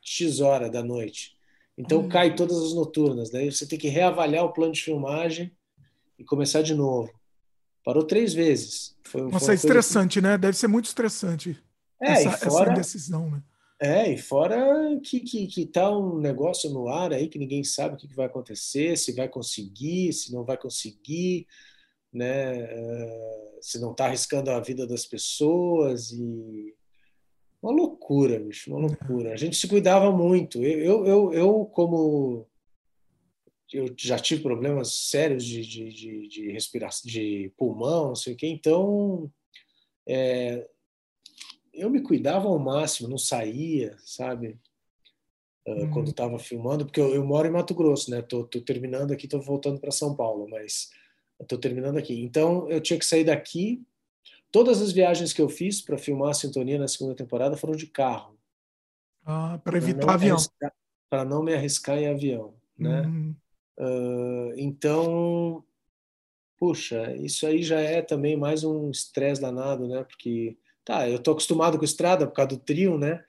X hora da noite. Então hum. cai todas as noturnas. Daí você tem que reavaliar o plano de filmagem e começar de novo. Parou três vezes.
Foi, Nossa, foi é estressante, que... né? Deve ser muito estressante.
É, essa, fora...
essa decisão, né?
É, e fora que, que, que tá um negócio no ar aí que ninguém sabe o que, vai acontecer, se vai conseguir, se não vai conseguir, né? Eh, se não está arriscando a vida das pessoas e uma loucura, bicho, uma loucura. A gente se cuidava muito. Eu, eu, eu como eu já tive problemas sérios de, de, de, de respiração, de pulmão, não sei o quê, então é, eu me cuidava ao máximo, não saía, sabe? Uh, Quando estava filmando, porque eu, eu, moro em Mato Grosso, né? Tô, tô terminando aqui, tô voltando para São Paulo, mas tô terminando aqui. Então eu tinha que sair daqui. Todas as viagens que eu fiz para filmar a Sintonia na segunda temporada foram de carro.
Ah, para evitar avião.
Para não me arriscar em avião, né? Uh, então, puxa, isso aí já é também mais um estresse danado, né? Porque Tá, eu tô acostumado com estrada por causa do trio, né?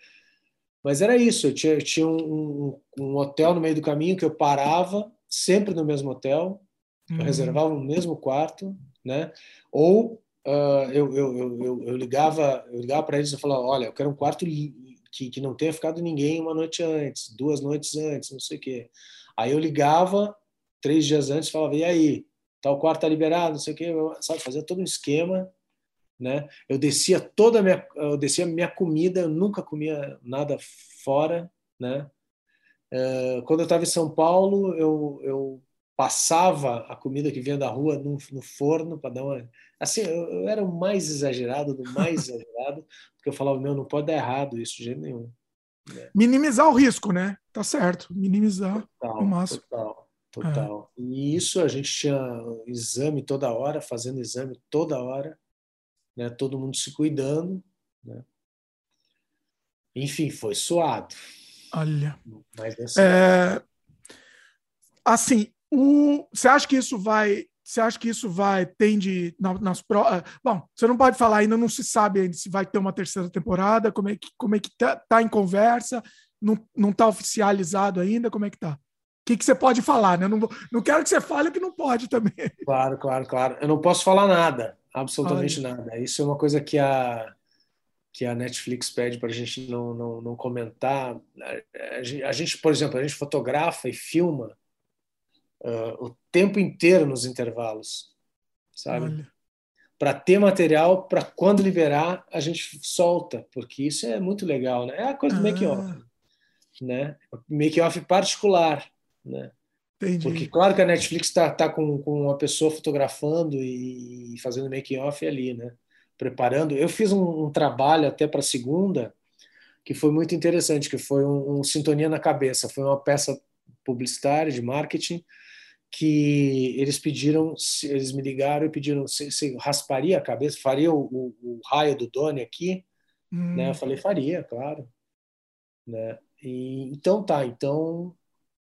Mas era isso, eu tinha, eu tinha um, um, hotel no meio do caminho que eu parava, sempre no mesmo hotel, uhum. eu reservava o mesmo quarto, né? Ou uh, eu, eu, eu, eu, ligava eu ligava para eles e falava, olha, eu quero um quarto que, que não tenha ficado ninguém uma noite antes, duas noites antes, não sei o quê. Aí eu ligava três dias antes e falava, e aí, tal quarto tá liberado, não sei o quê, sabe, fazia todo um esquema né? Eu descia toda minha, eu descia minha comida, eu nunca comia nada fora, né? Uh, quando eu estava em São Paulo, eu, eu passava a comida que vinha da rua no, no forno para dar uma. Assim, eu, eu, era o mais exagerado, do mais [laughs] exagerado, porque eu falava, meu, não pode dar errado isso de jeito nenhum.
Né? Minimizar o risco, né? Tá certo, minimizar total, o máximo.
Total, total. É. E isso a gente tinha exame toda hora, fazendo exame toda hora, né? todo mundo se cuidando. Né? Enfim, foi suado.
Olha. Mas é, assim, o, você acha que isso vai. Você acha que isso vai tende nas, nas pro, ah, Bom, você não pode falar ainda, não se sabe ainda se vai ter uma terceira temporada, como é que como é que tá, tá em conversa, não, não tá oficializado ainda, como é que tá? O que, que você pode falar, né? Não, não quero que você fale que não pode também. [laughs]
Claro, claro, claro. Eu não posso falar nada, absolutamente nada. Isso é uma coisa que a que a Netflix pede para a gente não, não, não comentar. A gente, a gente, por exemplo, a gente fotografa e filma uh, o tempo inteiro nos intervalos, sabe? Para ter material, para quando liberar, a gente solta, porque isso é muito legal, né? É a coisa do ah. make-off, né? Make-off particular, né? Entendi. Porque claro que a Netflix está tá com, com uma pessoa fotografando e fazendo make-off ali, né? Preparando. Eu fiz um, um trabalho até para segunda que foi muito interessante, que foi um, um Sintonia na Cabeça. Foi uma peça publicitária de marketing que eles pediram, eles me ligaram e pediram se, se rasparia a cabeça, faria o, o, o raio do Doni aqui, hum. né? Eu falei faria, claro, né? E então tá, então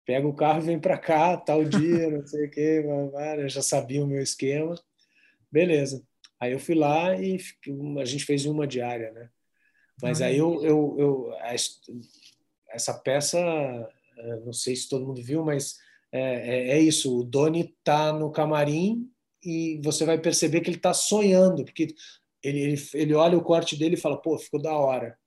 pega o carro e vem para cá, tal dia, não sei o quê, [laughs] eu já sabia o meu esquema, beleza. Aí eu fui lá e a gente fez uma diária, né? Mas aí eu, eu, eu essa peça, não sei se todo mundo viu, mas é, é, é isso. O Doni está no camarim e você vai perceber que ele está sonhando, porque ele, ele, ele olha o corte dele e fala, pô, ficou da hora.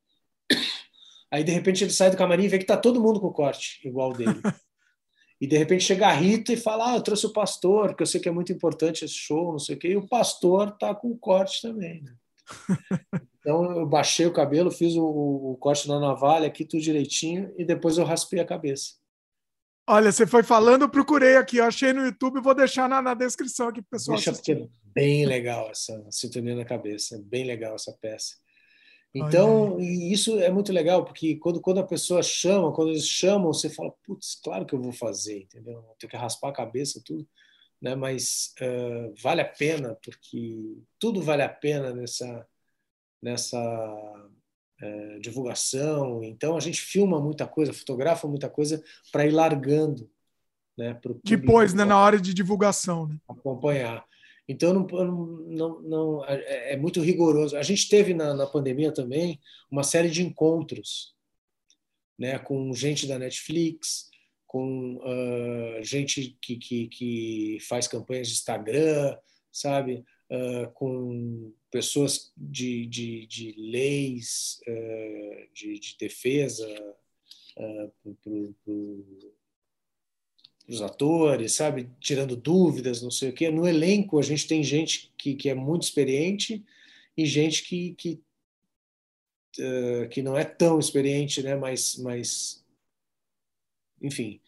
Aí, de repente, ele sai do camarim e vê que está todo mundo com o corte igual dele. [laughs] e, de repente, chega a Rita e fala, ah, eu trouxe o pastor, porque eu sei que é muito importante esse show, não sei o quê. E o pastor está com o corte também, né? [laughs] Então, eu baixei o cabelo, fiz o, o corte na navalha aqui, tudo direitinho, e depois eu raspei a cabeça.
Olha, você foi falando, eu procurei aqui, eu achei no YouTube, vou deixar na, na descrição aqui para pessoal.
Deixa assistir. porque é bem legal essa sintonia na cabeça, é bem legal essa peça. Então, isso é muito legal, porque quando, quando a pessoa chama, quando eles chamam, você fala, putz, claro que eu vou fazer, entendeu? Vou ter que raspar a cabeça, tudo, né? Mas uh, vale a pena, porque tudo vale a pena nessa, nessa é, divulgação. Então a gente filma muita coisa, fotografa muita coisa para ir largando, né?
Depois, né, na hora de divulgação, né?
acompanhar. Então não, não, não, é, é muito rigoroso. A gente teve na, na pandemia também uma série de encontros, né, com gente da Netflix, com uh, gente que, que, que faz campanhas de Instagram, sabe? uh, com pessoas de, de, de leis uh, de, de, defesa uh, para os atores, sabe? Tirando dúvidas, não sei o quê. No elenco, a gente tem gente que, que é muito experiente e gente que, que, uh, que não é tão experiente, né? mas, mas enfim.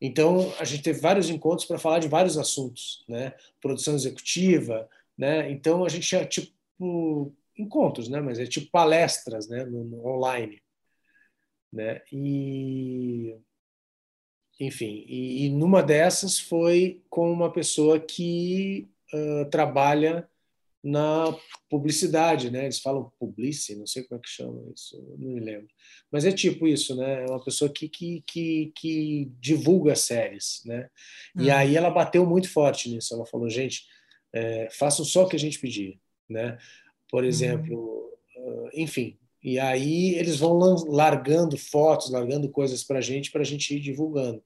Então, a gente teve vários encontros para falar de vários assuntos, né? Produção executiva, né? Então a gente tinha tipo encontros, né? Mas é tipo palestras, né? No, no online, né? E enfim, e, e, numa dessas foi com uma pessoa que uh, trabalha na publicidade, né? Eles falam publici, não sei como é que chama isso, não me lembro. Mas é tipo isso, né? É uma pessoa que, que, que, que divulga séries, né? E uhum. aí ela bateu muito forte nisso. Ela falou, gente, é, façam só o que a gente pedir, né? Por exemplo, uhum. enfim. E aí eles vão largando fotos, largando coisas para a gente, para a gente ir divulgando.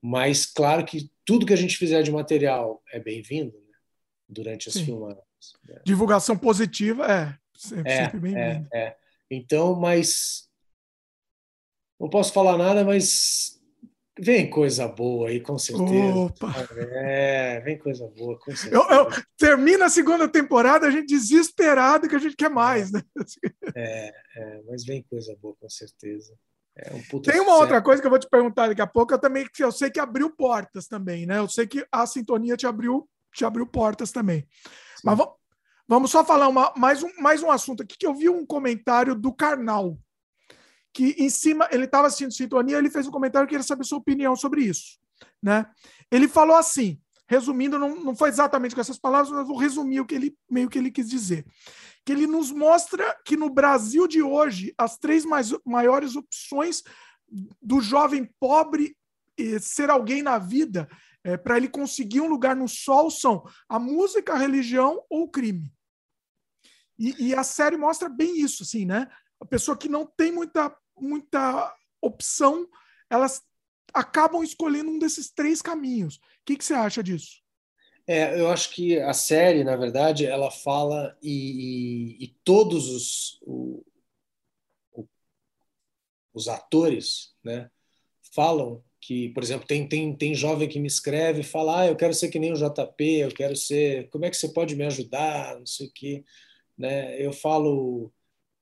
Mas claro que tudo que a gente fizer de material é bem-vindo né? durante as Sim. filmagens.
Né? Divulgação positiva é sempre, é, sempre bem-vindo.
É, é. Então, mas não posso falar nada, mas Vem coisa boa aí, com certeza. Opa. É, vem coisa boa, com certeza. Eu, eu,
termina a segunda temporada, a gente desesperado que a gente quer mais, né?
É, é, mas vem coisa boa, com certeza.
É um Tem uma outra coisa que eu vou te perguntar daqui a pouco. Eu também eu sei que abriu portas também, né? Eu sei que a sintonia te abriu, te abriu portas também. Sim. Mas vamos só falar uma, mais, um, mais um assunto aqui que eu vi um comentário do Karnal. Que em cima, ele estava assistindo sintonia, ele fez um comentário que queria saber sua opinião sobre isso. Né? Ele falou assim: resumindo, não, não foi exatamente com essas palavras, mas vou resumir o que ele meio que ele quis dizer. Que ele nos mostra que no Brasil de hoje, as três mais, maiores opções do jovem pobre ser alguém na vida, é, para ele conseguir um lugar no sol, são a música, a religião ou o crime. E, e, a série mostra bem isso, assim, né? A pessoa que não tem muita, muita opção, elas acabam escolhendo um desses três caminhos. O que, que você acha disso?
É, eu acho que a série, na verdade, ela fala e, e, e todos os, o, o, os atores né, falam que, por exemplo, tem, tem, tem jovem que me escreve e fala, ah, eu quero ser que nem o JP, eu quero ser, como é que você pode me ajudar, não sei o quê. Né? Eu falo,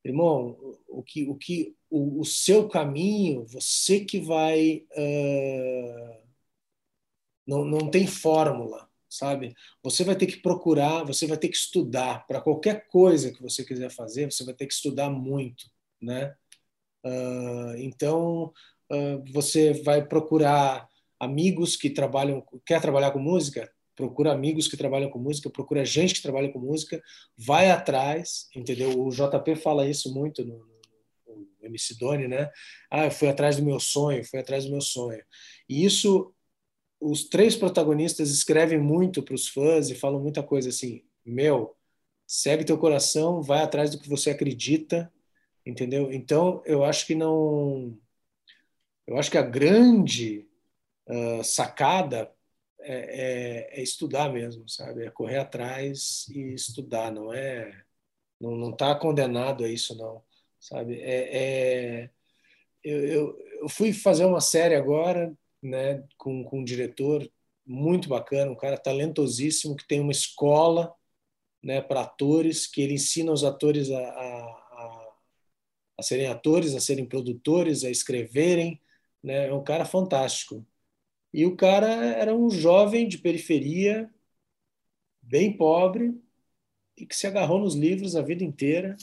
irmão, o que, o que o, o seu caminho, você que vai. Uh, não, não tem fórmula, sabe? Você vai ter que procurar, você vai ter que estudar. Para qualquer coisa que você quiser fazer, você vai ter que estudar muito, né? Uh, então, uh, você vai procurar amigos que trabalham, quer trabalhar com música? Procura amigos que trabalham com música, procura gente que trabalha com música, vai atrás, entendeu? O JP fala isso muito no, MC Doni, né? Ah, eu fui atrás do meu sonho, fui atrás do meu sonho. E isso, os três protagonistas escrevem muito para os fãs e falam muita coisa assim: meu, segue teu coração, vai atrás do que você acredita, entendeu? Então, eu acho que não. Eu acho que a grande uh, sacada é, é, é, estudar mesmo, sabe? É correr atrás e estudar, não é. Não, não tá condenado a isso, não sabe? É, é eu, eu, eu, fui fazer uma série agora, né, com, com um diretor muito bacana, um cara talentosíssimo que tem uma escola, né, para atores, que ele ensina os atores a, a, a, serem atores, a serem produtores, a escreverem, né? É um cara fantástico. E o cara era um jovem de periferia, bem pobre, e que se agarrou nos livros a vida inteira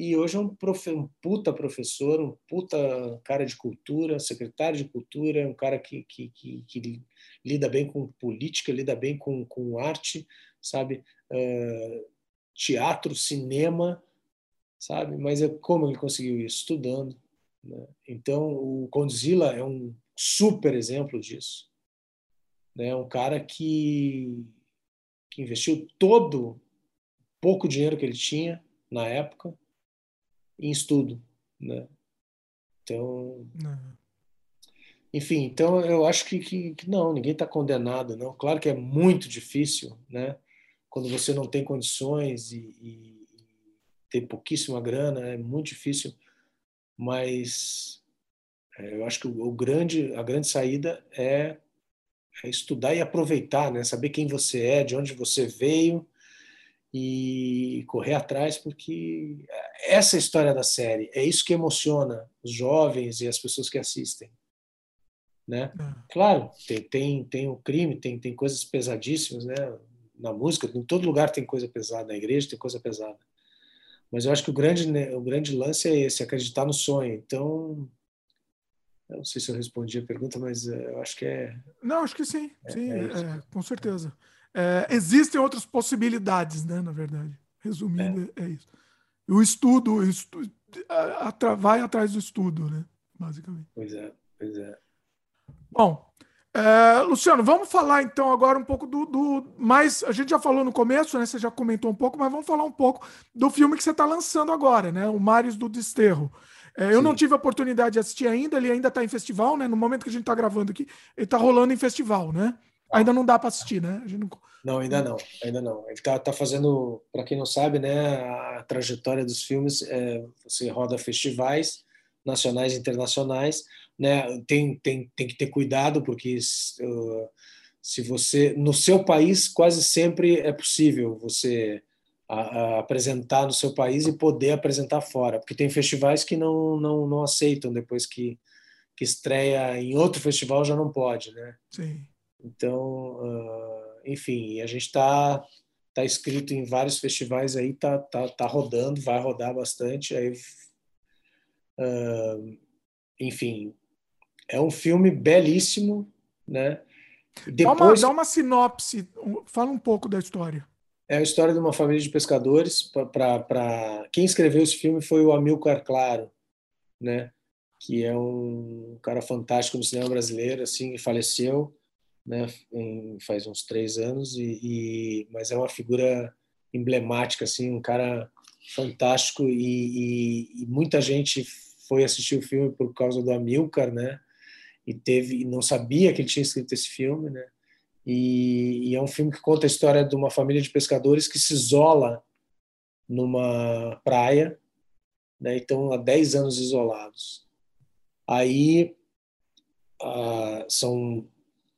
e hoje é um, profe, um puta professor, um puta cara de cultura, secretário de cultura, um cara que, que, que, que lida bem com política, lida bem com, com arte, sabe? Uh, teatro, cinema, sabe? Mas é como ele conseguiu isso? Estudando. Né? Então, o Condzilla é um super exemplo disso. Né? Um cara que, que investiu todo pouco dinheiro que ele tinha na época em estudo, né? Então, uhum. enfim, então eu acho que, que, que não, ninguém está condenado, não. Claro que é muito difícil, né? Quando você não tem condições e, e, tem pouquíssima grana, é muito difícil. Mas eu acho que o, grande, a grande saída é, é estudar e aproveitar, né? Saber quem você é, de onde você veio e correr atrás, porque essa é a história da série. É isso que emociona os jovens e as pessoas que assistem. Né? É. Claro, tem, tem, tem o crime, tem, tem coisas pesadíssimas né? na música, em todo lugar tem coisa pesada, na igreja tem coisa pesada. Mas eu acho que o grande, né, o grande lance é esse, acreditar no sonho. Então, eu não sei se eu respondi a pergunta, mas eh, eu acho que é.
Não, acho que sim, é, sim, é é, com certeza. É, existem outras possibilidades, né? Na verdade, resumindo, é, é isso. O estudo, o estudo vai atrás do estudo, né? Basicamente.
Pois é, pois é.
Bom, é, Luciano, vamos falar então agora um pouco do, do, mais. A gente já falou no começo, né? Você já comentou um pouco, mas vamos falar um pouco do filme que você está lançando agora, né? O Mares do Desterro. É, eu não tive a oportunidade de assistir ainda, ele ainda está em festival, né? No momento que a gente está gravando aqui, ele está rolando em festival, né? Ainda não dá para assistir, né?
Não... não... ainda não, ainda não. Ele está tá fazendo, para quem não sabe, né, a trajetória dos filmes, é, você roda festivais nacionais e internacionais, né? Tem, tem, tem que ter cuidado porque uh, se você no seu país quase sempre é possível você a, a apresentar no seu país e poder apresentar fora, porque tem festivais que não, não, não aceitam depois que, que estreia em outro festival já não pode, né?
Sim.
Então, uh, enfim, a gente está tá escrito em vários festivais aí, tá, tá, tá rodando, vai rodar bastante. Aí, uh, enfim, é um filme belíssimo, né?
Depois... Dá, uma, dá uma sinopse, fala um pouco da história.
É a história de uma família de pescadores. Para quem escreveu esse filme foi o Amilcar Claro, né? Que é um cara fantástico no cinema brasileiro, assim, faleceu, né? Em, faz uns três anos e, e, mas é uma figura emblemática, assim, um cara fantástico e, e, e muita gente foi assistir o filme por causa do Amilcar, né? E teve, não sabia que ele tinha escrito esse filme, né? E, e, é um filme que conta a história de uma família de pescadores que se isola numa praia, né? Então, há 10 anos isolados. Aí ah, são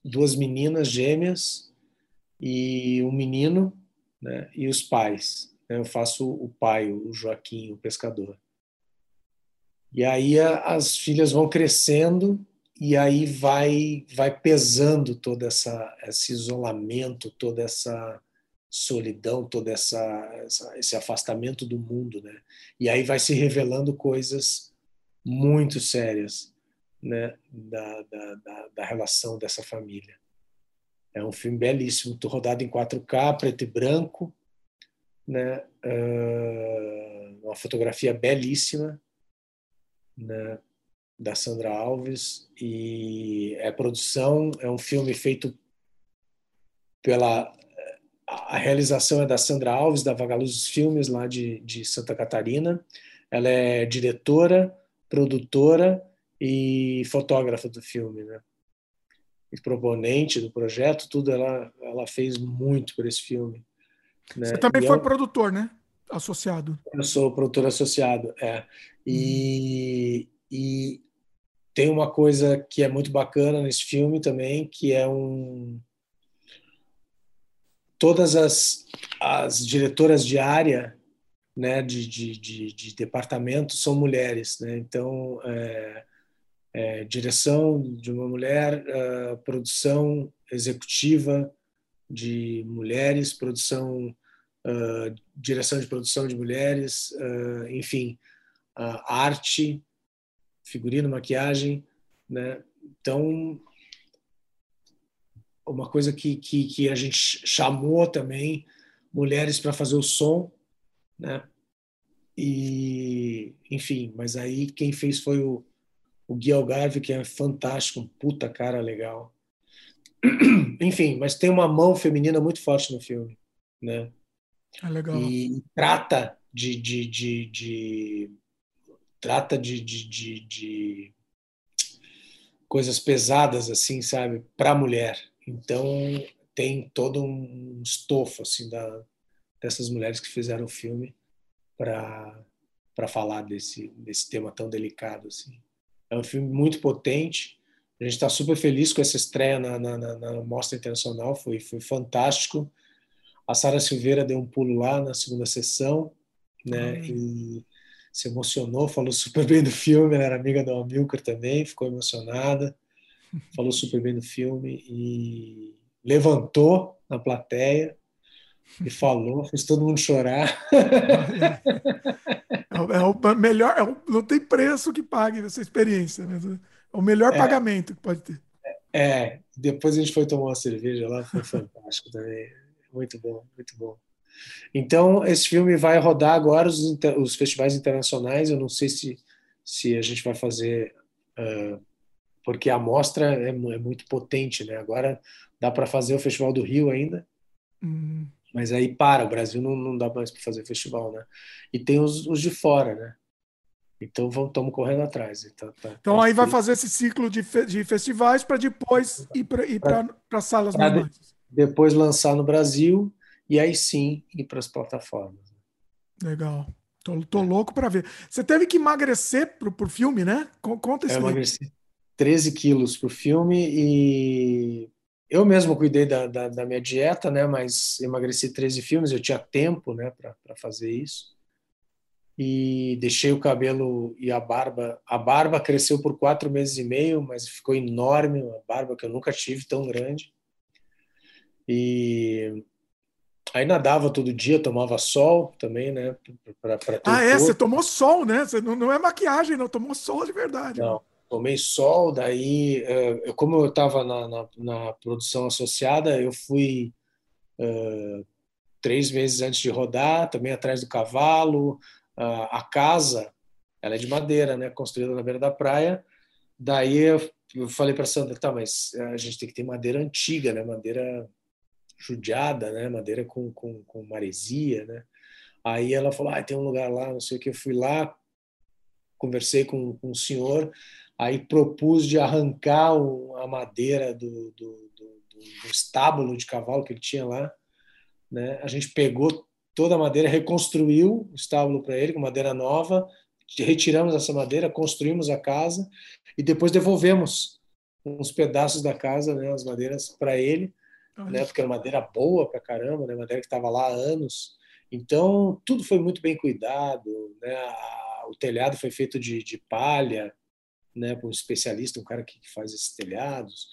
duas meninas gêmeas e um menino, né? E os pais. Né? Eu faço o pai, o Joaquim, o pescador. E aí as filhas vão crescendo e aí vai vai pesando todo essa esse isolamento, toda essa solidão, todo essa, essa, esse afastamento do mundo, né? E aí vai se revelando coisas muito sérias, né? Da, da, da, da relação dessa família. É um filme belíssimo, rodado em 4K, preto e branco, né? Uh, uma fotografia belíssima, né? Da Sandra Alves e é produção, é um filme feito pela a realização é da Sandra Alves da Vagaluzes Filmes lá de, de Santa Catarina. Ela é diretora, produtora e fotógrafa do filme, né? E proponente do projeto, tudo ela ela fez muito por esse filme.
Né? Você também e foi eu, produtor, né? Associado.
Eu sou produtor associado, é. E, hum. e tem uma coisa que é muito bacana nesse filme também, que é um todas as, as diretoras de área né, de, de, de, de departamento são mulheres. Né? Então, é, é, direção de uma mulher, uh, produção executiva de mulheres, produção, uh, direção de produção de mulheres, uh, enfim, arte figurino, maquiagem, né? Então, uma coisa que, que, que a gente chamou também mulheres para fazer o som, né? E, enfim, mas aí quem fez foi o, o Gui Algarve, que é fantástico, um puta cara legal. [clears throat] Enfim, mas tem uma mão feminina muito forte no filme, né?
É legal.
E, e trata de, de, de, de trata de, de, de, de coisas pesadas assim, sabe, para a mulher. Então tem todo um estofo assim da dessas mulheres que fizeram o filme para para falar desse desse tema tão delicado assim. É um filme muito potente. A gente está super feliz com essa estreia na, na, na, na mostra internacional. Foi foi fantástico. A Sara Silveira deu um pulo lá na segunda sessão, né? E se emocionou, falou super bem do filme, ela era amiga do Amilcar também, ficou emocionada, [laughs] falou super bem do filme e levantou na plateia e [laughs] falou, fez todo mundo chorar.
É, é o melhor, é o, não tem preço que pague essa experiência, né? É o melhor é, pagamento que pode ter.
É, depois a gente foi tomar uma cerveja lá, foi fantástico também. Muito bom, muito bom. Então, esse filme vai rodar agora os, os festivais internacionais. Eu não sei se, se a gente vai fazer, uh, porque a mostra é, é, muito potente, né? Agora dá para fazer o Festival do Rio ainda,
uhum.
mas aí para. O Brasil não, não dá mais para fazer festival, né? E tem os, os de fora, né? Então estamos correndo atrás. Então,
tá, então tá aí vai fazer esse ciclo de, fe de festivais para depois ir para salas pra normais. De,
depois lançar no Brasil e aí sim ir para as plataformas.
Legal. Tô, tô louco para ver. Você teve que emagrecer pro, pro filme, né? Conta isso.
Eu emagreci 13 quilos pro filme e eu mesmo cuidei da, da, da, minha dieta, né? Mas emagreci 13 filmes, eu tinha tempo, né? Para fazer isso. E deixei o cabelo e a barba. A barba cresceu por quatro meses e meio, mas ficou enorme, uma barba que eu nunca tive tão grande. E aí nadava todo dia, tomava sol também, né?
Pra, pra ah, é? Você tomou sol, né? Você não, não é maquiagem, não. Tomou sol de verdade.
Não, tomei sol. Daí, eh, eu, como eu estava na, na, na, produção associada, eu fui uh, três meses antes de rodar, também atrás do cavalo. Uh, a casa, ela é de madeira, né? Construída na beira da praia. Daí eu, eu falei para Sandra, tá, mas a gente tem que ter madeira antiga, né? Madeira judiada, né? Madeira com, com, com maresia, né? Aí ela falou, ah, tem um lugar lá, não sei o que. Eu fui lá, conversei com, com o senhor, aí propus de arrancar a madeira do, do, do, do, estábulo de cavalo que ele tinha lá. Né? A gente pegou toda a madeira, reconstruiu o estábulo para ele com madeira nova, retiramos essa madeira, construímos a casa e depois devolvemos uns pedaços da casa, né, as madeiras para ele né? Porque era madeira boa pra caramba, né? Madeira que estava lá há anos. Então, tudo foi muito bem cuidado, né? o telhado foi feito de, de palha, né? Por um especialista, um cara que faz esses telhados.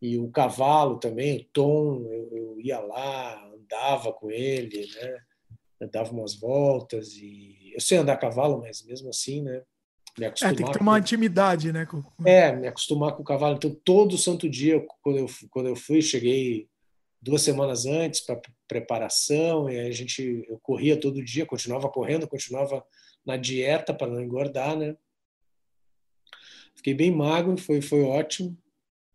E o cavalo também, o Tom, eu, eu ia lá, andava com ele, né? dava umas voltas e eu sei andar a cavalo, mas mesmo assim, né?
Me acostumar é, tem que ter uma com... intimidade, né? Com...
É, me acostumar com o cavalo. Então, todo santo dia, quando eu, quando eu fui, cheguei duas semanas antes para preparação e a gente eu corria todo dia, continuava correndo, continuava na dieta para não engordar, né? Fiquei bem magro, foi foi ótimo,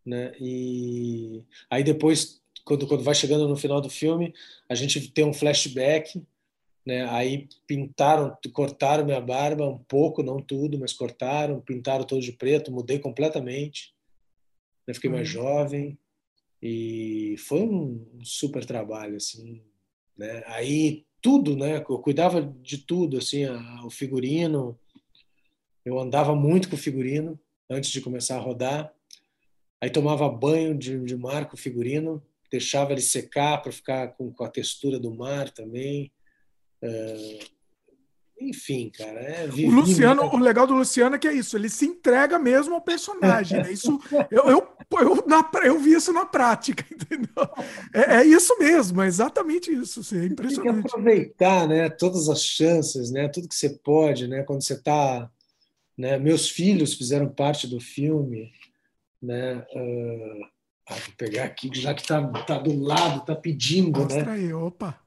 né? E aí depois quando quando vai chegando no final do filme, a gente tem um flashback, né? Aí pintaram, cortaram minha barba um pouco, não tudo, mas cortaram, pintaram todo de preto, mudei completamente. Né? Fiquei mais uhum. jovem, e foi um super trabalho, assim, né? Aí tudo, né? Eu cuidava de tudo, assim, a, o figurino. Eu andava muito com o figurino antes de começar a rodar. Aí tomava banho de, de mar com o figurino, deixava ele secar para ficar com, com, a textura do mar também. Uh, enfim, cara. É
o Luciano, o legal do Luciano é que é isso, ele se entrega mesmo ao personagem. Né? Isso, eu, eu, eu, na, eu vi isso na prática, [laughs] entendeu? É, é isso mesmo, é exatamente isso. Assim, é impressionante.
Tem que aproveitar né, todas as chances, né, tudo que você pode, né, quando você está. Né, meus filhos fizeram parte do filme. Né, uh, vou pegar aqui, já que está tá do lado, está pedindo.
Mostra
né?
aí, opa.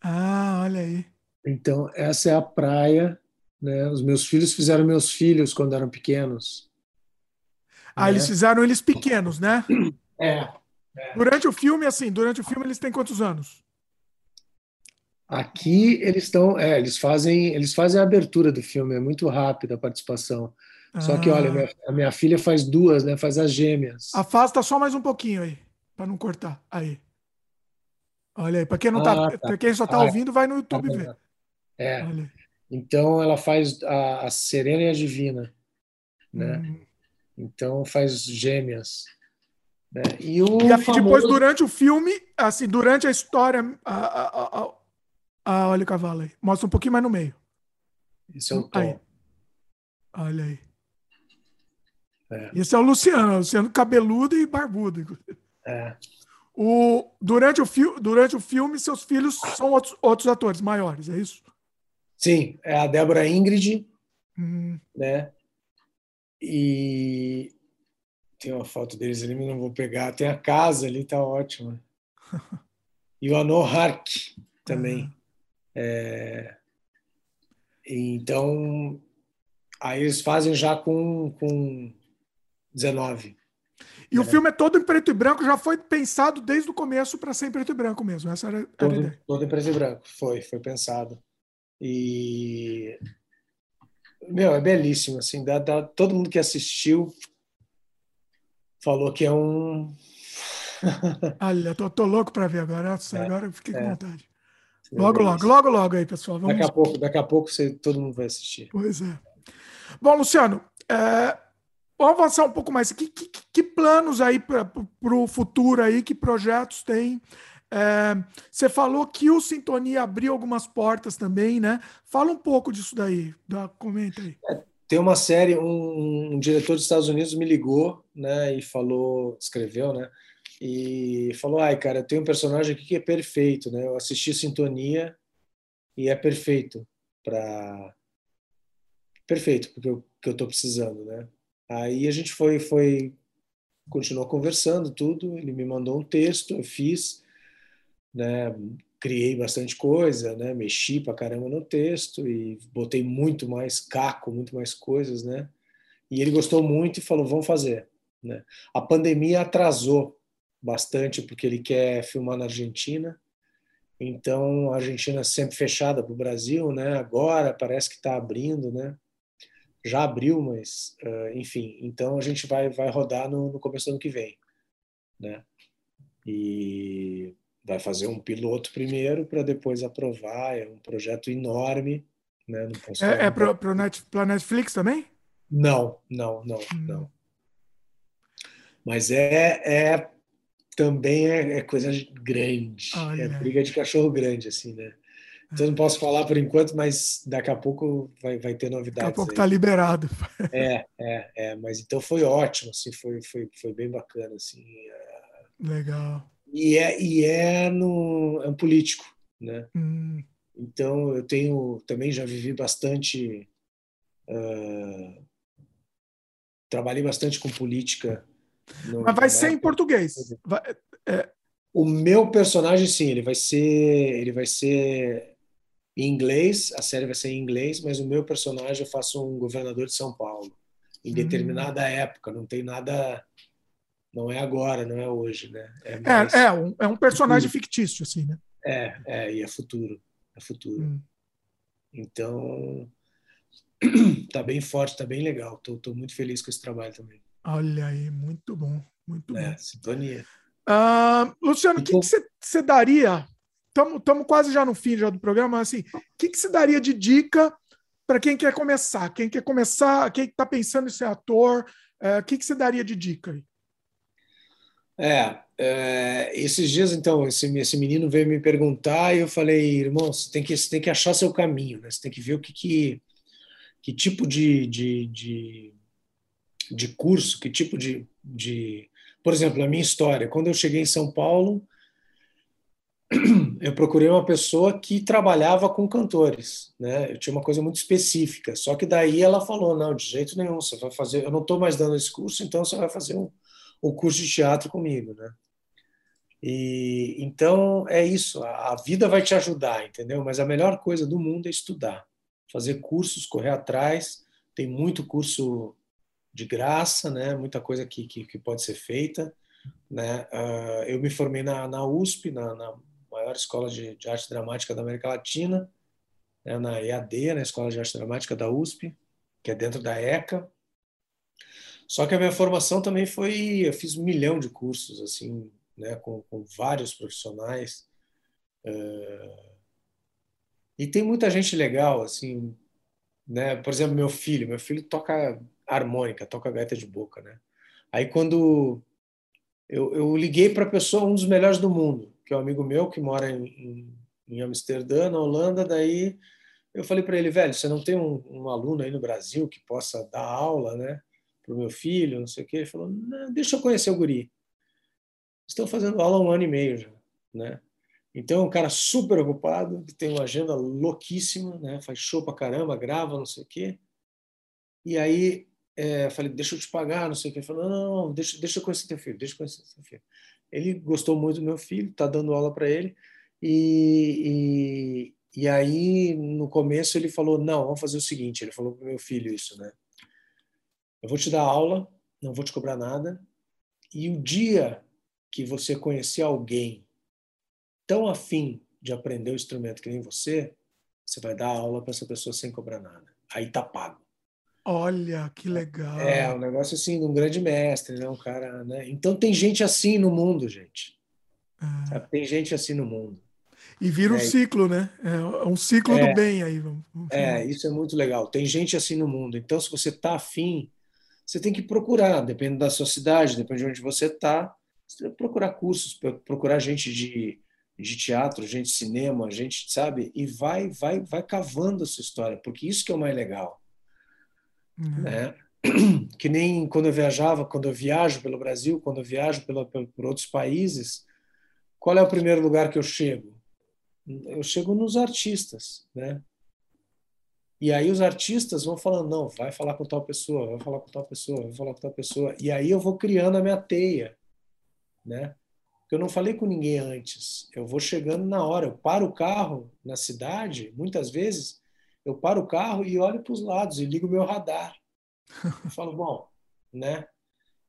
Ah, olha aí.
Então, essa é a praia. Né? Os meus filhos fizeram meus filhos quando eram pequenos.
Ah, né? eles fizeram eles pequenos, né?
É, é.
Durante o filme, assim, durante o filme eles têm quantos anos?
Aqui eles estão, é, eles fazem, eles fazem a abertura do filme, é muito rápida a participação. Ah. Só que, olha, minha, a minha filha faz duas, né? Faz as gêmeas.
Afasta só mais um pouquinho aí, para não cortar. Aí. Olha aí, para quem não tá, ah, tá. quem só está ah, ouvindo, vai no YouTube tá ver.
É. Então ela faz a, a, Serena e a Divina, né? Hum. Então faz gêmeas. Né? E, o
e famoso... depois durante o filme, assim, durante a história, a, a, a, a, olha o cavalo aí, mostra um pouquinho mais no meio.
Esse é o Tom. Aí.
Olha aí. É. Esse é o Luciano, Luciano cabeludo e barbudo.
É.
O, durante, o fi, durante o filme, seus filhos são outros, outros atores maiores, é isso?
Sim, é a Débora Ingrid, hum. né? E tem uma foto deles ali, mas não vou pegar. Tem a casa ali, tá ótima. [laughs] E o Anor Hark também. Uhum. É... Então, aí eles fazem já com, com 19.
E é. o filme é todo em preto e branco, já foi pensado desde o começo para ser em preto e branco mesmo. Essa era,
todo, a ideia. Todo em preto e branco, foi, foi pensado. E meu, é belíssimo, assim, dá, dá, todo mundo que assistiu falou que é um [laughs]
Olha, tô, tô louco para ver agora, é, agora eu fiquei é. com vontade. Logo, logo, logo, logo aí, pessoal.
Vamos... Daqui a pouco, daqui a pouco você, todo mundo vai assistir.
Pois é. Bom, Luciano, é, vamos avançar um pouco mais. Que, que, que planos aí para o futuro aí, que projetos tem É, você falou que o Sintonia abriu algumas portas também, né? Fala um pouco disso daí, dá, comenta aí.
É, tem uma série, um, um, diretor dos Estados Unidos me ligou, né, e falou, escreveu, né, e falou, ai, cara, tem um personagem aqui que é perfeito, né? Eu assisti Sintonia e é perfeito para perfeito porque eu que eu estou precisando, né? Aí a gente foi foi continuou conversando tudo, ele me mandou um texto, eu fiz, né? Criei bastante coisa, né? Mexi pra caramba no texto e botei muito mais caco, muito mais coisas, né? E ele gostou muito e falou: "Vamos fazer", né? A pandemia atrasou bastante porque ele quer filmar na Argentina. Então, a Argentina é sempre fechada para o Brasil, né? Agora parece que está abrindo, né? Já abriu, mas uh, enfim. Então a gente vai vai rodar no, no começo do ano que vem, né? E vai fazer um piloto primeiro para depois aprovar. É um projeto enorme, né?
é é para o Net, Netflix também?
Não, não, não, hum. não. Mas é, é também é, é coisa grande. Olha. É briga de cachorro grande, assim, né? Então não posso falar por enquanto, mas daqui a pouco vai, vai ter novidades. Daqui a
pouco está liberado.
É, é, é. Mas então foi ótimo, assim, foi, foi, foi bem bacana, assim. É.
Legal.
E é, e é no é um político, né? Hum. Então eu tenho também já vivi bastante, uh, trabalhei bastante com política
no, Mas vai ser em português. Vai,
é... O meu personagem, sim, ele vai ser, ele vai ser em inglês. A série vai ser em inglês, mas o meu personagem eu faço um governador de São Paulo em hum. determinada hum. época. Não tem nada, não é agora, não é hoje, né?
É, mais... é, é, um, é um personagem futuro. fictício, assim, né?
É, é, e é futuro, é futuro. Hum. Então, [clears throat] tá bem forte, tá bem legal. Tô, tô muito feliz com esse trabalho também.
Olha aí, muito bom, muito
é,
bom.
Sintonia.
Uh, Luciano, o que você daria? Estamos quase já no fim já do programa, mas assim, o que você daria de dica para quem quer começar? Quem quer começar, quem está pensando em ser ator, o uh, que você daria de dica aí?
É, é, esses dias, então, esse, esse menino veio me perguntar e eu falei, irmão, você tem que, você tem que achar seu caminho, né? Você tem que ver o que, que, que tipo de, de, de de curso, que tipo de, de. Por exemplo, a minha história. Quando eu cheguei em São Paulo, [clears throat] eu procurei uma pessoa que trabalhava com cantores, né? Eu tinha uma coisa muito específica. Só que daí ela falou: não, de jeito nenhum, você vai fazer. Eu não estou mais dando esse curso, então você vai fazer um, um curso de teatro comigo, né? E então é isso. A vida vai te ajudar, entendeu? Mas a melhor coisa do mundo é estudar, fazer cursos, correr atrás. Tem muito curso de graça, né? Muita coisa que, que, que pode ser feita, né? Uh, eu me formei na, na USP, na, na maior escola de, de, arte dramática da América Latina, né? na EAD, na Escola de Arte Dramática da USP, que é dentro da ECA. Só que a minha formação também foi, eu fiz um milhão de cursos, assim, né? Com, com vários profissionais. Uh, e tem muita gente legal, assim, né? Por exemplo, meu filho, meu filho toca harmônica, toca gaita de boca, né? Aí quando eu, eu liguei para a pessoa, um dos melhores do mundo, que é um amigo meu que mora em, em, em Amsterdã, na Holanda, daí eu falei para ele, velho, você não tem um, um, aluno aí no Brasil que possa dar aula, né, para o meu filho, não sei o quê? Ele falou, deixa eu conhecer o guri. Estão fazendo aula há um ano e meio já, né? Então, é um cara super ocupado, que tem uma agenda louquíssima, né? Faz show pra caramba, grava, não sei o quê. E aí é, falei, deixa eu te pagar, não sei o que. Ele falou, não, não, deixa, deixa eu conhecer teu filho, deixa eu conhecer teu filho. Ele gostou muito do meu filho, está dando aula para ele. E, e, e, aí, no começo, ele falou, não, vamos fazer o seguinte, ele falou para meu filho isso, né? Eu vou te dar aula, não vou te cobrar nada, e o dia que você conhecer alguém tão afim de aprender o instrumento que nem você, você vai dar aula para essa pessoa sem cobrar nada. Aí tá pago.
Olha, que legal.
É, um negócio assim, de um grande mestre, né? Um cara, né? Então tem gente assim no mundo, gente. É. Tem gente assim no mundo.
E vira um é, ciclo, né? É um ciclo é, do bem aí.
É, isso é muito legal. Tem gente assim no mundo. Então, se você está afim, você tem que procurar, dependendo da sua cidade, depende de onde você está, você tem que procurar cursos, procurar gente de, de teatro, gente de cinema, gente, sabe? E vai, vai, vai cavando a sua história, porque isso que é o mais legal. Uhum. Né? [clears throat] Que nem quando eu viajava, quando eu viajo pelo Brasil, quando eu viajo pela, por outros países, qual é o primeiro lugar que eu chego? Eu chego nos artistas, né? E aí os artistas vão falando, não, vai falar com tal pessoa, vai falar com tal pessoa, vai falar com tal pessoa. E aí eu vou criando a minha teia, né? Eu não falei com ninguém antes. Eu vou chegando na hora. Eu paro o carro na cidade, muitas vezes, eu paro o carro e olho para os lados e ligo meu radar. Eu falo, bom, né?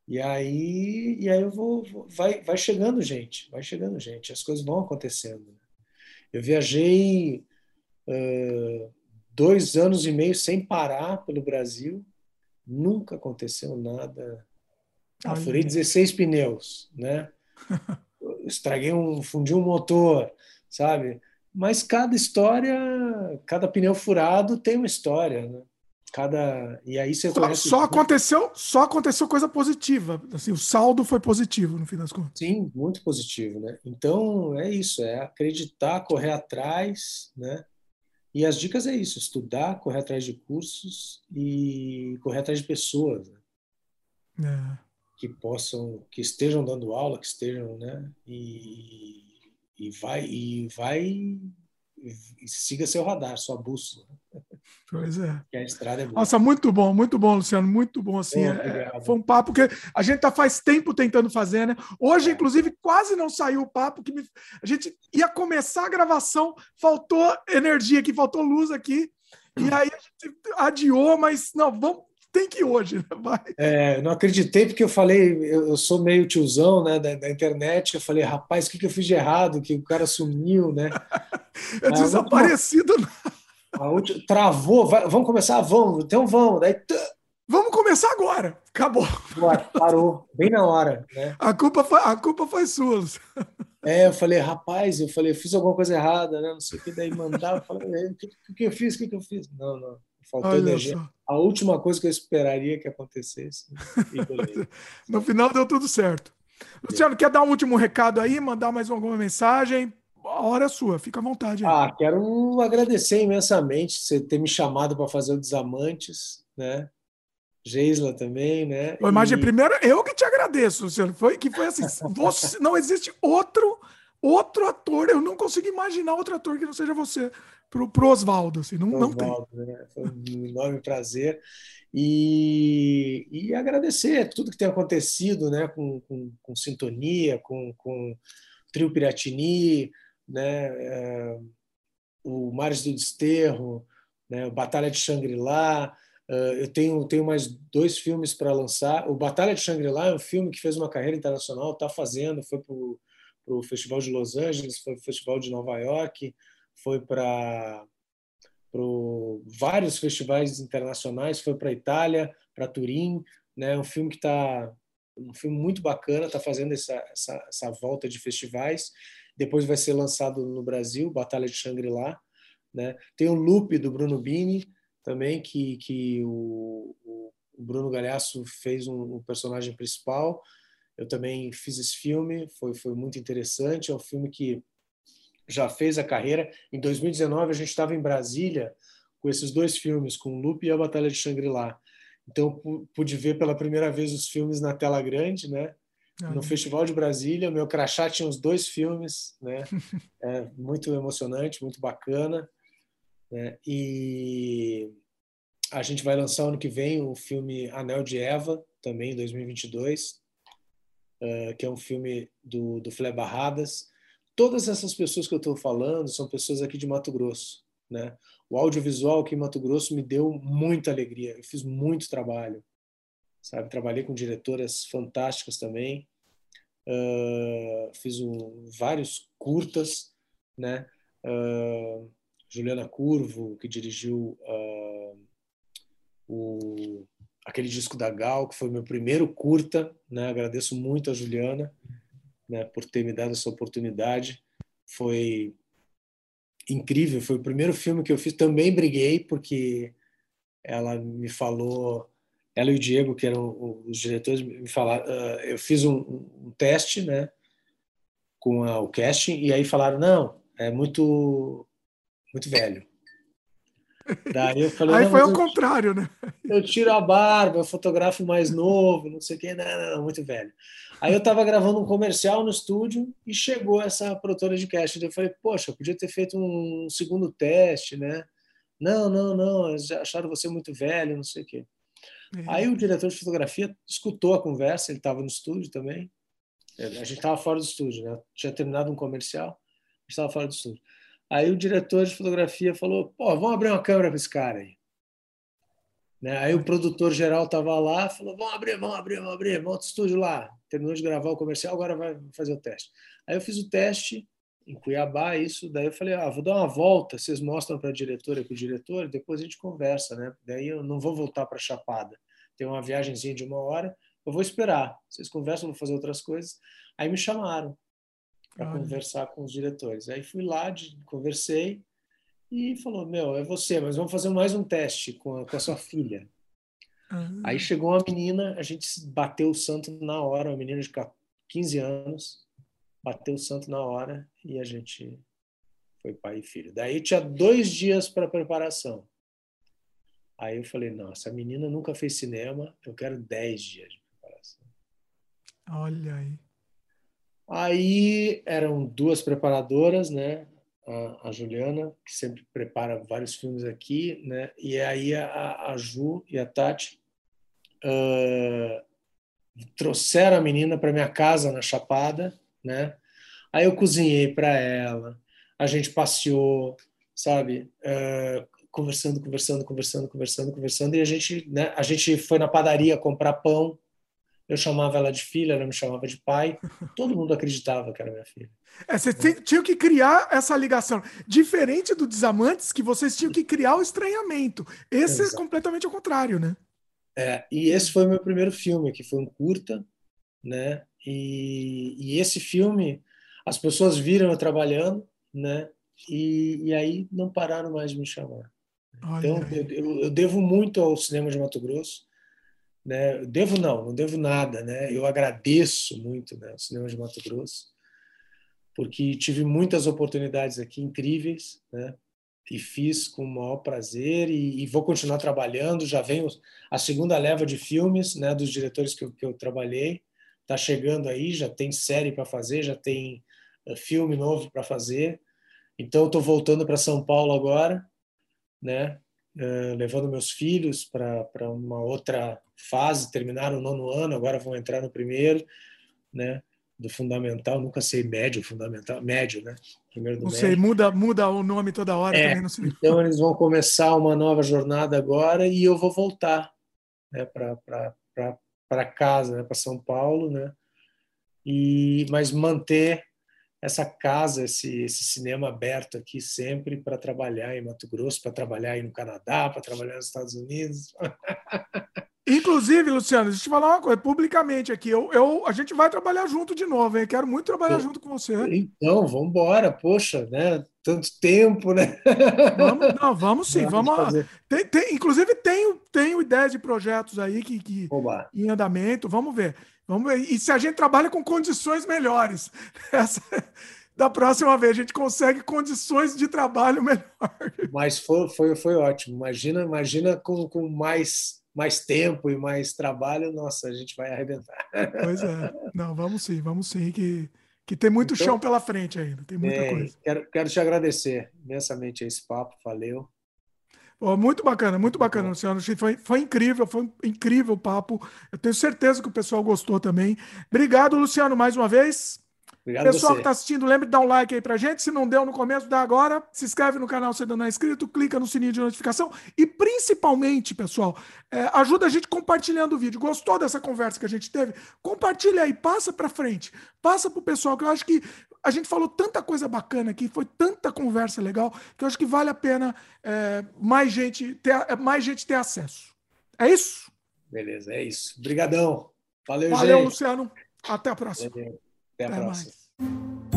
E aí, e aí eu vou, vai, vai chegando gente, vai chegando gente, as coisas vão acontecendo. Eu viajei uh, dois anos e meio sem parar pelo Brasil, nunca aconteceu nada. Ah, furei 16 pneus, né? [laughs] Estraguei um, fundi um motor, sabe? Mas cada história, cada pneu furado tem uma história, né? cada e aí você
só, só aconteceu só aconteceu coisa positiva assim o saldo foi positivo no fim das contas
sim muito positivo né então é isso é acreditar correr atrás né e as dicas é isso estudar correr atrás de cursos e correr atrás de pessoas né? é. que possam que estejam dando aula que estejam né e, e vai e vai siga seu radar, sua bússola.
Pois é.
Que a estrada é
boa. Nossa, muito bom, muito bom, Luciano, muito bom. Assim, é, foi um papo que a gente tá faz tempo tentando fazer, né? Hoje, é. inclusive, quase não saiu o papo, que me... a gente ia começar a gravação, faltou energia aqui, faltou luz aqui. E aí a gente adiou, mas não, vamos, tem que ir hoje. Né? Vai.
É, não acreditei porque eu falei, eu, eu sou meio tiozão né, da, da, internet. Eu falei, rapaz, o que, que eu fiz de errado? Que o cara sumiu, né? [laughs]
é desaparecido.
Última, [laughs] a última, travou, vai, vamos começar? Vamos, então vamos. Daí,
Vamos começar agora. Acabou.
parou, bem na hora. Né?
A, culpa foi, a culpa foi sua.
É, eu falei, rapaz, eu falei, eu fiz alguma coisa errada, né? Não sei o que, daí mandava, eu falei, o que, que, eu fiz? O que, que eu fiz? Não, não. Faltou Olha energia. Só. A última coisa que eu esperaria que acontecesse. [laughs]
no final deu tudo certo. Luciano, quer dar um último recado aí? Mandar mais alguma mensagem? A hora é sua, fica à vontade. Aí.
Ah, quero agradecer imensamente você ter me chamado para fazer o Desamantes, né? Geisla também, né?
Imagem e... primeiro eu que te agradeço, Luciano. Foi que foi assim, [laughs] você, não existe outro outro ator, eu não consigo imaginar outro ator que não seja você pro, pro Oswaldo, assim, não, Oswaldo, não tem.
Né? Foi um enorme prazer. E, e agradecer tudo que tem acontecido né, com, com, com Sintonia, com, com Trio Piratini, né, é, o Mares do Desterro, né, Batalha de Shangri-La. Uh, eu tenho, tenho mais dois filmes para lançar. O Batalha de Shangri-La é um filme que fez uma carreira internacional, está fazendo, foi para o Festival de Los Angeles, foi para o Festival de Nova York, foi para vários festivais internacionais, foi para Itália, para Turim, né? Um filme que está um filme muito bacana, está fazendo essa, essa, essa volta de festivais. Depois vai ser lançado no Brasil, Batalha de Shangri-La, né? Tem o Loop do Bruno Bini também que que o, o Bruno Galhaço fez um, um personagem principal. Eu também fiz esse filme, foi foi muito interessante. É um filme que já fez a carreira. Em 2019, a gente estava em Brasília com esses dois filmes, com o Lupe e a Batalha de Shangri-La. Então, pude ver pela primeira vez os filmes na tela grande, né? No Festival de Brasília, meu crachá tinha os dois filmes, né? [laughs] É muito emocionante, muito bacana. Né? E a gente vai lançar ano que vem o filme Anel de Eva, também em 2022, uh, que é um filme do, do Flé Barradas, todas essas pessoas que eu estou falando são pessoas aqui de Mato Grosso. Né? O audiovisual aqui em Mato Grosso me deu muita alegria. Eu fiz muito trabalho, sabe? Trabalhei com diretoras fantásticas também. Uh, fiz um, vários curtas, né? Uh, Juliana Curvo, que dirigiu uh, o, aquele disco da Gal, que foi meu primeiro curta, né? Agradeço muito a Juliana né, por ter me dado essa oportunidade. Foi incrível, foi o primeiro filme que eu fiz. Também briguei porque ela me falou, ela e o Diego, que eram os diretores, me falaram. Uh, eu fiz um, um, teste, né, com a, o casting e aí falaram não, é muito muito velho.
Daí eu falei, aí foi ao contrário, né?
Eu tiro a barba, eu fotografo mais novo, não sei o que, não, não, não, muito velho. Aí eu estava gravando um comercial no estúdio e chegou essa produtora de casting. Eu falei, poxa, eu podia ter feito um segundo teste, né? Não, não, não, eles acharam você muito velho, não sei o quê. É. Aí o diretor de fotografia escutou a conversa, ele estava no estúdio também. A gente estava fora do estúdio, né? Tinha terminado um comercial, estava fora do estúdio. Aí o diretor de fotografia falou: pô, vamos abrir uma câmera para esse cara aí. Né? Aí o produtor geral estava lá, falou: vamos abrir, vamos abrir, vamos abrir, monta o estúdio lá. Terminou de gravar o comercial, agora vai fazer o teste. Aí eu fiz o teste em Cuiabá, isso. Daí eu falei: ah, vou dar uma volta, vocês mostram para a diretora e para o diretor, depois a gente conversa, né? Daí eu não vou voltar para Chapada. Tem uma viagemzinha de uma hora, eu vou esperar. Vocês conversam, vou fazer outras coisas. Aí me chamaram para conversar com os diretores. Aí fui lá, conversei e falou: Meu, é você, mas vamos fazer mais um teste com a, com a sua filha. Uhum. Aí chegou uma menina, a gente bateu o santo na hora, uma menina de 15 anos, bateu o santo na hora e a gente foi pai e filho. Daí tinha dois dias para preparação. Aí eu falei: Nossa, a menina nunca fez cinema, eu quero 10 dias de preparação.
Olha aí.
Aí eram duas preparadoras, né? A, a, Juliana, que sempre prepara vários filmes aqui, né? E aí a, a Ju e a Tati uh, trouxeram a menina para minha casa na Chapada, né? Aí eu cozinhei para ela, a gente passeou, sabe? Uh, conversando, conversando, conversando, conversando, conversando, e a gente, né? A gente foi na padaria comprar pão, eu chamava ela de filha, ela me chamava de pai. Todo mundo acreditava que era minha filha.
É, você tinha que criar essa ligação. Diferente do Desamantes, que vocês tinham que criar o estranhamento. Esse é Exato. é completamente ao contrário, né?
É, e esse foi o meu primeiro filme, que foi um curta, né? E, e esse filme, as pessoas viram eu trabalhando, né? E, e aí não pararam mais de me chamar. Olha então, eu, eu, eu devo muito ao cinema de Mato Grosso né? Devo não, não devo nada, né? Eu agradeço muito né, o cinema de Mato Grosso, porque tive muitas oportunidades aqui incríveis, né? E fiz com o maior prazer e, e vou continuar trabalhando. Já venho a segunda leva de filmes, né? Dos diretores que eu, que eu trabalhei, tá chegando aí, já tem série para fazer, já tem uh, filme novo para fazer. Então estou voltando para São Paulo agora, né? Uh, levando meus filhos para uma outra fase, terminaram o nono ano, agora vão entrar no primeiro, né? Do fundamental, nunca sei médio, fundamental, médio, né?
Primeiro do não médio. sei, muda, muda o nome toda hora
é, também, não sei. Então eles vão começar uma nova jornada agora e eu vou voltar, né? Para casa, né? Para São Paulo, né? E mas manter essa casa, esse, esse cinema aberto aqui sempre para trabalhar em Mato Grosso, para trabalhar aí no Canadá, para trabalhar nos Estados Unidos. [laughs]
Inclusive, Luciano, deixa eu te falar uma coisa, publicamente aqui, eu, eu, a gente vai trabalhar junto de novo, hein? Quero muito trabalhar eu, junto com você.
Então, vamos embora, poxa, né? Tanto tempo, né?
Vamos, não, vamos sim, [laughs] vamos. vamos tem, tem, inclusive, tenho, tenho ideias de projetos aí que, que em andamento, vamos ver. Vamos ver. E se a gente trabalha com condições melhores, [laughs] essa, da próxima vez a gente consegue condições de trabalho melhor.
Mas foi, foi, foi ótimo. Imagina, imagina com, com mais, mais tempo e mais trabalho, nossa, a gente vai arrebentar.
Pois é. Não, vamos sim, vamos sim, que, que tem muito então, chão pela frente ainda. Tem muita é, coisa.
Quero, quero te agradecer imensamente esse papo, valeu.
Oh, muito bacana, muito bacana, Luciano. Foi, foi incrível, foi um incrível o papo. Eu tenho certeza que o pessoal gostou também. Obrigado, Luciano, mais uma vez. Obrigado Pessoal que está assistindo, lembre de dar um like aí pra gente. Se não deu no começo, dá agora. Se inscreve no canal se ainda não é inscrito, clica no sininho de notificação. E principalmente, pessoal, é, ajuda a gente compartilhando o vídeo. Gostou dessa conversa que a gente teve? Compartilha aí, passa para frente. Passa pro pessoal, que eu acho que a gente falou tanta coisa bacana aqui, foi tanta conversa legal, que eu acho que vale a pena é, mais, gente ter, mais gente ter acesso. É isso?
Beleza, é isso. Obrigadão. Valeu,
Valeu, gente. Luciano. Até a próxima.
Valeu. Até a Até próxima. Mais.